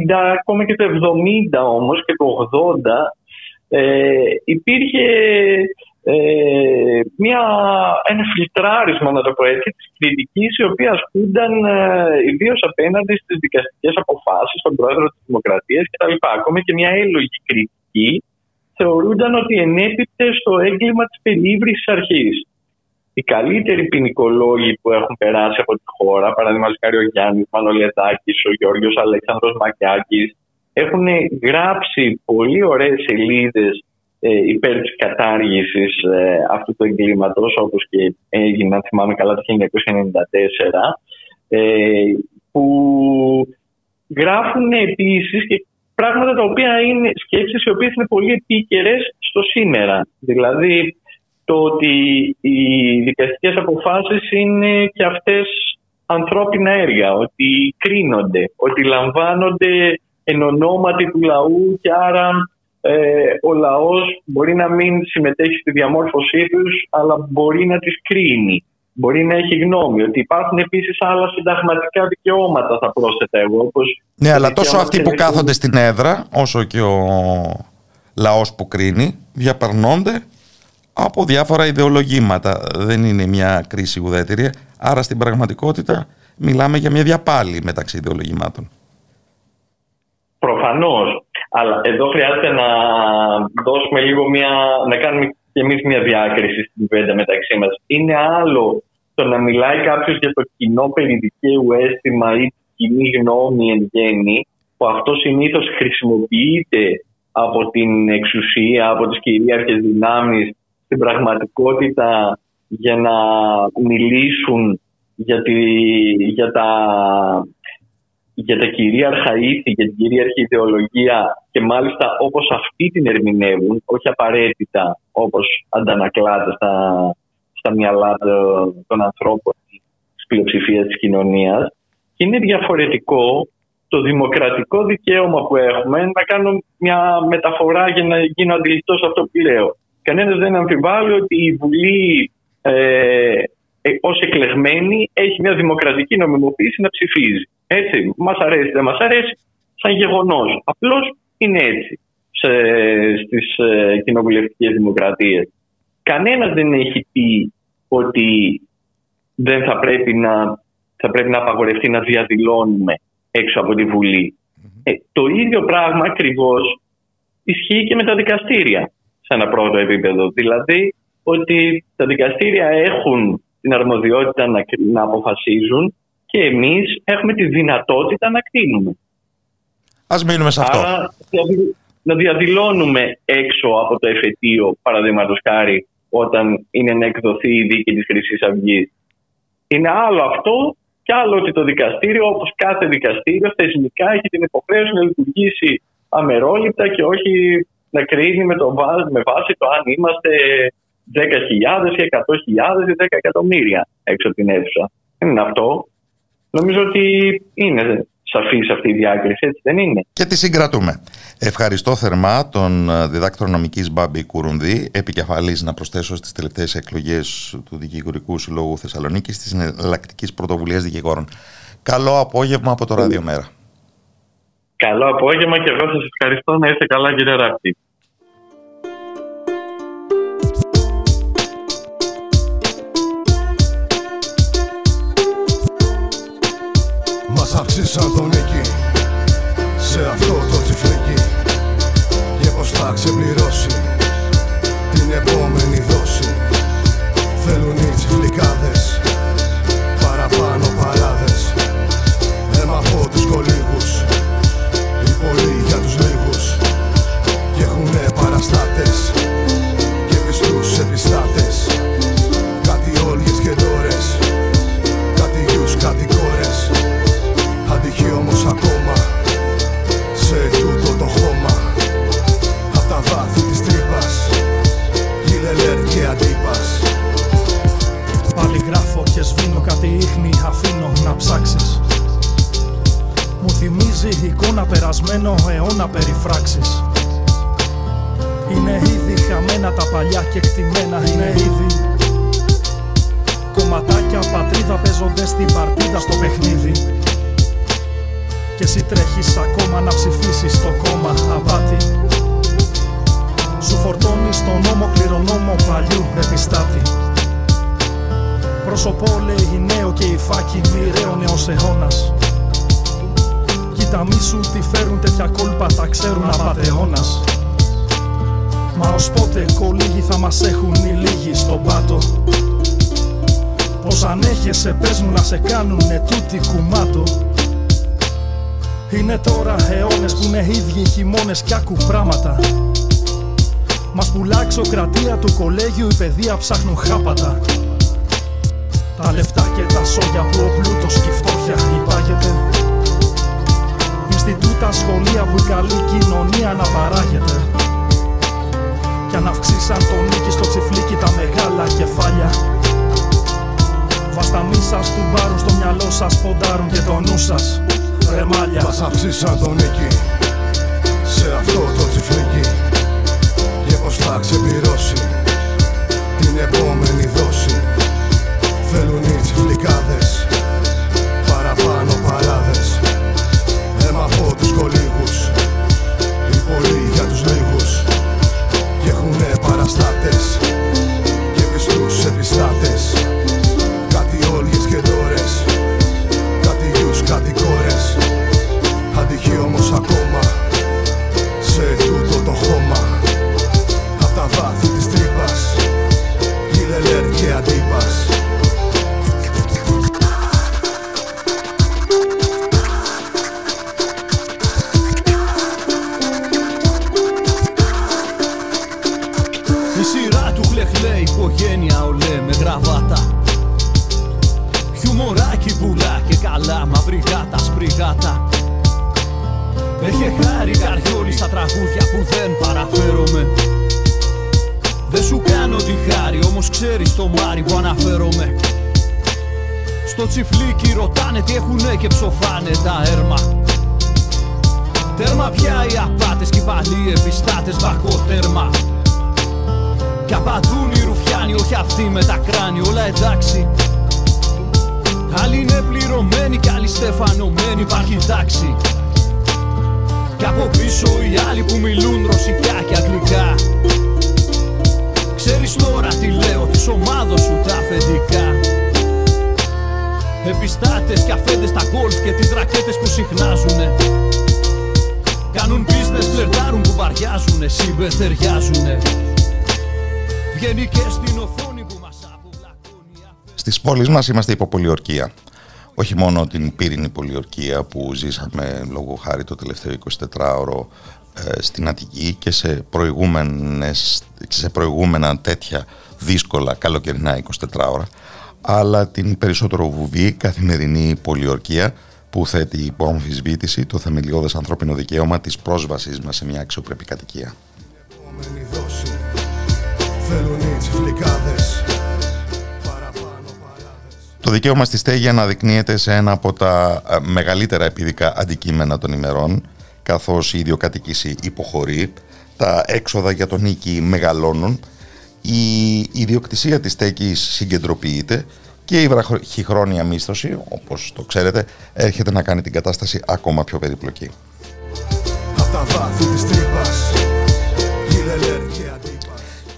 60, ακόμα και του 70 όμως και του 80 ε, υπήρχε ε, μια, ένα φιλτράρισμα, να το πω έτσι, της κριτικής η οποία ασκούνταν ε, ιδίως απέναντι στις δικαστικές αποφάσεις, στον πρόεδρο της Δημοκρατίας κτλ. Ακόμα και μια έλογη κριτική θεωρούνταν ότι ενέπιπτε στο έγκλημα της περίβρησης αρχής. Οι καλύτεροι ποινικολόγοι που έχουν περάσει από τη χώρα, παραδείγματο χάρη ο Γιάννης Μανολιατάκης, ο Γιώργο Αλέξανδρος Μακιάκης, έχουν γράψει πολύ ωραίες σελίδες ε, υπέρ της κατάργησης ε, αυτού του εγκλήματος όπως και έγινε, αν θυμάμαι καλά, το 1994 ε, που γράφουν επίσης και πράγματα τα οποία είναι σκέψεις οι οποίες είναι πολύ επίκαιρες στο σήμερα. Δηλαδή το ότι οι δικαστικές αποφάσεις είναι και αυτές ανθρώπινα έργα, ότι κρίνονται, ότι λαμβάνονται εν ονόματι του λαού και άρα ε, ο λαός μπορεί να μην συμμετέχει στη διαμόρφωσή τους, αλλά μπορεί να τις κρίνει. Μπορεί να έχει γνώμη ότι υπάρχουν επίσης άλλα συνταγματικά δικαιώματα, θα πρόσθετα εγώ. Όπως ναι, αλλά τόσο αυτοί που κάθονται στην έδρα, όσο και ο λαός που κρίνει, διαπερνώνται από διάφορα ιδεολογήματα. Δεν είναι μια κρίση ουδέτερη, άρα στην πραγματικότητα μιλάμε για μια διαπάλη μεταξύ ιδεολογημάτων. Προφανώς. Αλλά εδώ χρειάζεται να δώσουμε λίγο μια, να κάνουμε και εμείς μια διάκριση στην κουβέντα μεταξύ μας. Είναι άλλο το να μιλάει κάποιος για το κοινό περιδικαίου αίσθημα ή κοινή γνώμη εν γέννη, που αυτό συνήθως χρησιμοποιείται από την εξουσία, από τις κυρίαρχες δυνάμεις στην πραγματικότητα για να μιλήσουν για, τη, για τα για τα κυρίαρχα ήθη, για την κυρίαρχη ιδεολογία και μάλιστα όπως αυτοί την ερμηνεύουν, όχι απαραίτητα όπως αντανακλάται στα, στα μυαλά των ανθρώπων της πλειοψηφίας της κοινωνίας. Και είναι διαφορετικό το δημοκρατικό δικαίωμα που έχουμε να κάνω μια μεταφορά για να γίνω αντιληπτός σε αυτό που λέω. Κανένας δεν αμφιβάλλει ότι η Βουλή ε, ε, ως εκλεγμένη έχει μια δημοκρατική νομιμοποίηση να ψηφίζει. Έτσι, μας αρέσει, δεν μας αρέσει, σαν γεγονός. Απλώς είναι έτσι σε, στις ε, κοινοβουλευτικές δημοκρατίες. Κανένας δεν έχει πει ότι δεν θα πρέπει να, θα πρέπει να απαγορευτεί να διαδηλώνουμε έξω από τη Βουλή. Ε, το ίδιο πράγμα ακριβώς ισχύει και με τα δικαστήρια σε ένα πρώτο επίπεδο. Δηλαδή ότι τα δικαστήρια έχουν την αρμοδιότητα να, να αποφασίζουν και εμείς έχουμε τη δυνατότητα να κρίνουμε. Ας μείνουμε σε αυτό. Άρα να διαδηλώνουμε έξω από το εφετείο, παραδείγματος χάρη, όταν είναι να εκδοθεί η δίκη της χρυσής Αυγής. Είναι άλλο αυτό και Κι άλλο ότι το δικαστήριο, όπως κάθε δικαστήριο, θεσμικά έχει την υποχρέωση να λειτουργήσει αμερόληπτα και όχι να κρίνει με, το, με βάση το αν είμαστε 10.000 ή 100.000 ή 10 εκατομμύρια έξω από την αίθουσα. Δεν είναι αυτό. Νομίζω ότι είναι σαφής αυτή η διάκριση, έτσι δεν είναι. Και τη συγκρατούμε. Ευχαριστώ θερμά τον ε, διδάκτορο νομικής Μπάμπη Κουρουνδί, επικεφαλής να προσθέσω στις τελευταίες εκλογές του Δικηγορικού Συλλόγου Θεσσαλονίκης της Εναλλακτικής Πρωτοβουλίας Δικηγόρων. Καλό απόγευμα από το Ραδιομέρα. Καλό απόγευμα και εγώ σας ευχαριστώ να είστε καλά κύριε Ράπτη. Μας αυξήσαν τον νίκη. Σε αυτό το τσιφλίκι και πως θα ξεπληρώσει την επόμενη να ψάξεις. Μου θυμίζει εικόνα περασμένο αιώνα περιφράξεις Είναι ήδη χαμένα τα παλιά και εκτιμένα είναι ήδη. Κομματάκια πατρίδα παίζονται στην παρτίδα στο παιχνίδι. Και εσύ τρέχεις ακόμα να ψηφίσεις το κόμμα απάτη. Σου φορτώνεις τον νόμο κληρονόμο παλιού επιστάτη Πρόσωπο λέει νέο και η φάκη μοιραίο νέος αιώνας Κοίτα μη σου τι φέρουν τέτοια κόλπα τα ξέρουν απατεώνας Μα ως πότε κολύγοι θα μας έχουν οι λίγοι στον πάτο Πως ανέχεσαι πες μου να σε κάνουνε τούτη κουμάτο είναι τώρα αιώνες που είναι ίδιοι χειμώνες κι άκου πράγματα. Μας πουλά εξοκρατία του κολέγιου, η παιδεία ψάχνουν χάπατα. Τα λεφτά και τα σόγια που ο πλούτος και η φτώχεια υπάγεται. Ινστιτούτα, σχολεία που η καλή κοινωνία να παράγεται. Κι αν αυξήσαν τον νίκη στο τσιφλίκι τα μεγάλα κεφάλια. Βασταμί σας του μπάρουν στο μυαλό σας, ποντάρουν και το νου σας ρεμάλια Μας αυξήσαν τον νίκη σε αυτό το τσιφλίκι και πως θα ξεπληρώσει Στις πόλεις μας είμαστε υπό πολιορκία. Όχι μόνο την πύρινη πολιορκία που ζήσαμε λόγω χάρη το τελευταίο 24ωρο ε, στην Αττική και σε, προηγούμενες, και σε προηγούμενα τέτοια δύσκολα καλοκαιρινά 24 ώρα αλλά την περισσότερο βουβή καθημερινή πολιορκία που θέτει υπό αμφισβήτηση το θεμελιώδες ανθρώπινο δικαίωμα της πρόσβασης μας σε μια αξιοπρεπή κατοικία. Το δικαίωμα στη στέγη αναδεικνύεται σε ένα από τα ε, μεγαλύτερα επιδικά αντικείμενα των ημερών, καθώς η ιδιοκατοίκηση υποχωρεί, τα έξοδα για τον νίκη μεγαλώνουν, η ιδιοκτησία της στέγης συγκεντροποιείται και η βραχυχρόνια μίσθωση, όπως το ξέρετε, έρχεται να κάνει την κατάσταση ακόμα πιο περιπλοκή.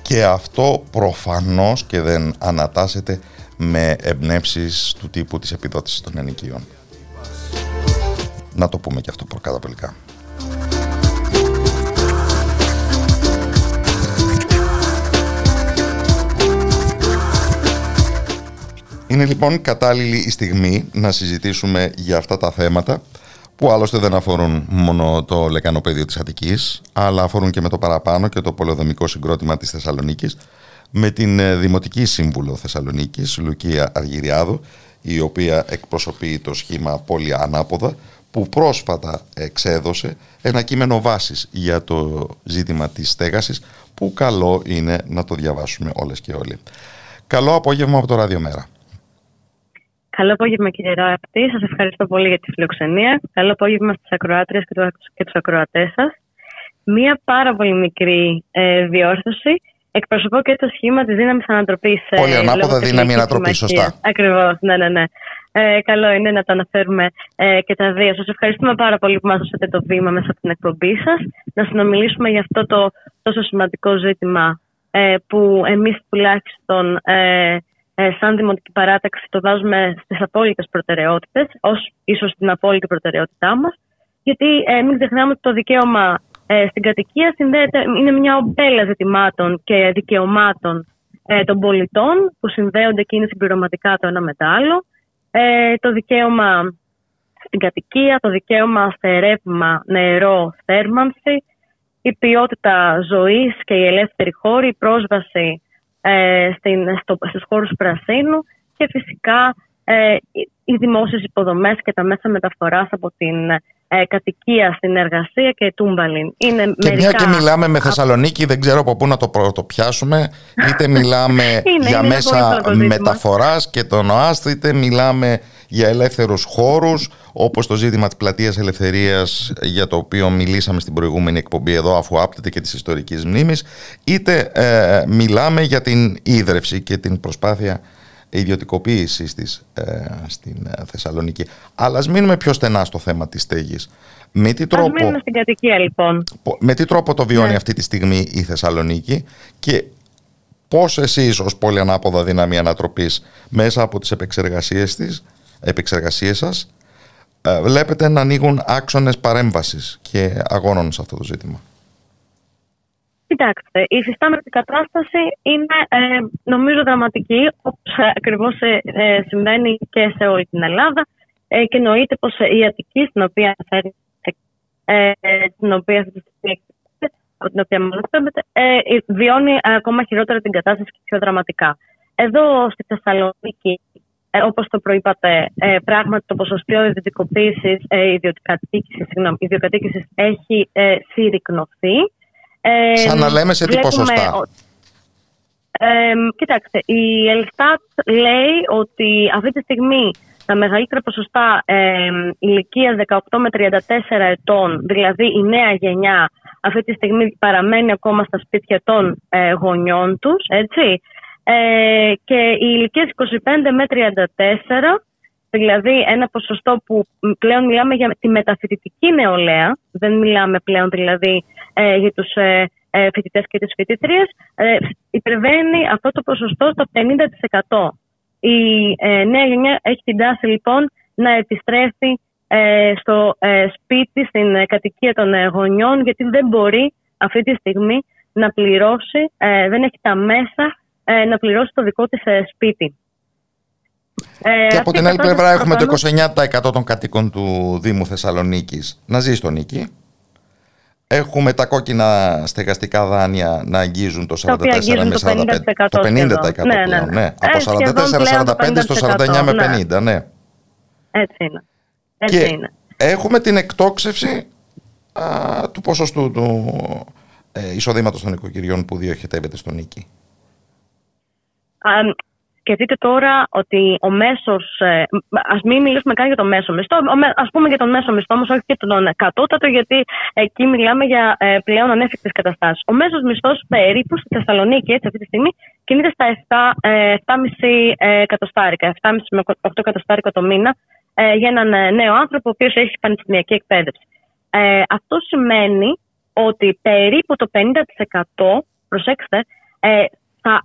Και αυτό προφανώς και δεν ανατάσσεται με εμπνεύσεις του τύπου της επιδότησης των ενοικίων. Να το πούμε και αυτό προκαταβολικά. Είναι λοιπόν κατάλληλη η στιγμή να συζητήσουμε για αυτά τα θέματα που άλλωστε δεν αφορούν μόνο το λεκανοπέδιο της Αττικής αλλά αφορούν και με το παραπάνω και το πολεοδομικό συγκρότημα της Θεσσαλονίκης με την ε, Δημοτική Σύμβουλο Θεσσαλονίκης, Λουκία Αργυριάδου, η οποία εκπροσωπεί το σχήμα Πόλη Ανάποδα, που πρόσφατα εξέδωσε ένα κείμενο βάσης για το ζήτημα της στέγασης, που καλό είναι να το διαβάσουμε όλες και όλοι. Καλό απόγευμα από το Ραδιομέρα. Καλό απόγευμα κύριε Ράπτη, σας ευχαριστώ πολύ για τη φιλοξενία. Καλό απόγευμα στις ακροάτριες και τους ακροατές σας. Μία πάρα πολύ μικρή ε, διόρθωση εκπροσωπώ και το σχήμα της δύναμης ανατροπής. Ε, Πολύ ανάποδα δύναμη ανατροπής, σωστά. Ακριβώς, ναι, ναι, ναι. Ε, καλό είναι να τα αναφέρουμε ε, και τα δύο. Σας ευχαριστούμε πάρα πολύ που μας δώσατε το βήμα μέσα από την εκπομπή σας να συνομιλήσουμε για αυτό το τόσο σημαντικό ζήτημα ε, που εμείς τουλάχιστον ε, ε, σαν δημοτική παράταξη το βάζουμε στις απόλυτες προτεραιότητες, ως ίσως την απόλυτη προτεραιότητά μας. Γιατί ε, μην ξεχνάμε ότι το δικαίωμα ε, στην κατοικία συνδέεται, είναι μια ομπέλα ζητημάτων και δικαιωμάτων ε, των πολιτών που συνδέονται και είναι συμπληρωματικά το ένα με το άλλο. Ε, το δικαίωμα στην κατοικία, το δικαίωμα σε ρεύμα, νερό, θέρμανση, η ποιότητα ζωής και η ελεύθερη χώρη, η πρόσβαση ε, στην, στο, στους χώρους πρασίνου και φυσικά ε, οι δημόσιες υποδομές και τα μέσα μεταφοράς από την ε, κατοικία στην εργασία και τούμπαλιν. Είναι και μερικά... μια και μιλάμε με Θεσσαλονίκη, δεν ξέρω από πού να το, το πιάσουμε, είτε μιλάμε για μέσα μεταφοράς και τον ΟΑΣΤ, είτε μιλάμε για ελεύθερους χώρους, όπως το ζήτημα της πλατείας ελευθερίας για το οποίο μιλήσαμε στην προηγούμενη εκπομπή εδώ αφού άπτεται και της ιστορικής μνήμης, είτε ε, μιλάμε για την ίδρυυση και την προσπάθεια ιδιωτικοποίηση της ε, στην ε, Θεσσαλονίκη. Αλλά ας μείνουμε πιο στενά στο θέμα της στέγης. Με τι τρόπο, ας μείνουμε στην κατοικία λοιπόν. Με τι τρόπο το βιώνει ναι. αυτή τη στιγμή η Θεσσαλονίκη και πώς εσείς ως πολυανάποδα δύναμη ανατροπής μέσα από τις επεξεργασίες, της, επεξεργασίες σας ε, βλέπετε να ανοίγουν άξονες παρέμβασης και αγώνων σε αυτό το ζήτημα; Κοιτάξτε, η υφιστάμενη κατάσταση είναι ε, νομίζω δραματική, όπως ακριβώς ε, ε, συμβαίνει και σε όλη την Ελλάδα ε, και εννοείται πως η Αττική, στην οποία φέρει, ε, την οποία αυτή τη στιγμή από την οποία ε, βιώνει ακόμα χειρότερα την κατάσταση και πιο δραματικά. Εδώ στη Θεσσαλονίκη, ε, όπως το προείπατε, ε, πράγματι το ποσοστό ιδιωτικοποίησης, ε, ιδιοκατοίκησης, έχει ε, συρρυκνωθεί. Ε, Σαν να λέμε σε τι ποσοστά. Ε, κοιτάξτε, η Ελστάτ λέει ότι αυτή τη στιγμή τα μεγαλύτερα ποσοστά ε, ηλικία 18 με 34 ετών, δηλαδή η νέα γενιά, αυτή τη στιγμή παραμένει ακόμα στα σπίτια των ε, γονιών τους, έτσι. Ε, και οι ηλικίες 25 με 34, δηλαδή ένα ποσοστό που πλέον μιλάμε για τη μεταφοιτητική νεολαία, δεν μιλάμε πλέον δηλαδή ε, για τους ε, ε, φοιτητές και τις φοιτήτριες, ε, υπερβαίνει αυτό το ποσοστό στο 50%. Η ε, νέα γενιά έχει την τάση λοιπόν να επιστρέφει ε, στο σπίτι, στην κατοικία των γονιών, γιατί δεν μπορεί αυτή τη στιγμή να πληρώσει, δεν έχει τα μέσα να πληρώσει το δικό της σπίτι. Και από την άλλη πλευρά έχουμε το 29% των κατοίκων του Δήμου Θεσσαλονίκης να ζει στο Νίκη Έχουμε τα κόκκινα στεγαστικά δάνεια να αγγίζουν το 44 με 45%. Το 50%, ναι, ναι, ναι. ναι. Από 44-45 στο 49 με 50, ναι. Έτσι είναι. Έτσι και είναι. έχουμε την εκτόξευση α, του ποσοστού του ε, εισοδήματος των οικοκυριών που διοχετεύεται στον νίκη. Και δείτε τώρα ότι ο μέσος. Ε, Α μην μιλήσουμε καν για το μέσο μισθό. Α πούμε για τον μέσο μισθό, όμως όχι και τον κατώτατο, γιατί εκεί μιλάμε για ε, πλέον ανέφικτες καταστάσεις. Ο μέσος μισθός περίπου στη Θεσσαλονίκη, έτσι αυτή τη στιγμή, κινείται στα 7,5 ε, εκατοστάρικα, 7,5 με 8 εκατοστάρικα το μήνα για έναν νέο άνθρωπο, ο οποίος έχει πανεπιστημιακή εκπαίδευση. Αυτό σημαίνει ότι περίπου το 50%, προσέξτε, θα,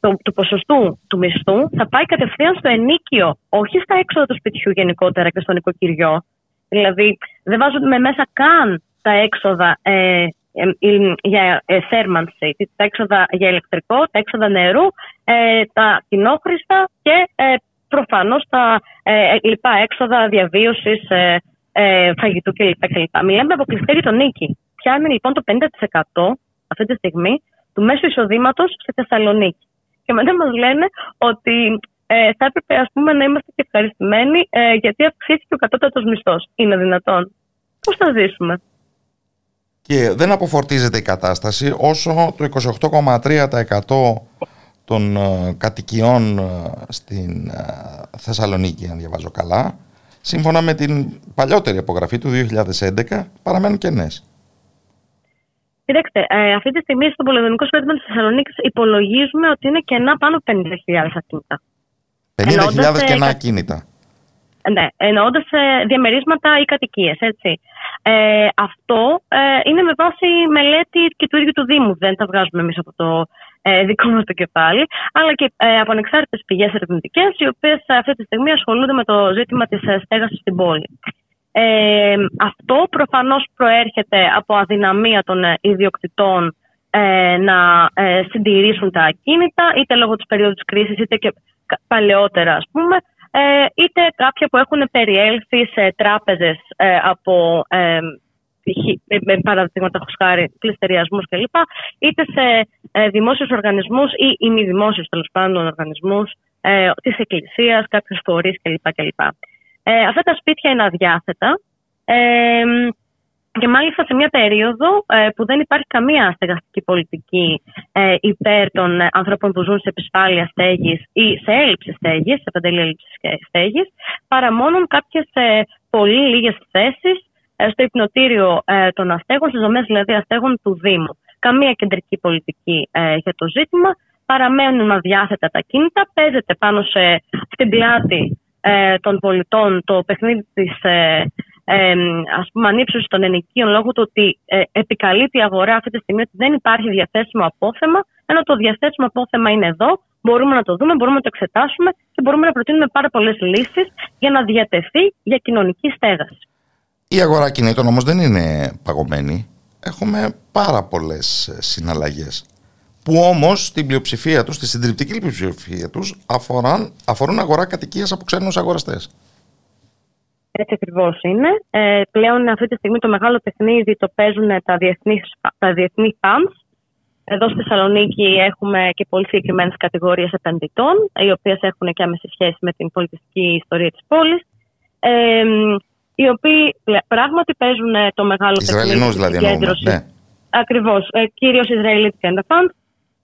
του, του ποσοστού του μισθού θα πάει κατευθείαν στο ενίκιο, όχι στα έξοδα του σπιτιού γενικότερα και στο νοικοκυριό. Δηλαδή, δεν βάζουμε μέσα καν τα έξοδα ε, ε, ε για ε, θέρμανση, τα έξοδα για ηλεκτρικό, τα έξοδα νερού, ε, τα κοινόχρηστα και ε, προφανώς τα λοιπά έξοδα διαβίωσης, φαγητού κλπ. Μιλάμε αποκλειστικά για τον νίκη. Πιάνει λοιπόν το 50% αυτή τη στιγμή του μέσου εισοδήματος στη Θεσσαλονίκη. Και μετά μας λένε ότι ε, θα έπρεπε ας πούμε, να είμαστε και ευχαριστημένοι ε, γιατί αυξήθηκε ο κατώτατος μισθός. Είναι δυνατόν; Πώς θα ζήσουμε; Και δεν αποφορτίζεται η κατάσταση όσο το 28,3% των ε, κατοικιών ε, στην ε, Θεσσαλονίκη, αν διαβάζω καλά, σύμφωνα με την παλιότερη απογραφή του 2011, παραμένουν κενές. Κοιτάξτε, ε, αυτή τη στιγμή στο πολεμικό σύστημα τη Θεσσαλονίκη υπολογίζουμε ότι είναι κενά πάνω από 50.000 ακίνητα. 50.000 κενά ακίνητα. Ναι, εννοώντας ε, διαμερίσματα ή κατοικίες. Ε, αυτό ε, είναι με βάση μελέτη και του ίδιου του Δήμου. Δεν τα βγάζουμε εμείς από το ε, δικό μας το κεφάλι, αλλά και ε, από ανεξάρτητες πηγές ερευνητικές, οι οποίες αυτή τη στιγμή ασχολούνται με το ζήτημα της ε, στέγασης στην πόλη. Ε, αυτό προφανώς προέρχεται από αδυναμία των ε, ιδιοκτητών ε, να ε, συντηρήσουν τα ακίνητα, είτε λόγω της περίοδου της κρίσης, είτε και παλαιότερα ας πούμε, ε, είτε κάποια που έχουν περιέλθει σε τράπεζες από ε, με παραδείγματα χάρη πληστεριασμούς κλπ. είτε σε ε, δημόσιους οργανισμούς ή μη δημόσιου τέλος πάντων οργανισμούς ε, της Εκκλησίας, κάποιους φορείς κλπ. Ε, αυτά τα σπίτια είναι αδιάθετα ε, και μάλιστα σε μια περίοδο ε, που δεν υπάρχει καμία στεγαστική πολιτική ε, υπέρ των ανθρώπων που ζουν σε επισφάλεια στέγης ή σε έλλειψη στέγης, σε παντελή έλλειψης στέγης, παρά μόνο κάποιες πολύ λίγες θέσεις στο υπνοτήριο των αστέγων, στις δομές δηλαδή αστέγων του Δήμου. Καμία κεντρική πολιτική για το ζήτημα, παραμένουν αδιάθετα τα κίνητα, παίζεται πάνω σε, στην πλάτη ε, των πολιτών το παιχνίδι της ε, ε, ας πούμε ανύψωσης των ενοικίων λόγω του ότι ε, επικαλείται η αγορά αυτή τη στιγμή ότι δεν υπάρχει διαθέσιμο απόθεμα ενώ το διαθέσιμο απόθεμα είναι εδώ μπορούμε να το δούμε, μπορούμε να το εξετάσουμε και μπορούμε να προτείνουμε πάρα πολλές λύσεις για να διατεθεί για κοινωνική στέγαση. Η αγορά κινήτων όμως δεν είναι παγωμένη. Έχουμε πάρα πολλές συναλλαγές που όμως στην πλειοψηφία τους, στη συντριπτική πλειοψηφία τους, αφορούν, αφορούν αγορά κατοικίας από ξένους αγοραστές. Έτσι ακριβώς είναι. Ε, πλέον αυτή τη στιγμή το μεγάλο παιχνίδι το παίζουν τα διεθνή, τα διεθνή funds. Εδώ στη Θεσσαλονίκη έχουμε και πολύ συγκεκριμένες κατηγορίες επενδυτών, οι οποίες έχουν και άμεση σχέση με την πολιτιστική ιστορία της πόλης. Ε, οι οποίοι πράγματι παίζουν το μεγάλο Ισραηλινούς παιχνίδι. Ισραηλινού δηλαδή Ναι. Ακριβώς. Ε, Κυρίως Ισραηλίτικα Fund.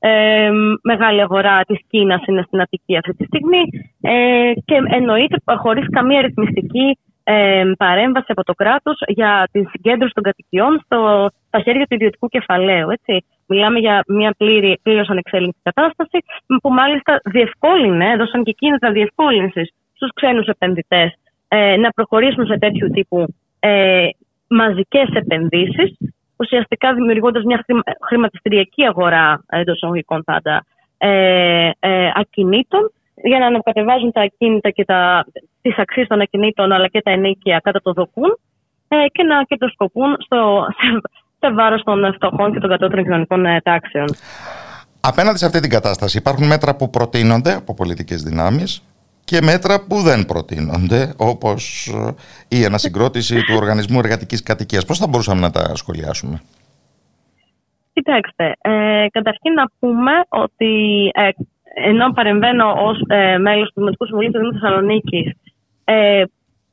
Ε, μεγάλη αγορά της Κίνας είναι στην Αττική αυτή τη στιγμή ε, και εννοείται χωρίς καμία ρυθμιστική ε, παρέμβαση από το κράτος για την συγκέντρωση των κατοικιών στο, στα χέρια του ιδιωτικού κεφαλαίου. Έτσι. Μιλάμε για μια πλήρη, πλήρως ανεξέλεγκτη κατάσταση που μάλιστα διευκόλυνε, έδωσαν και κίνητρα διευκόλυνσης στους ξένους επενδυτές ε, να προχωρήσουν σε τέτοιου τύπου ε, μαζικές επενδύσεις ουσιαστικά δημιουργώντας μια χρηματιστηριακή αγορά εντός εισαγωγικών πάντα ε, ε, ακινήτων για να ανακατεβάζουν τα ακίνητα και τα, τις αξίες των ακινήτων αλλά και τα ενίκια κατά το δοκούν ε, και να κερδοσκοπούν στο, σε, σε βάρος των φτωχών και των κατώτερων κοινωνικών ε, τάξεων. Απέναντι σε αυτή την κατάσταση υπάρχουν μέτρα που προτείνονται από πολιτικές δυνάμεις και μέτρα που δεν προτείνονται, όπως ε, η ανασυγκρότηση του Οργανισμού Εργατικής Κατοικίας. Πώς θα μπορούσαμε να τα σχολιάσουμε; Κοιτάξτε, ε, καταρχήν να πούμε ότι ε, ενώ παρεμβαίνω ως ε, μέλος του Δημοτικού Συμβουλίου του Δήμου Θεσσαλονίκης, ε,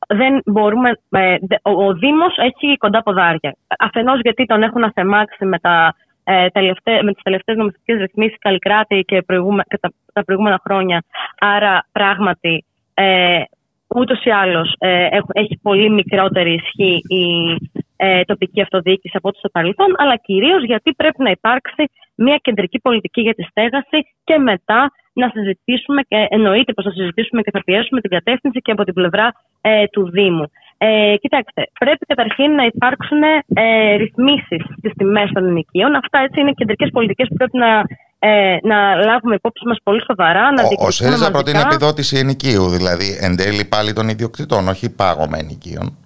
δεν μπορούμε, ε, ο, ο Δήμος έχει κοντά ποδάρια. Αφενός γιατί τον έχουν αφεμάξει με, τα, ε, τελευταί, με τις τελευταίες νομιστικές ρυθμίσεις Καλλικράτη και, και τα, τα, προηγούμενα χρόνια. Άρα πράγματι ε, ούτως ή άλλως ε, έχει πολύ μικρότερη ισχύ η ε, τοπική αυτοδιοίκηση από ό,τι στο παρελθόν, αλλά κυρίως γιατί πρέπει να υπάρξει μια κεντρική πολιτική για τη στέγαση και μετά να συζητήσουμε, και εννοείται πως θα συζητήσουμε και θα πιέσουμε την κατεύθυνση και από την πλευρά ε, του Δήμου. Ε, κοιτάξτε, πρέπει καταρχήν να υπάρξουν ε, ρυθμίσεις στις τιμές των ενοικίων. Αυτά έτσι είναι κεντρικές πολιτικές που πρέπει να, ε, να λάβουμε υπόψη μας πολύ σοβαρά. Να ο ο ΣΥΡΙΖΑ προτείνει επιδότηση ενοικίου, δηλαδή εν τέλει πάλι των ιδιοκτητών, όχι πάγωμα ενοικίων.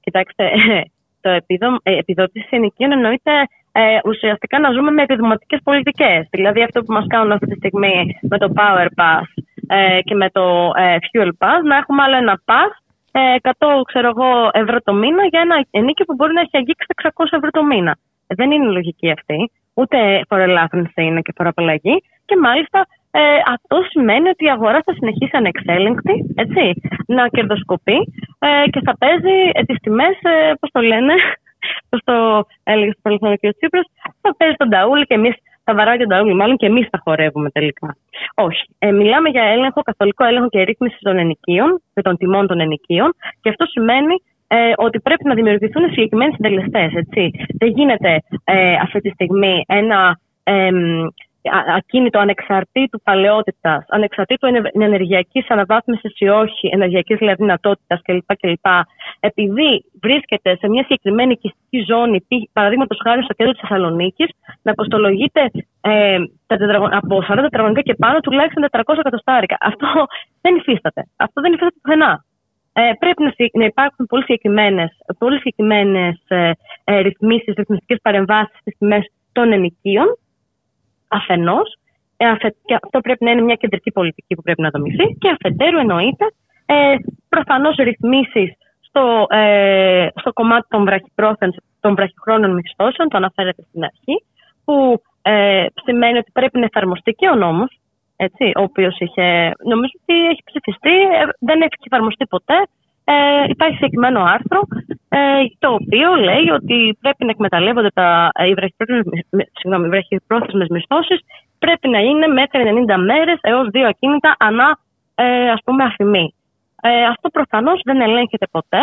Κοιτάξτε, το επιδο, ε, επιδότηση ενοικίων εννοείται ε, ουσιαστικά να ζούμε με επιδοματικές πολιτικές. Δηλαδή αυτό που μας κάνουν αυτή τη στιγμή με το Power Pass ε, και με το ε, Fuel Pass, να έχουμε άλλο ένα pass 100 ξέρω εγώ, ευρώ το μήνα για ένα ενίκιο που μπορεί να έχει αγγίξει 600 ευρώ το μήνα. Δεν είναι λογική αυτή. Ούτε φορολάθρυνση είναι και φοροαπαλλαγή. Και μάλιστα ε, αυτό σημαίνει ότι η αγορά θα συνεχίσει ανεξέλεγκτη, έτσι, να κερδοσκοπεί ε, και θα παίζει ε, τις τιμές, ε, πώς το λένε, πώς το έλεγε στο παρελθόν ο κ. Τσίπρος, θα παίζει τον ταούλι και εμείς θα βαράει τον ταούλι μάλλον και εμείς θα χορεύουμε τελικά. Όχι. Ε, μιλάμε για έλεγχο, καθολικό έλεγχο και ρύθμιση των ενοικίων και των τιμών των ενοικίων και αυτό σημαίνει ε, ότι πρέπει να δημιουργηθούν συγκεκριμένοι συντελεστές. Δεν γίνεται ε, αυτή τη στιγμή ένα ε, ακίνητο ανεξαρτήτου παλαιότητας, ανεξαρτήτου ενεργειακής αναβάθμισης ή όχι, ενεργειακής δηλαδή δυνατότητας κλπ, κλπ. Επειδή βρίσκεται σε μια συγκεκριμένη οικιστική ζώνη, παραδείγματος χάρη στο κέντρο της Θεσσαλονίκης, να αποστολογείται ε, από 40 τετραγωνικά και πάνω τουλάχιστον 400 εκατοστάρικα. Αυτό δεν υφίσταται. Αυτό δεν υφίσταται πουθενά. Ε, πρέπει να, να υπάρχουν πολύ συγκεκριμένες πολύ συγκεκριμένες, ε, ε, ρυθμίσεις, ρυθμιστικές παρεμβάσεις στις τιμές των ενοικίων αφενός, ε, και αυτό πρέπει να είναι μια κεντρική πολιτική που πρέπει να δομηθεί, και αφετέρου εννοείται ε, προφανώς ρυθμίσεις στο, ε, στο κομμάτι των, των βραχυχρόνων μισθώσεων, το αναφέρεται στην αρχή, που ε, σημαίνει ότι πρέπει να εφαρμοστεί και ο νόμος, έτσι, ο οποίος είχε, νομίζω ότι έχει ψηφιστεί, ε, δεν έχει εφαρμοστεί ποτέ, ε, υπάρχει συγκεκριμένο άρθρο ε, το οποίο λέει ότι πρέπει να εκμεταλλεύονται τα, οι βραχυπρόθεσμες μισθώσεις πρέπει να είναι μέχρι 90 μέρες έως δύο ακίνητα ανά ε, ας πούμε αφημί. Ε, αυτό προφανώς δεν ελέγχεται ποτέ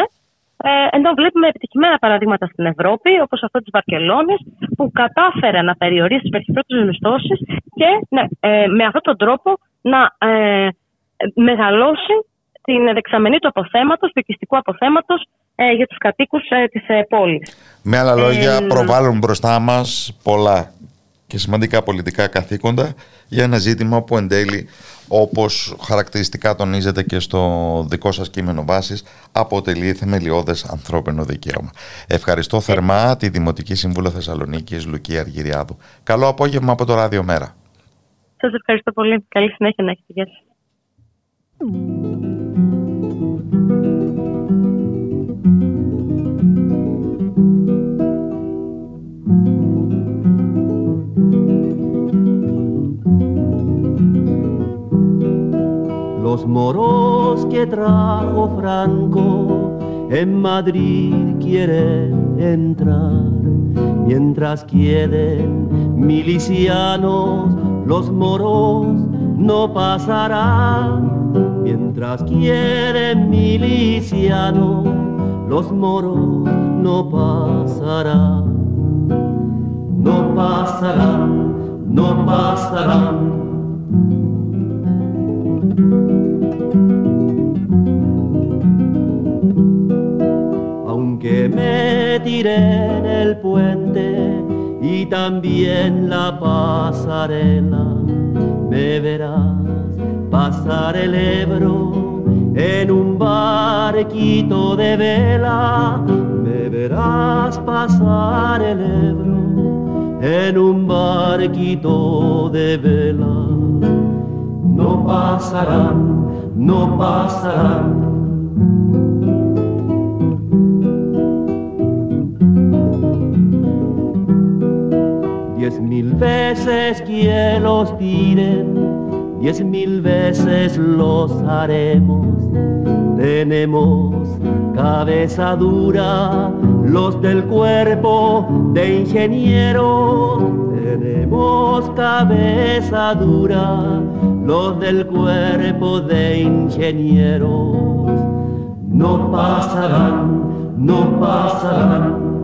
ε, ενώ βλέπουμε επιτυχημένα παραδείγματα στην Ευρώπη, όπως αυτό της Βαρκελόνης, που κατάφερε να περιορίσει τις βραχυπρόθεσμες μισθώσεις και ε, με αυτόν τον τρόπο να ε, μεγαλώσει την δεξαμενή του αποθέματος, του οικιστικού αποθέματος ε, για τους κατοίκους ε, της ε, πόλης. Με άλλα λόγια ε, προβάλλουν μπροστά μας πολλά και σημαντικά πολιτικά καθήκοντα για ένα ζήτημα που εν τέλει όπως χαρακτηριστικά τονίζεται και στο δικό σας κείμενο βάσης αποτελεί θεμελιώδες ανθρώπινο δικαίωμα. Ευχαριστώ θερμά τη Δημοτική Σύμβουλο Θεσσαλονίκης Λουκία Αργυριάδου. Καλό απόγευμα από το Ράδιο Μέρα. Σας ευχαριστώ πολύ. Καλή συνέχεια να έχετε. Γεια Los moros que trajo Franco en Madrid quieren entrar, mientras quieren milicianos, los moros no pasarán, mientras quieren milicianos, los moros no pasarán, no pasarán, no pasarán en el puente y también la pasarela, me verás pasar el Ebro en un barquito de vela, me verás pasar el Ebro en un barquito de vela no pasarán, no pasarán. Veces que los tiren, diez mil veces los haremos. Tenemos cabeza dura, los del cuerpo de ingeniero. Tenemos cabeza dura, los del cuerpo de ingenieros. No pasarán, no pasarán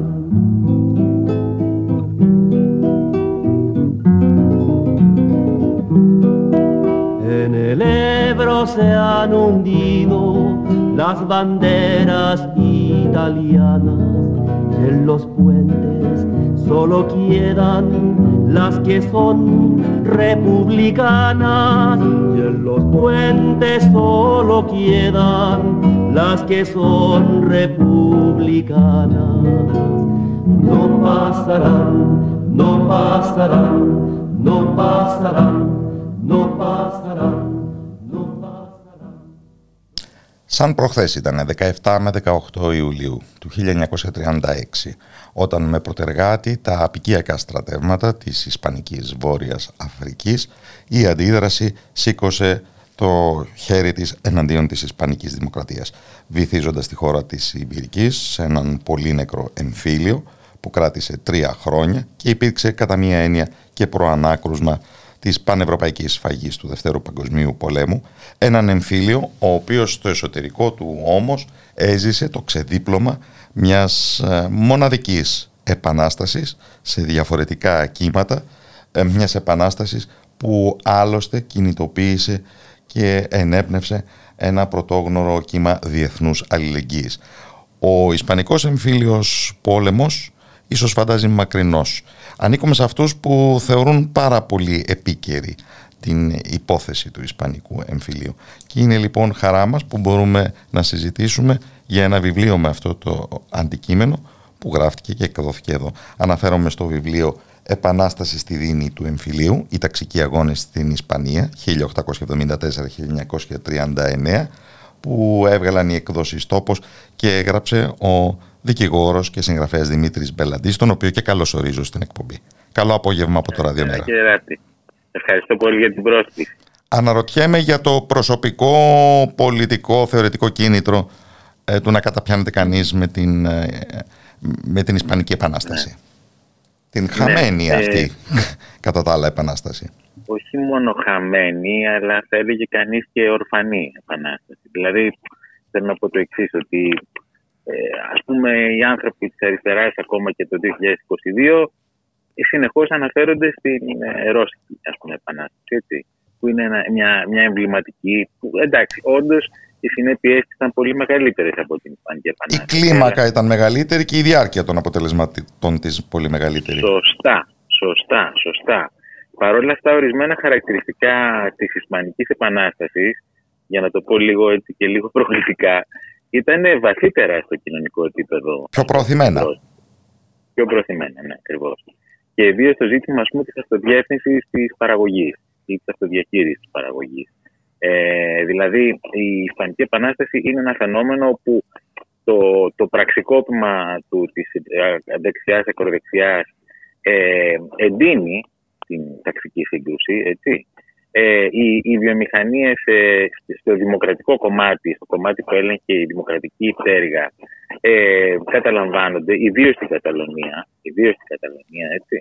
Se han hundido las banderas italianas y en los puentes solo quedan las que son republicanas y en los puentes solo quedan las que son republicanas. No pasarán, no pasarán, no pasarán no pasarán. Σαν προχθές ήταν 17 με 18 Ιουλίου του 1936 όταν με προτεργάτη τα απικιακά στρατεύματα της Ισπανικής Βόρειας Αφρικής η αντίδραση σήκωσε το χέρι της εναντίον της Ισπανικής Δημοκρατίας βυθίζοντας τη χώρα της Ιμπυρικής σε έναν πολύ νεκρό εμφύλιο που κράτησε τρία χρόνια και υπήρξε κατά μία έννοια και προανάκρουσμα της πανευρωπαϊκής φαγής του Δευτέρου Παγκοσμίου Πολέμου, έναν εμφύλιο ο οποίος στο εσωτερικό του όμως έζησε το ξεδίπλωμα μιας ε, μοναδικής επανάστασης σε διαφορετικά κύματα, ε, μιας επανάστασης που άλλωστε κινητοποίησε και ενέπνευσε ένα πρωτόγνωρο κύμα διεθνούς αλληλεγγύης. Ο Ισπανικός εμφύλιος πόλεμος ίσως φαντάζει μακρινός ανήκουμε σε αυτούς που θεωρούν πάρα πολύ επίκαιρη την υπόθεση του Ισπανικού εμφυλίου. Και είναι λοιπόν χαρά μας που μπορούμε να συζητήσουμε για ένα βιβλίο με αυτό το αντικείμενο που γράφτηκε και εκδόθηκε εδώ. Αναφέρομαι στο βιβλίο «Επανάσταση στη δίνη του εμφυλίου, οι ταξικοί αγώνες στην Ισπανία, 1874-1939», που έβγαλαν οι εκδόσεις τόπος και έγραψε ο δικηγόρος και συγγραφέας Δημήτρης Μπελαντής, τον οποίο και καλώς ορίζω στην εκπομπή. Καλό απόγευμα από το Ραδιομέρα. Ευχαριστώ πολύ για την πρόσκληση. Αναρωτιέμαι για το προσωπικό, πολιτικό, θεωρητικό κίνητρο ε, του να καταπιάνεται κανείς με την, ε, με την Ισπανική Επανάσταση. Ναι. Την ναι, χαμένη ε, αυτή, κατά τα άλλα, Επανάσταση. Όχι μόνο χαμένη, αλλά θα έλεγε κανείς και ορφανή Επανάσταση. Δηλαδή, θέλω να πω το εξής ότι ε, ας πούμε οι άνθρωποι της αριστεράς ακόμα και το 2022 συνεχώς αναφέρονται στην ε, Ρώσικη ας πούμε, επανάσταση, έτσι, που είναι μια, μια εμβληματική, που εντάξει, όντως οι συνέπειε ήταν πολύ μεγαλύτερες από την Ισπανική Επανάσταση. Η κλίμακα ήταν μεγαλύτερη και η διάρκεια των αποτελεσματών της πολύ μεγαλύτερη. Σωστά, σωστά, σωστά. Παρ' όλα αυτά, ορισμένα χαρακτηριστικά της Ισπανικής Επανάστασης, για να το πω λίγο έτσι και λίγο προκλητικά, ήταν βαθύτερα στο κοινωνικό επίπεδο. Πιο προωθημένα. Πιο προωθημένα, ναι, ακριβώς. Και ιδίως το ζήτημα της αυτοδιεύθυνσης της παραγωγής ή της αυτοδιαχείρισης της παραγωγής. Ε, δηλαδή, η Ισπανική Επανάσταση είναι ένα φαινόμενο που το, το πραξικόπημα του, της δεξιάς ακροδεξιάς ε, εντείνει την ταξική σύγκρουση, έτσι, ε, οι, οι βιομηχανίες ε, στο δημοκρατικό κομμάτι, στο κομμάτι που έλεγχε η δημοκρατική πτέρυγα, ε, καταλαμβάνονται, ιδίως στην Καταλωνία, ιδίως στην Καταλωνία, έτσι.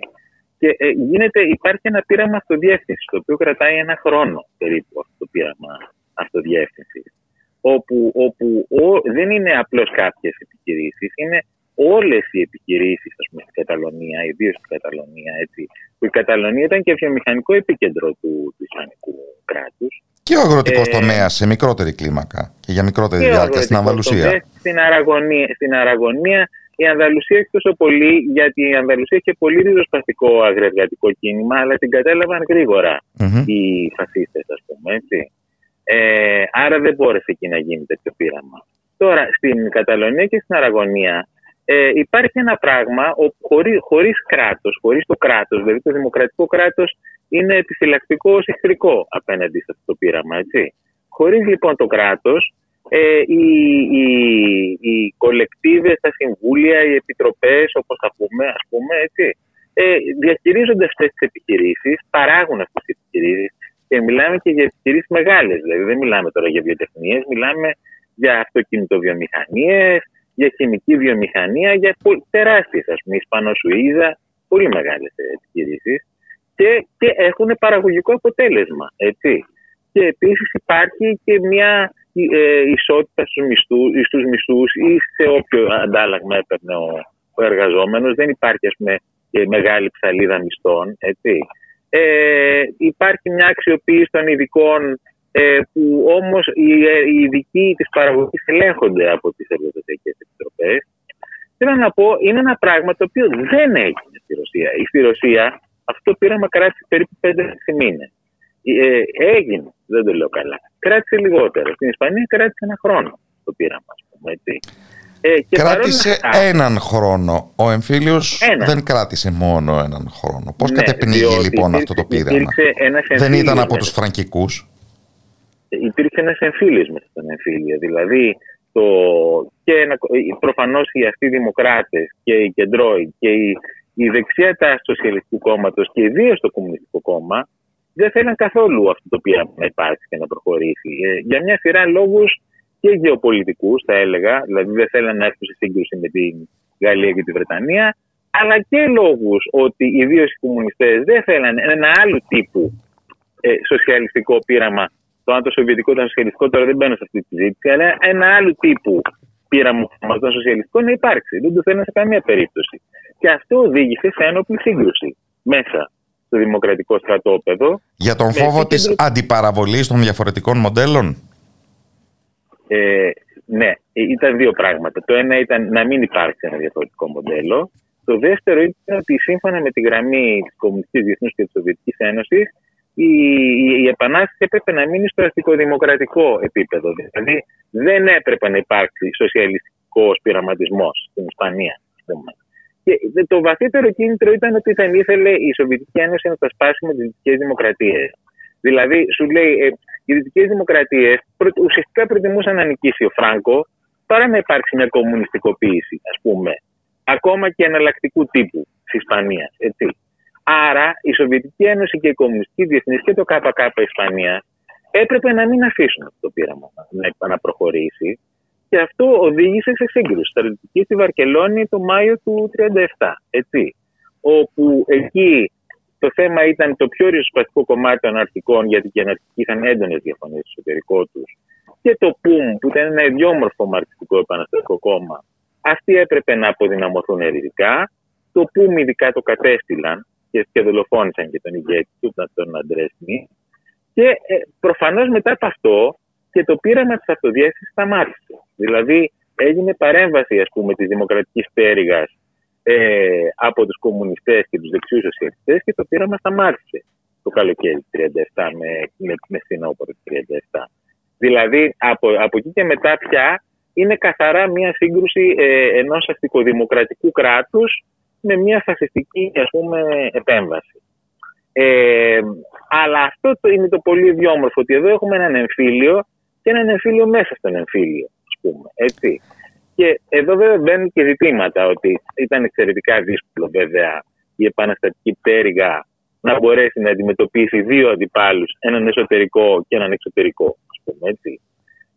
Και ε, γίνεται, υπάρχει ένα πείραμα αυτοδιεύθυνσης, το οποίο κρατάει ένα χρόνο περίπου αυτό το πείραμα αυτοδιεύθυνσης. Όπου, όπου δεν είναι απλώς κάποιες επιχειρήσεις, είναι όλες οι επιχειρήσεις στην Καταλωνία, ιδίω στην Καταλωνία, έτσι, που η Καταλωνία ήταν και βιομηχανικό επίκεντρο του, του Ισπανικού κράτους. Και ο αγροτικός ε, τομέας σε μικρότερη κλίμακα και για μικρότερη διάρκεια στην Ανδαλουσία. Στην Αραγωνία, στην Αραγωνία η Ανδαλουσία έχει τόσο πολύ, γιατί η Ανδαλουσία έχει πολύ ριζοσπαστικό αγρεργατικό κίνημα, αλλά την κατέλαβαν οι φασίστες, ας πούμε. Έτσι. Ε, άρα δεν μπόρεσε εκεί να γίνει τέτοιο πείραμα. Τώρα, στην Καταλωνία και στην Αραγωνία ε, υπάρχει ένα πράγμα χωρί, χωρίς κράτος, χωρίς το κράτος, δηλαδή το δημοκρατικό κράτος είναι επιφυλακτικό εχθρικό απέναντι σε αυτό το πείραμα. Έτσι. Χωρίς λοιπόν το κράτος, ε, οι, οι, οι κολεκτίβες, τα συμβούλια, οι επιτροπές, όπως θα πούμε, ας πούμε, έτσι, ε, διαχειρίζονται αυτές τις επιχειρήσεις, παράγουν αυτές τις επιχειρήσεις και μιλάμε και για επιχειρήσεις μεγάλες. Δηλαδή δεν μιλάμε τώρα για βιοτεχνίες, μιλάμε για αυτοκινητοβιομηχανίες, για χημική βιομηχανία, για τεράστιες, ας πούμε, Ισπανο-Σουίζα, πολύ μεγάλες επιχειρήσεις και, και έχουν παραγωγικό αποτέλεσμα, έτσι. Και επίσης υπάρχει και μια ε, ισότητα στους, μισθούς, στους μισθούς ή σε όποιο αντάλλαγμα έπαιρνε ο, ο εργαζόμενος. Δεν υπάρχει, ας πούμε, μεγάλη ψαλίδα μισθών, έτσι. Ε, υπάρχει μια αξιοποίηση των ειδικών ε, που όμως οι, ε, οι ειδικοί της παραγωγής ελέγχονται από τις εργοδοτικές επιτροπές. Θέλω να πω, είναι ένα πράγμα το οποίο δεν έγινε στη Ρωσία. Στη Ρωσία αυτό το πείραμα κράτησε περίπου 5-6 μήνες. Ε, έγινε, δεν το λέω καλά. Κράτησε λιγότερο. Στην Ισπανία κράτησε ένα χρόνο το πείραμα, ας πούμε. Έτσι. Ε, και κράτησε έναν χρόνο. Ο εμφύλιος δεν κράτησε μόνο έναν χρόνο. Πώς ναι, κατεπνίγει λοιπόν αυτό το πείραμα; Δεν ήταν από τους φραγκικούς; Υπήρξε ένας εμφύλιος μέσα στον εμφύλιο. Δηλαδή το, και προφανώς οι αυτοί δημοκράτες και οι κεντρώοι και οι, η δεξιά τάση του Σοσιαλιστικού Κόμματος και ιδίως το Κομμουνιστικό Κόμμα δεν θέλαν καθόλου αυτό το πείραμα να υπάρξει και να προχωρήσει. Ε, για μια σειρά λόγους και γεωπολιτικούς, θα έλεγα, δηλαδή δεν θέλαν να έρθουν σε σύγκρουση με τη Γαλλία και τη Βρετανία, αλλά και λόγους ότι ιδίως οι κομμουνιστές δεν θέλαν ένα άλλο τύπου ε, σοσιαλιστικό πείραμα. Το αν το σοβιετικό ήταν σοσιαλιστικό, τώρα δεν μπαίνω σε αυτή τη συζήτηση, αλλά ένα άλλο τύπου πείραμα των σοσιαλιστικών να υπάρξει. Δεν το θέλουν σε καμία περίπτωση. Και αυτό οδήγησε σε ένοπλη σύγκρουση μέσα στο δημοκρατικό στρατόπεδο. Για τον φόβο της αντιπαραβολής των διαφορετικών μοντέλων; Ε, ναι, ήταν δύο πράγματα. Το ένα ήταν να μην υπάρξει ένα διαφορετικό μοντέλο. Το δεύτερο ήταν ότι σύμφωνα με τη γραμμή της Κομμουνιστική Διεθνούς και της Σοβιετικής Ένωσης, η, η, η επανάσταση έπρεπε να μείνει στο αστικοδημοκρατικό επίπεδο. Δηλαδή δεν έπρεπε να υπάρξει σοσιαλιστικός πειραματισμός στην Ισπανία. Και το βαθύτερο κίνητρο ήταν ότι δεν ήθελε η Σοβιετική Ένωση να τα σπάσει με τις δυτικές δημοκρατίες. Δηλαδή, σου λέει, ε, οι δυτικές δημοκρατίες ουσιαστικά προτιμούσαν να νικήσει ο Φράγκο παρά να υπάρξει μια κομμουνιστικοποίηση, ας πούμε, ακόμα και εναλλακτικού τύπου της Ισπανίας. Άρα, η Σοβιετική Ένωση και η Κομμουνιστική Διεθνής και το ΚΚ Ισπανία έπρεπε να μην αφήσουν αυτό το πείραμα να, να προχωρήσει και αυτό οδήγησε σε σύγκρουση στρατιωτική στη Βαρκελόνη το Μάιο του 1937. Έτσι, όπου εκεί το θέμα ήταν το πιο ριζοσπαστικό κομμάτι των αρχικών, γιατί και οι αναρχικοί είχαν έντονες διαφωνίες στο εσωτερικό τους, και το ΠΟΥΜ, που ήταν ένα ιδιόμορφο μαρξιστικό επαναστατικό κόμμα, αυτοί έπρεπε να αποδυναμωθούν ερητικά. Το ΠΟΥΜ ειδικά το κατέστηλαν και, και δολοφόνησαν και τον ηγέτη του, τον Αντρέσνη. Και ε, προφανώς μετά από αυτό και το πείραμα της αυτοδιέξηση σταμάτησε. Δηλαδή έγινε παρέμβαση ας πούμε της δημοκρατικής πέρυγας ε, από τους κομμουνιστές και τους δεξιούς σοσιαλιστές και το πείραμα σταμάτησε το καλοκαίρι του 1937 με, με, με φθινόπωρο του 1937. Δηλαδή από, από εκεί και μετά πια είναι καθαρά μια σύγκρουση ε, ενός αστικοδημοκρατικού κράτους με μια φασιστική ας πούμε επέμβαση. Ε, αλλά αυτό το είναι το πολύ ιδιόμορφο ότι εδώ έχουμε έναν εμφύλιο και έναν εμφύλιο μέσα στον εμφύλιο, ας πούμε. Έτσι. Και εδώ βέβαια μπαίνουν και ζητήματα ότι ήταν εξαιρετικά δύσκολο βέβαια η επαναστατική πτέρυγα να μπορέσει να αντιμετωπίσει δύο αντιπάλους, έναν εσωτερικό και έναν εξωτερικό, ας πούμε έτσι.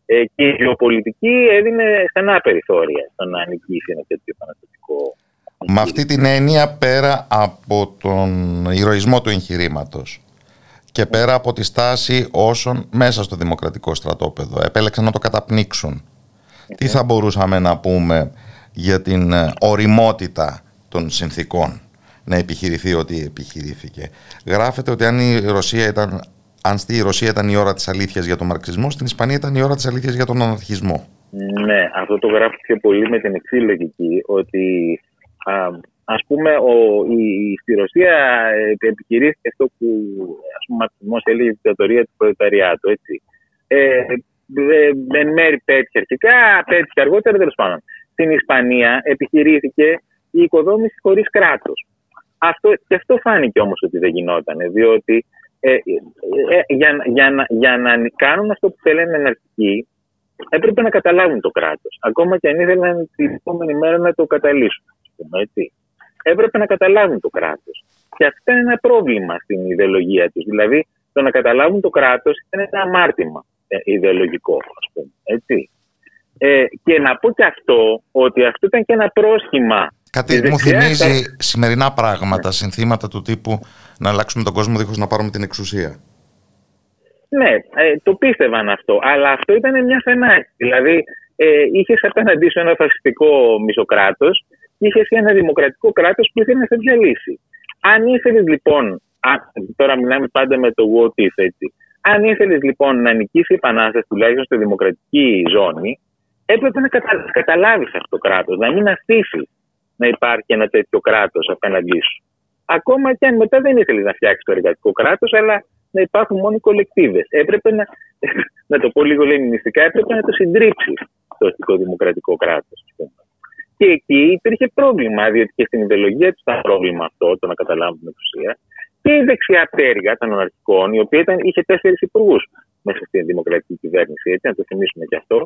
Ε, και η γεωπολιτική έδινε στενά περιθώρια στο να νικήσει ένα τέτοιο επαναστατικό. Με αυτή την έννοια, πέρα από τον ηρωισμό του εγχειρήματος, και πέρα από τη στάση όσων μέσα στο δημοκρατικό στρατόπεδο επέλεξαν να το καταπνίξουν. Τι θα μπορούσαμε να πούμε για την ε, οριμότητα των συνθήκων να επιχειρηθεί ό,τι επιχειρήθηκε. Γράφεται ότι αν η Ρωσία ήταν αν στη Ρωσία ήταν η ώρα της αλήθειας για τον μαρξισμό, στην Ισπανία ήταν η ώρα της αλήθειας για τον αναρχισμό. Ναι, αυτό το γράφω πιο πολύ με την εξή λογική, ότι ας πούμε, ο, η, στη Ρωσία ε, επιχειρήθηκε αυτό που ας πούμε, ο έλεγε η δικτατορία του προλεταριάτου, έτσι. Ε, ε, εν μέρη πέτυχε αρχικά, πέτυχε αργότερα, τέλος πάντων. Στην Ισπανία επιχειρήθηκε η οικοδόμηση χωρίς κράτος. Αυτό, και αυτό φάνηκε όμως ότι δεν γινόταν, διότι ε, ε, ε, για, για, να, για να κάνουν αυτό που θέλουν εναρκτικοί, έπρεπε να καταλάβουν το κράτος. Ακόμα και αν ήθελαν την επόμενη μέρα να το καταλύσουν. Πούμε, έτσι. Έπρεπε να καταλάβουν το κράτος. Και αυτό είναι ένα πρόβλημα στην ιδεολογία τους. Δηλαδή, το να καταλάβουν το κράτος ήταν ένα αμάρτημα ε, ιδεολογικό, ας πούμε. Έτσι. Ε, και να πω και αυτό, ότι αυτό ήταν και ένα πρόσχημα. Κάτι μου θυμίζει σημερινά πράγματα, συνθήματα του τύπου να αλλάξουμε τον κόσμο δίχως να πάρουμε την εξουσία. Ναι, ε, το πίστευαν αυτό. Αλλά αυτό ήταν μια φαινάση. Δηλαδή, ε, είχες απέναντί σου ένα φασιστικό μισοκράτος και είχε ένα δημοκρατικό κράτος που ήθελε να σε διαλύσει. Αν ήθελες λοιπόν. Α, τώρα μιλάμε πάντα με το what if, έτσι. Αν ήθελες λοιπόν να νικήσει η επανάσταση τουλάχιστον στη δημοκρατική ζώνη, έπρεπε να κατα... καταλάβεις αυτό το κράτος, να μην αφήσει να υπάρχει ένα τέτοιο κράτος απέναντί σου. Ακόμα και αν μετά δεν ήθελες να φτιάξεις το εργατικό κράτος, αλλά να υπάρχουν μόνο οι κολεκτίβε. Έπρεπε να, να το πω λίγο λενινιστικά, έπρεπε να το συντρίψεις το αστικό δημοκρατικό κράτος. Και εκεί υπήρχε πρόβλημα, διότι και στην ιδεολογία του ήταν πρόβλημα αυτό, το να καταλάβουν την εξουσία. Και η δεξιά πτέρυγα των αναρχικών, η οποία ήταν, είχε τέσσερις υπουργούς μέσα στην δημοκρατική κυβέρνηση, έτσι, να το θυμίσουμε και αυτό,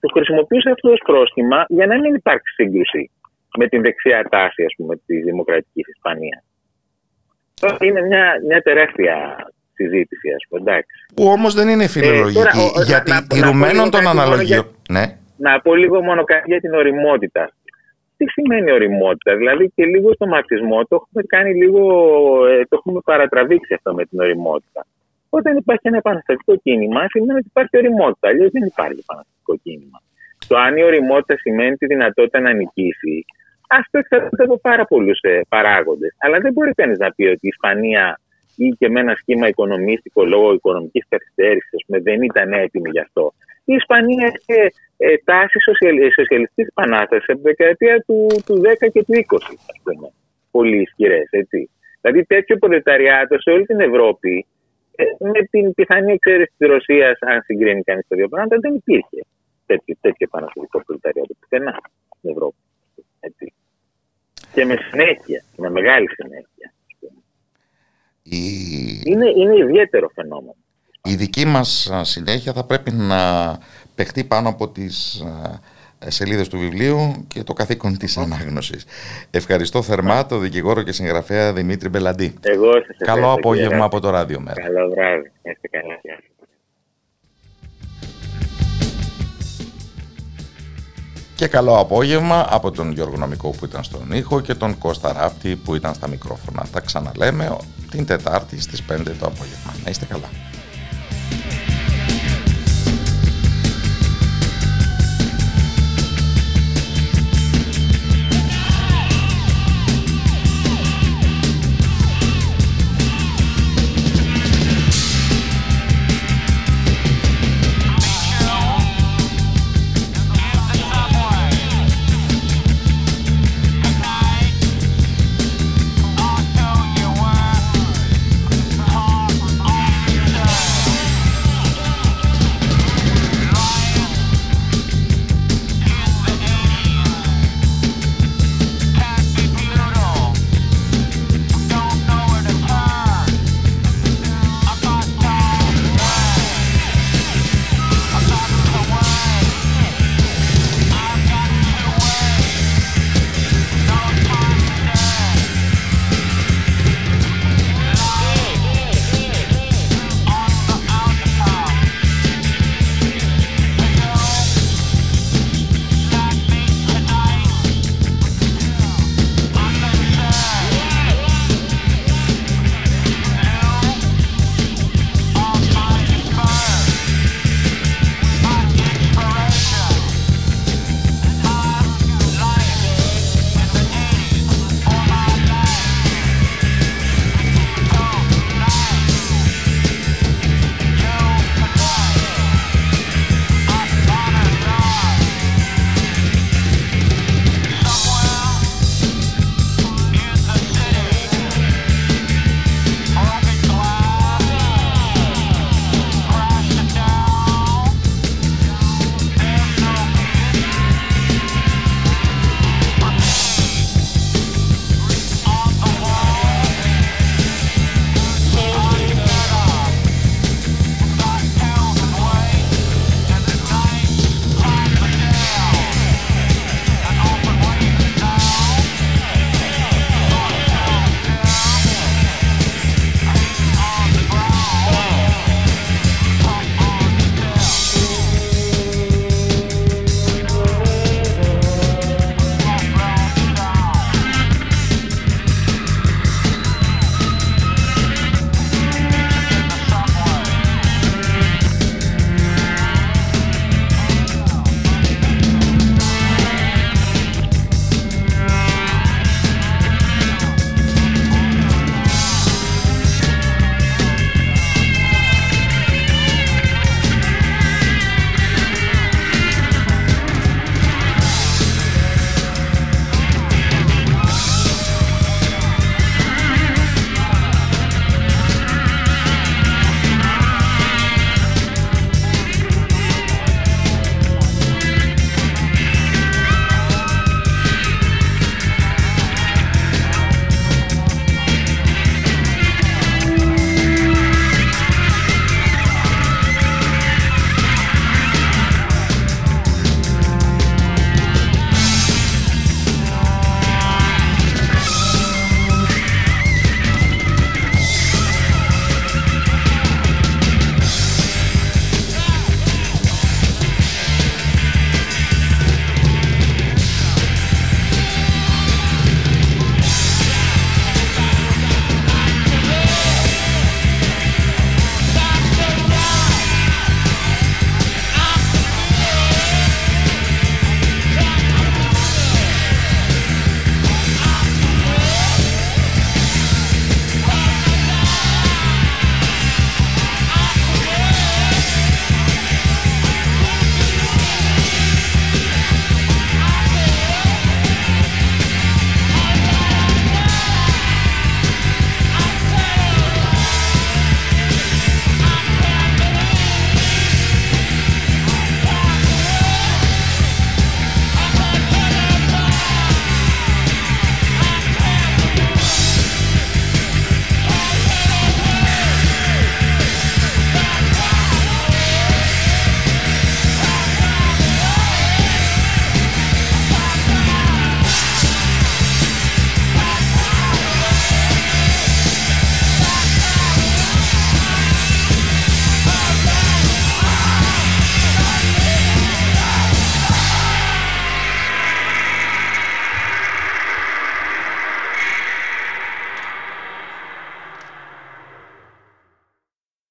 το χρησιμοποιούσε αυτό ως πρόστιμα για να μην υπάρξει σύγκρουση με την δεξιά τάση, ας πούμε, της δημοκρατικής Ισπανίας. Είναι μια, μια τεράστια συζήτηση, ας πούμε, εντάξει. Που όμως δεν είναι φιλολογική, ε, τώρα, γιατί να, τηρουμένων των αναλογιών... Ναι. Να πω λίγο μόνο κάτι για την οριμότητα. Τι σημαίνει οριμότητα, δηλαδή και λίγο στο μαρξισμό το έχουμε κάνει λίγο, ε, το έχουμε παρατραβήξει αυτό με την οριμότητα. Όταν υπάρχει ένα επαναστατικό κίνημα, σημαίνει ότι υπάρχει οριμότητα. Αλλιώς δεν υπάρχει επαναστατικό κίνημα. Το αν η οριμότητα σημαίνει τη δυνατότητα να νικήσει, αυτό εξαρτάται από πάρα πολλούς ε, παράγοντες. Αλλά δεν μπορεί κανείς να πει ότι η Ισπανία ή και με ένα σχήμα οικονομίστικο λόγω οικονομικής καθυστέρησης δεν ήταν έτοιμη γι' αυτό. Η Ισπανία είχε ε, τάση σοσιαλιστική επανάσταση από τη δεκαετία του, του 10 και του 20, ας πούμε. Πολύ ισχυρές, έτσι. Δηλαδή τέτοιο προλεταριάτο σε όλη την Ευρώπη, ε, με την πιθανή εξαίρεση της Ρωσίας, αν συγκρίνει κανείς τα δύο πράγματα, δεν υπήρχε τέτοιο, τέτοιο επαναστατικό προλεταριάτο πουθενά στην Ευρώπη. Έτσι. Και με συνέχεια, με μεγάλη συνέχεια. Η... Είναι, είναι ιδιαίτερο φαινόμενο. Η δική μας συνέχεια θα πρέπει να παιχτεί πάνω από τις σελίδες του βιβλίου και το καθήκον της ανάγνωσης. Ευχαριστώ θερμά τον δικηγόρο και συγγραφέα Δημήτρη Μπελαντή. Εγώ σας Καλό απόγευμα από το Ράδιο Μέρα. Καλό βράδυ. Είστε καλά. Και καλό απόγευμα από τον Γιώργο Νομικό που ήταν στον ήχο και τον Κώστα Ράπτη που ήταν στα μικρόφωνα. Τα ξαναλέμε την Τετάρτη στις 5 το απόγευμα. Να είστε καλά. Thank you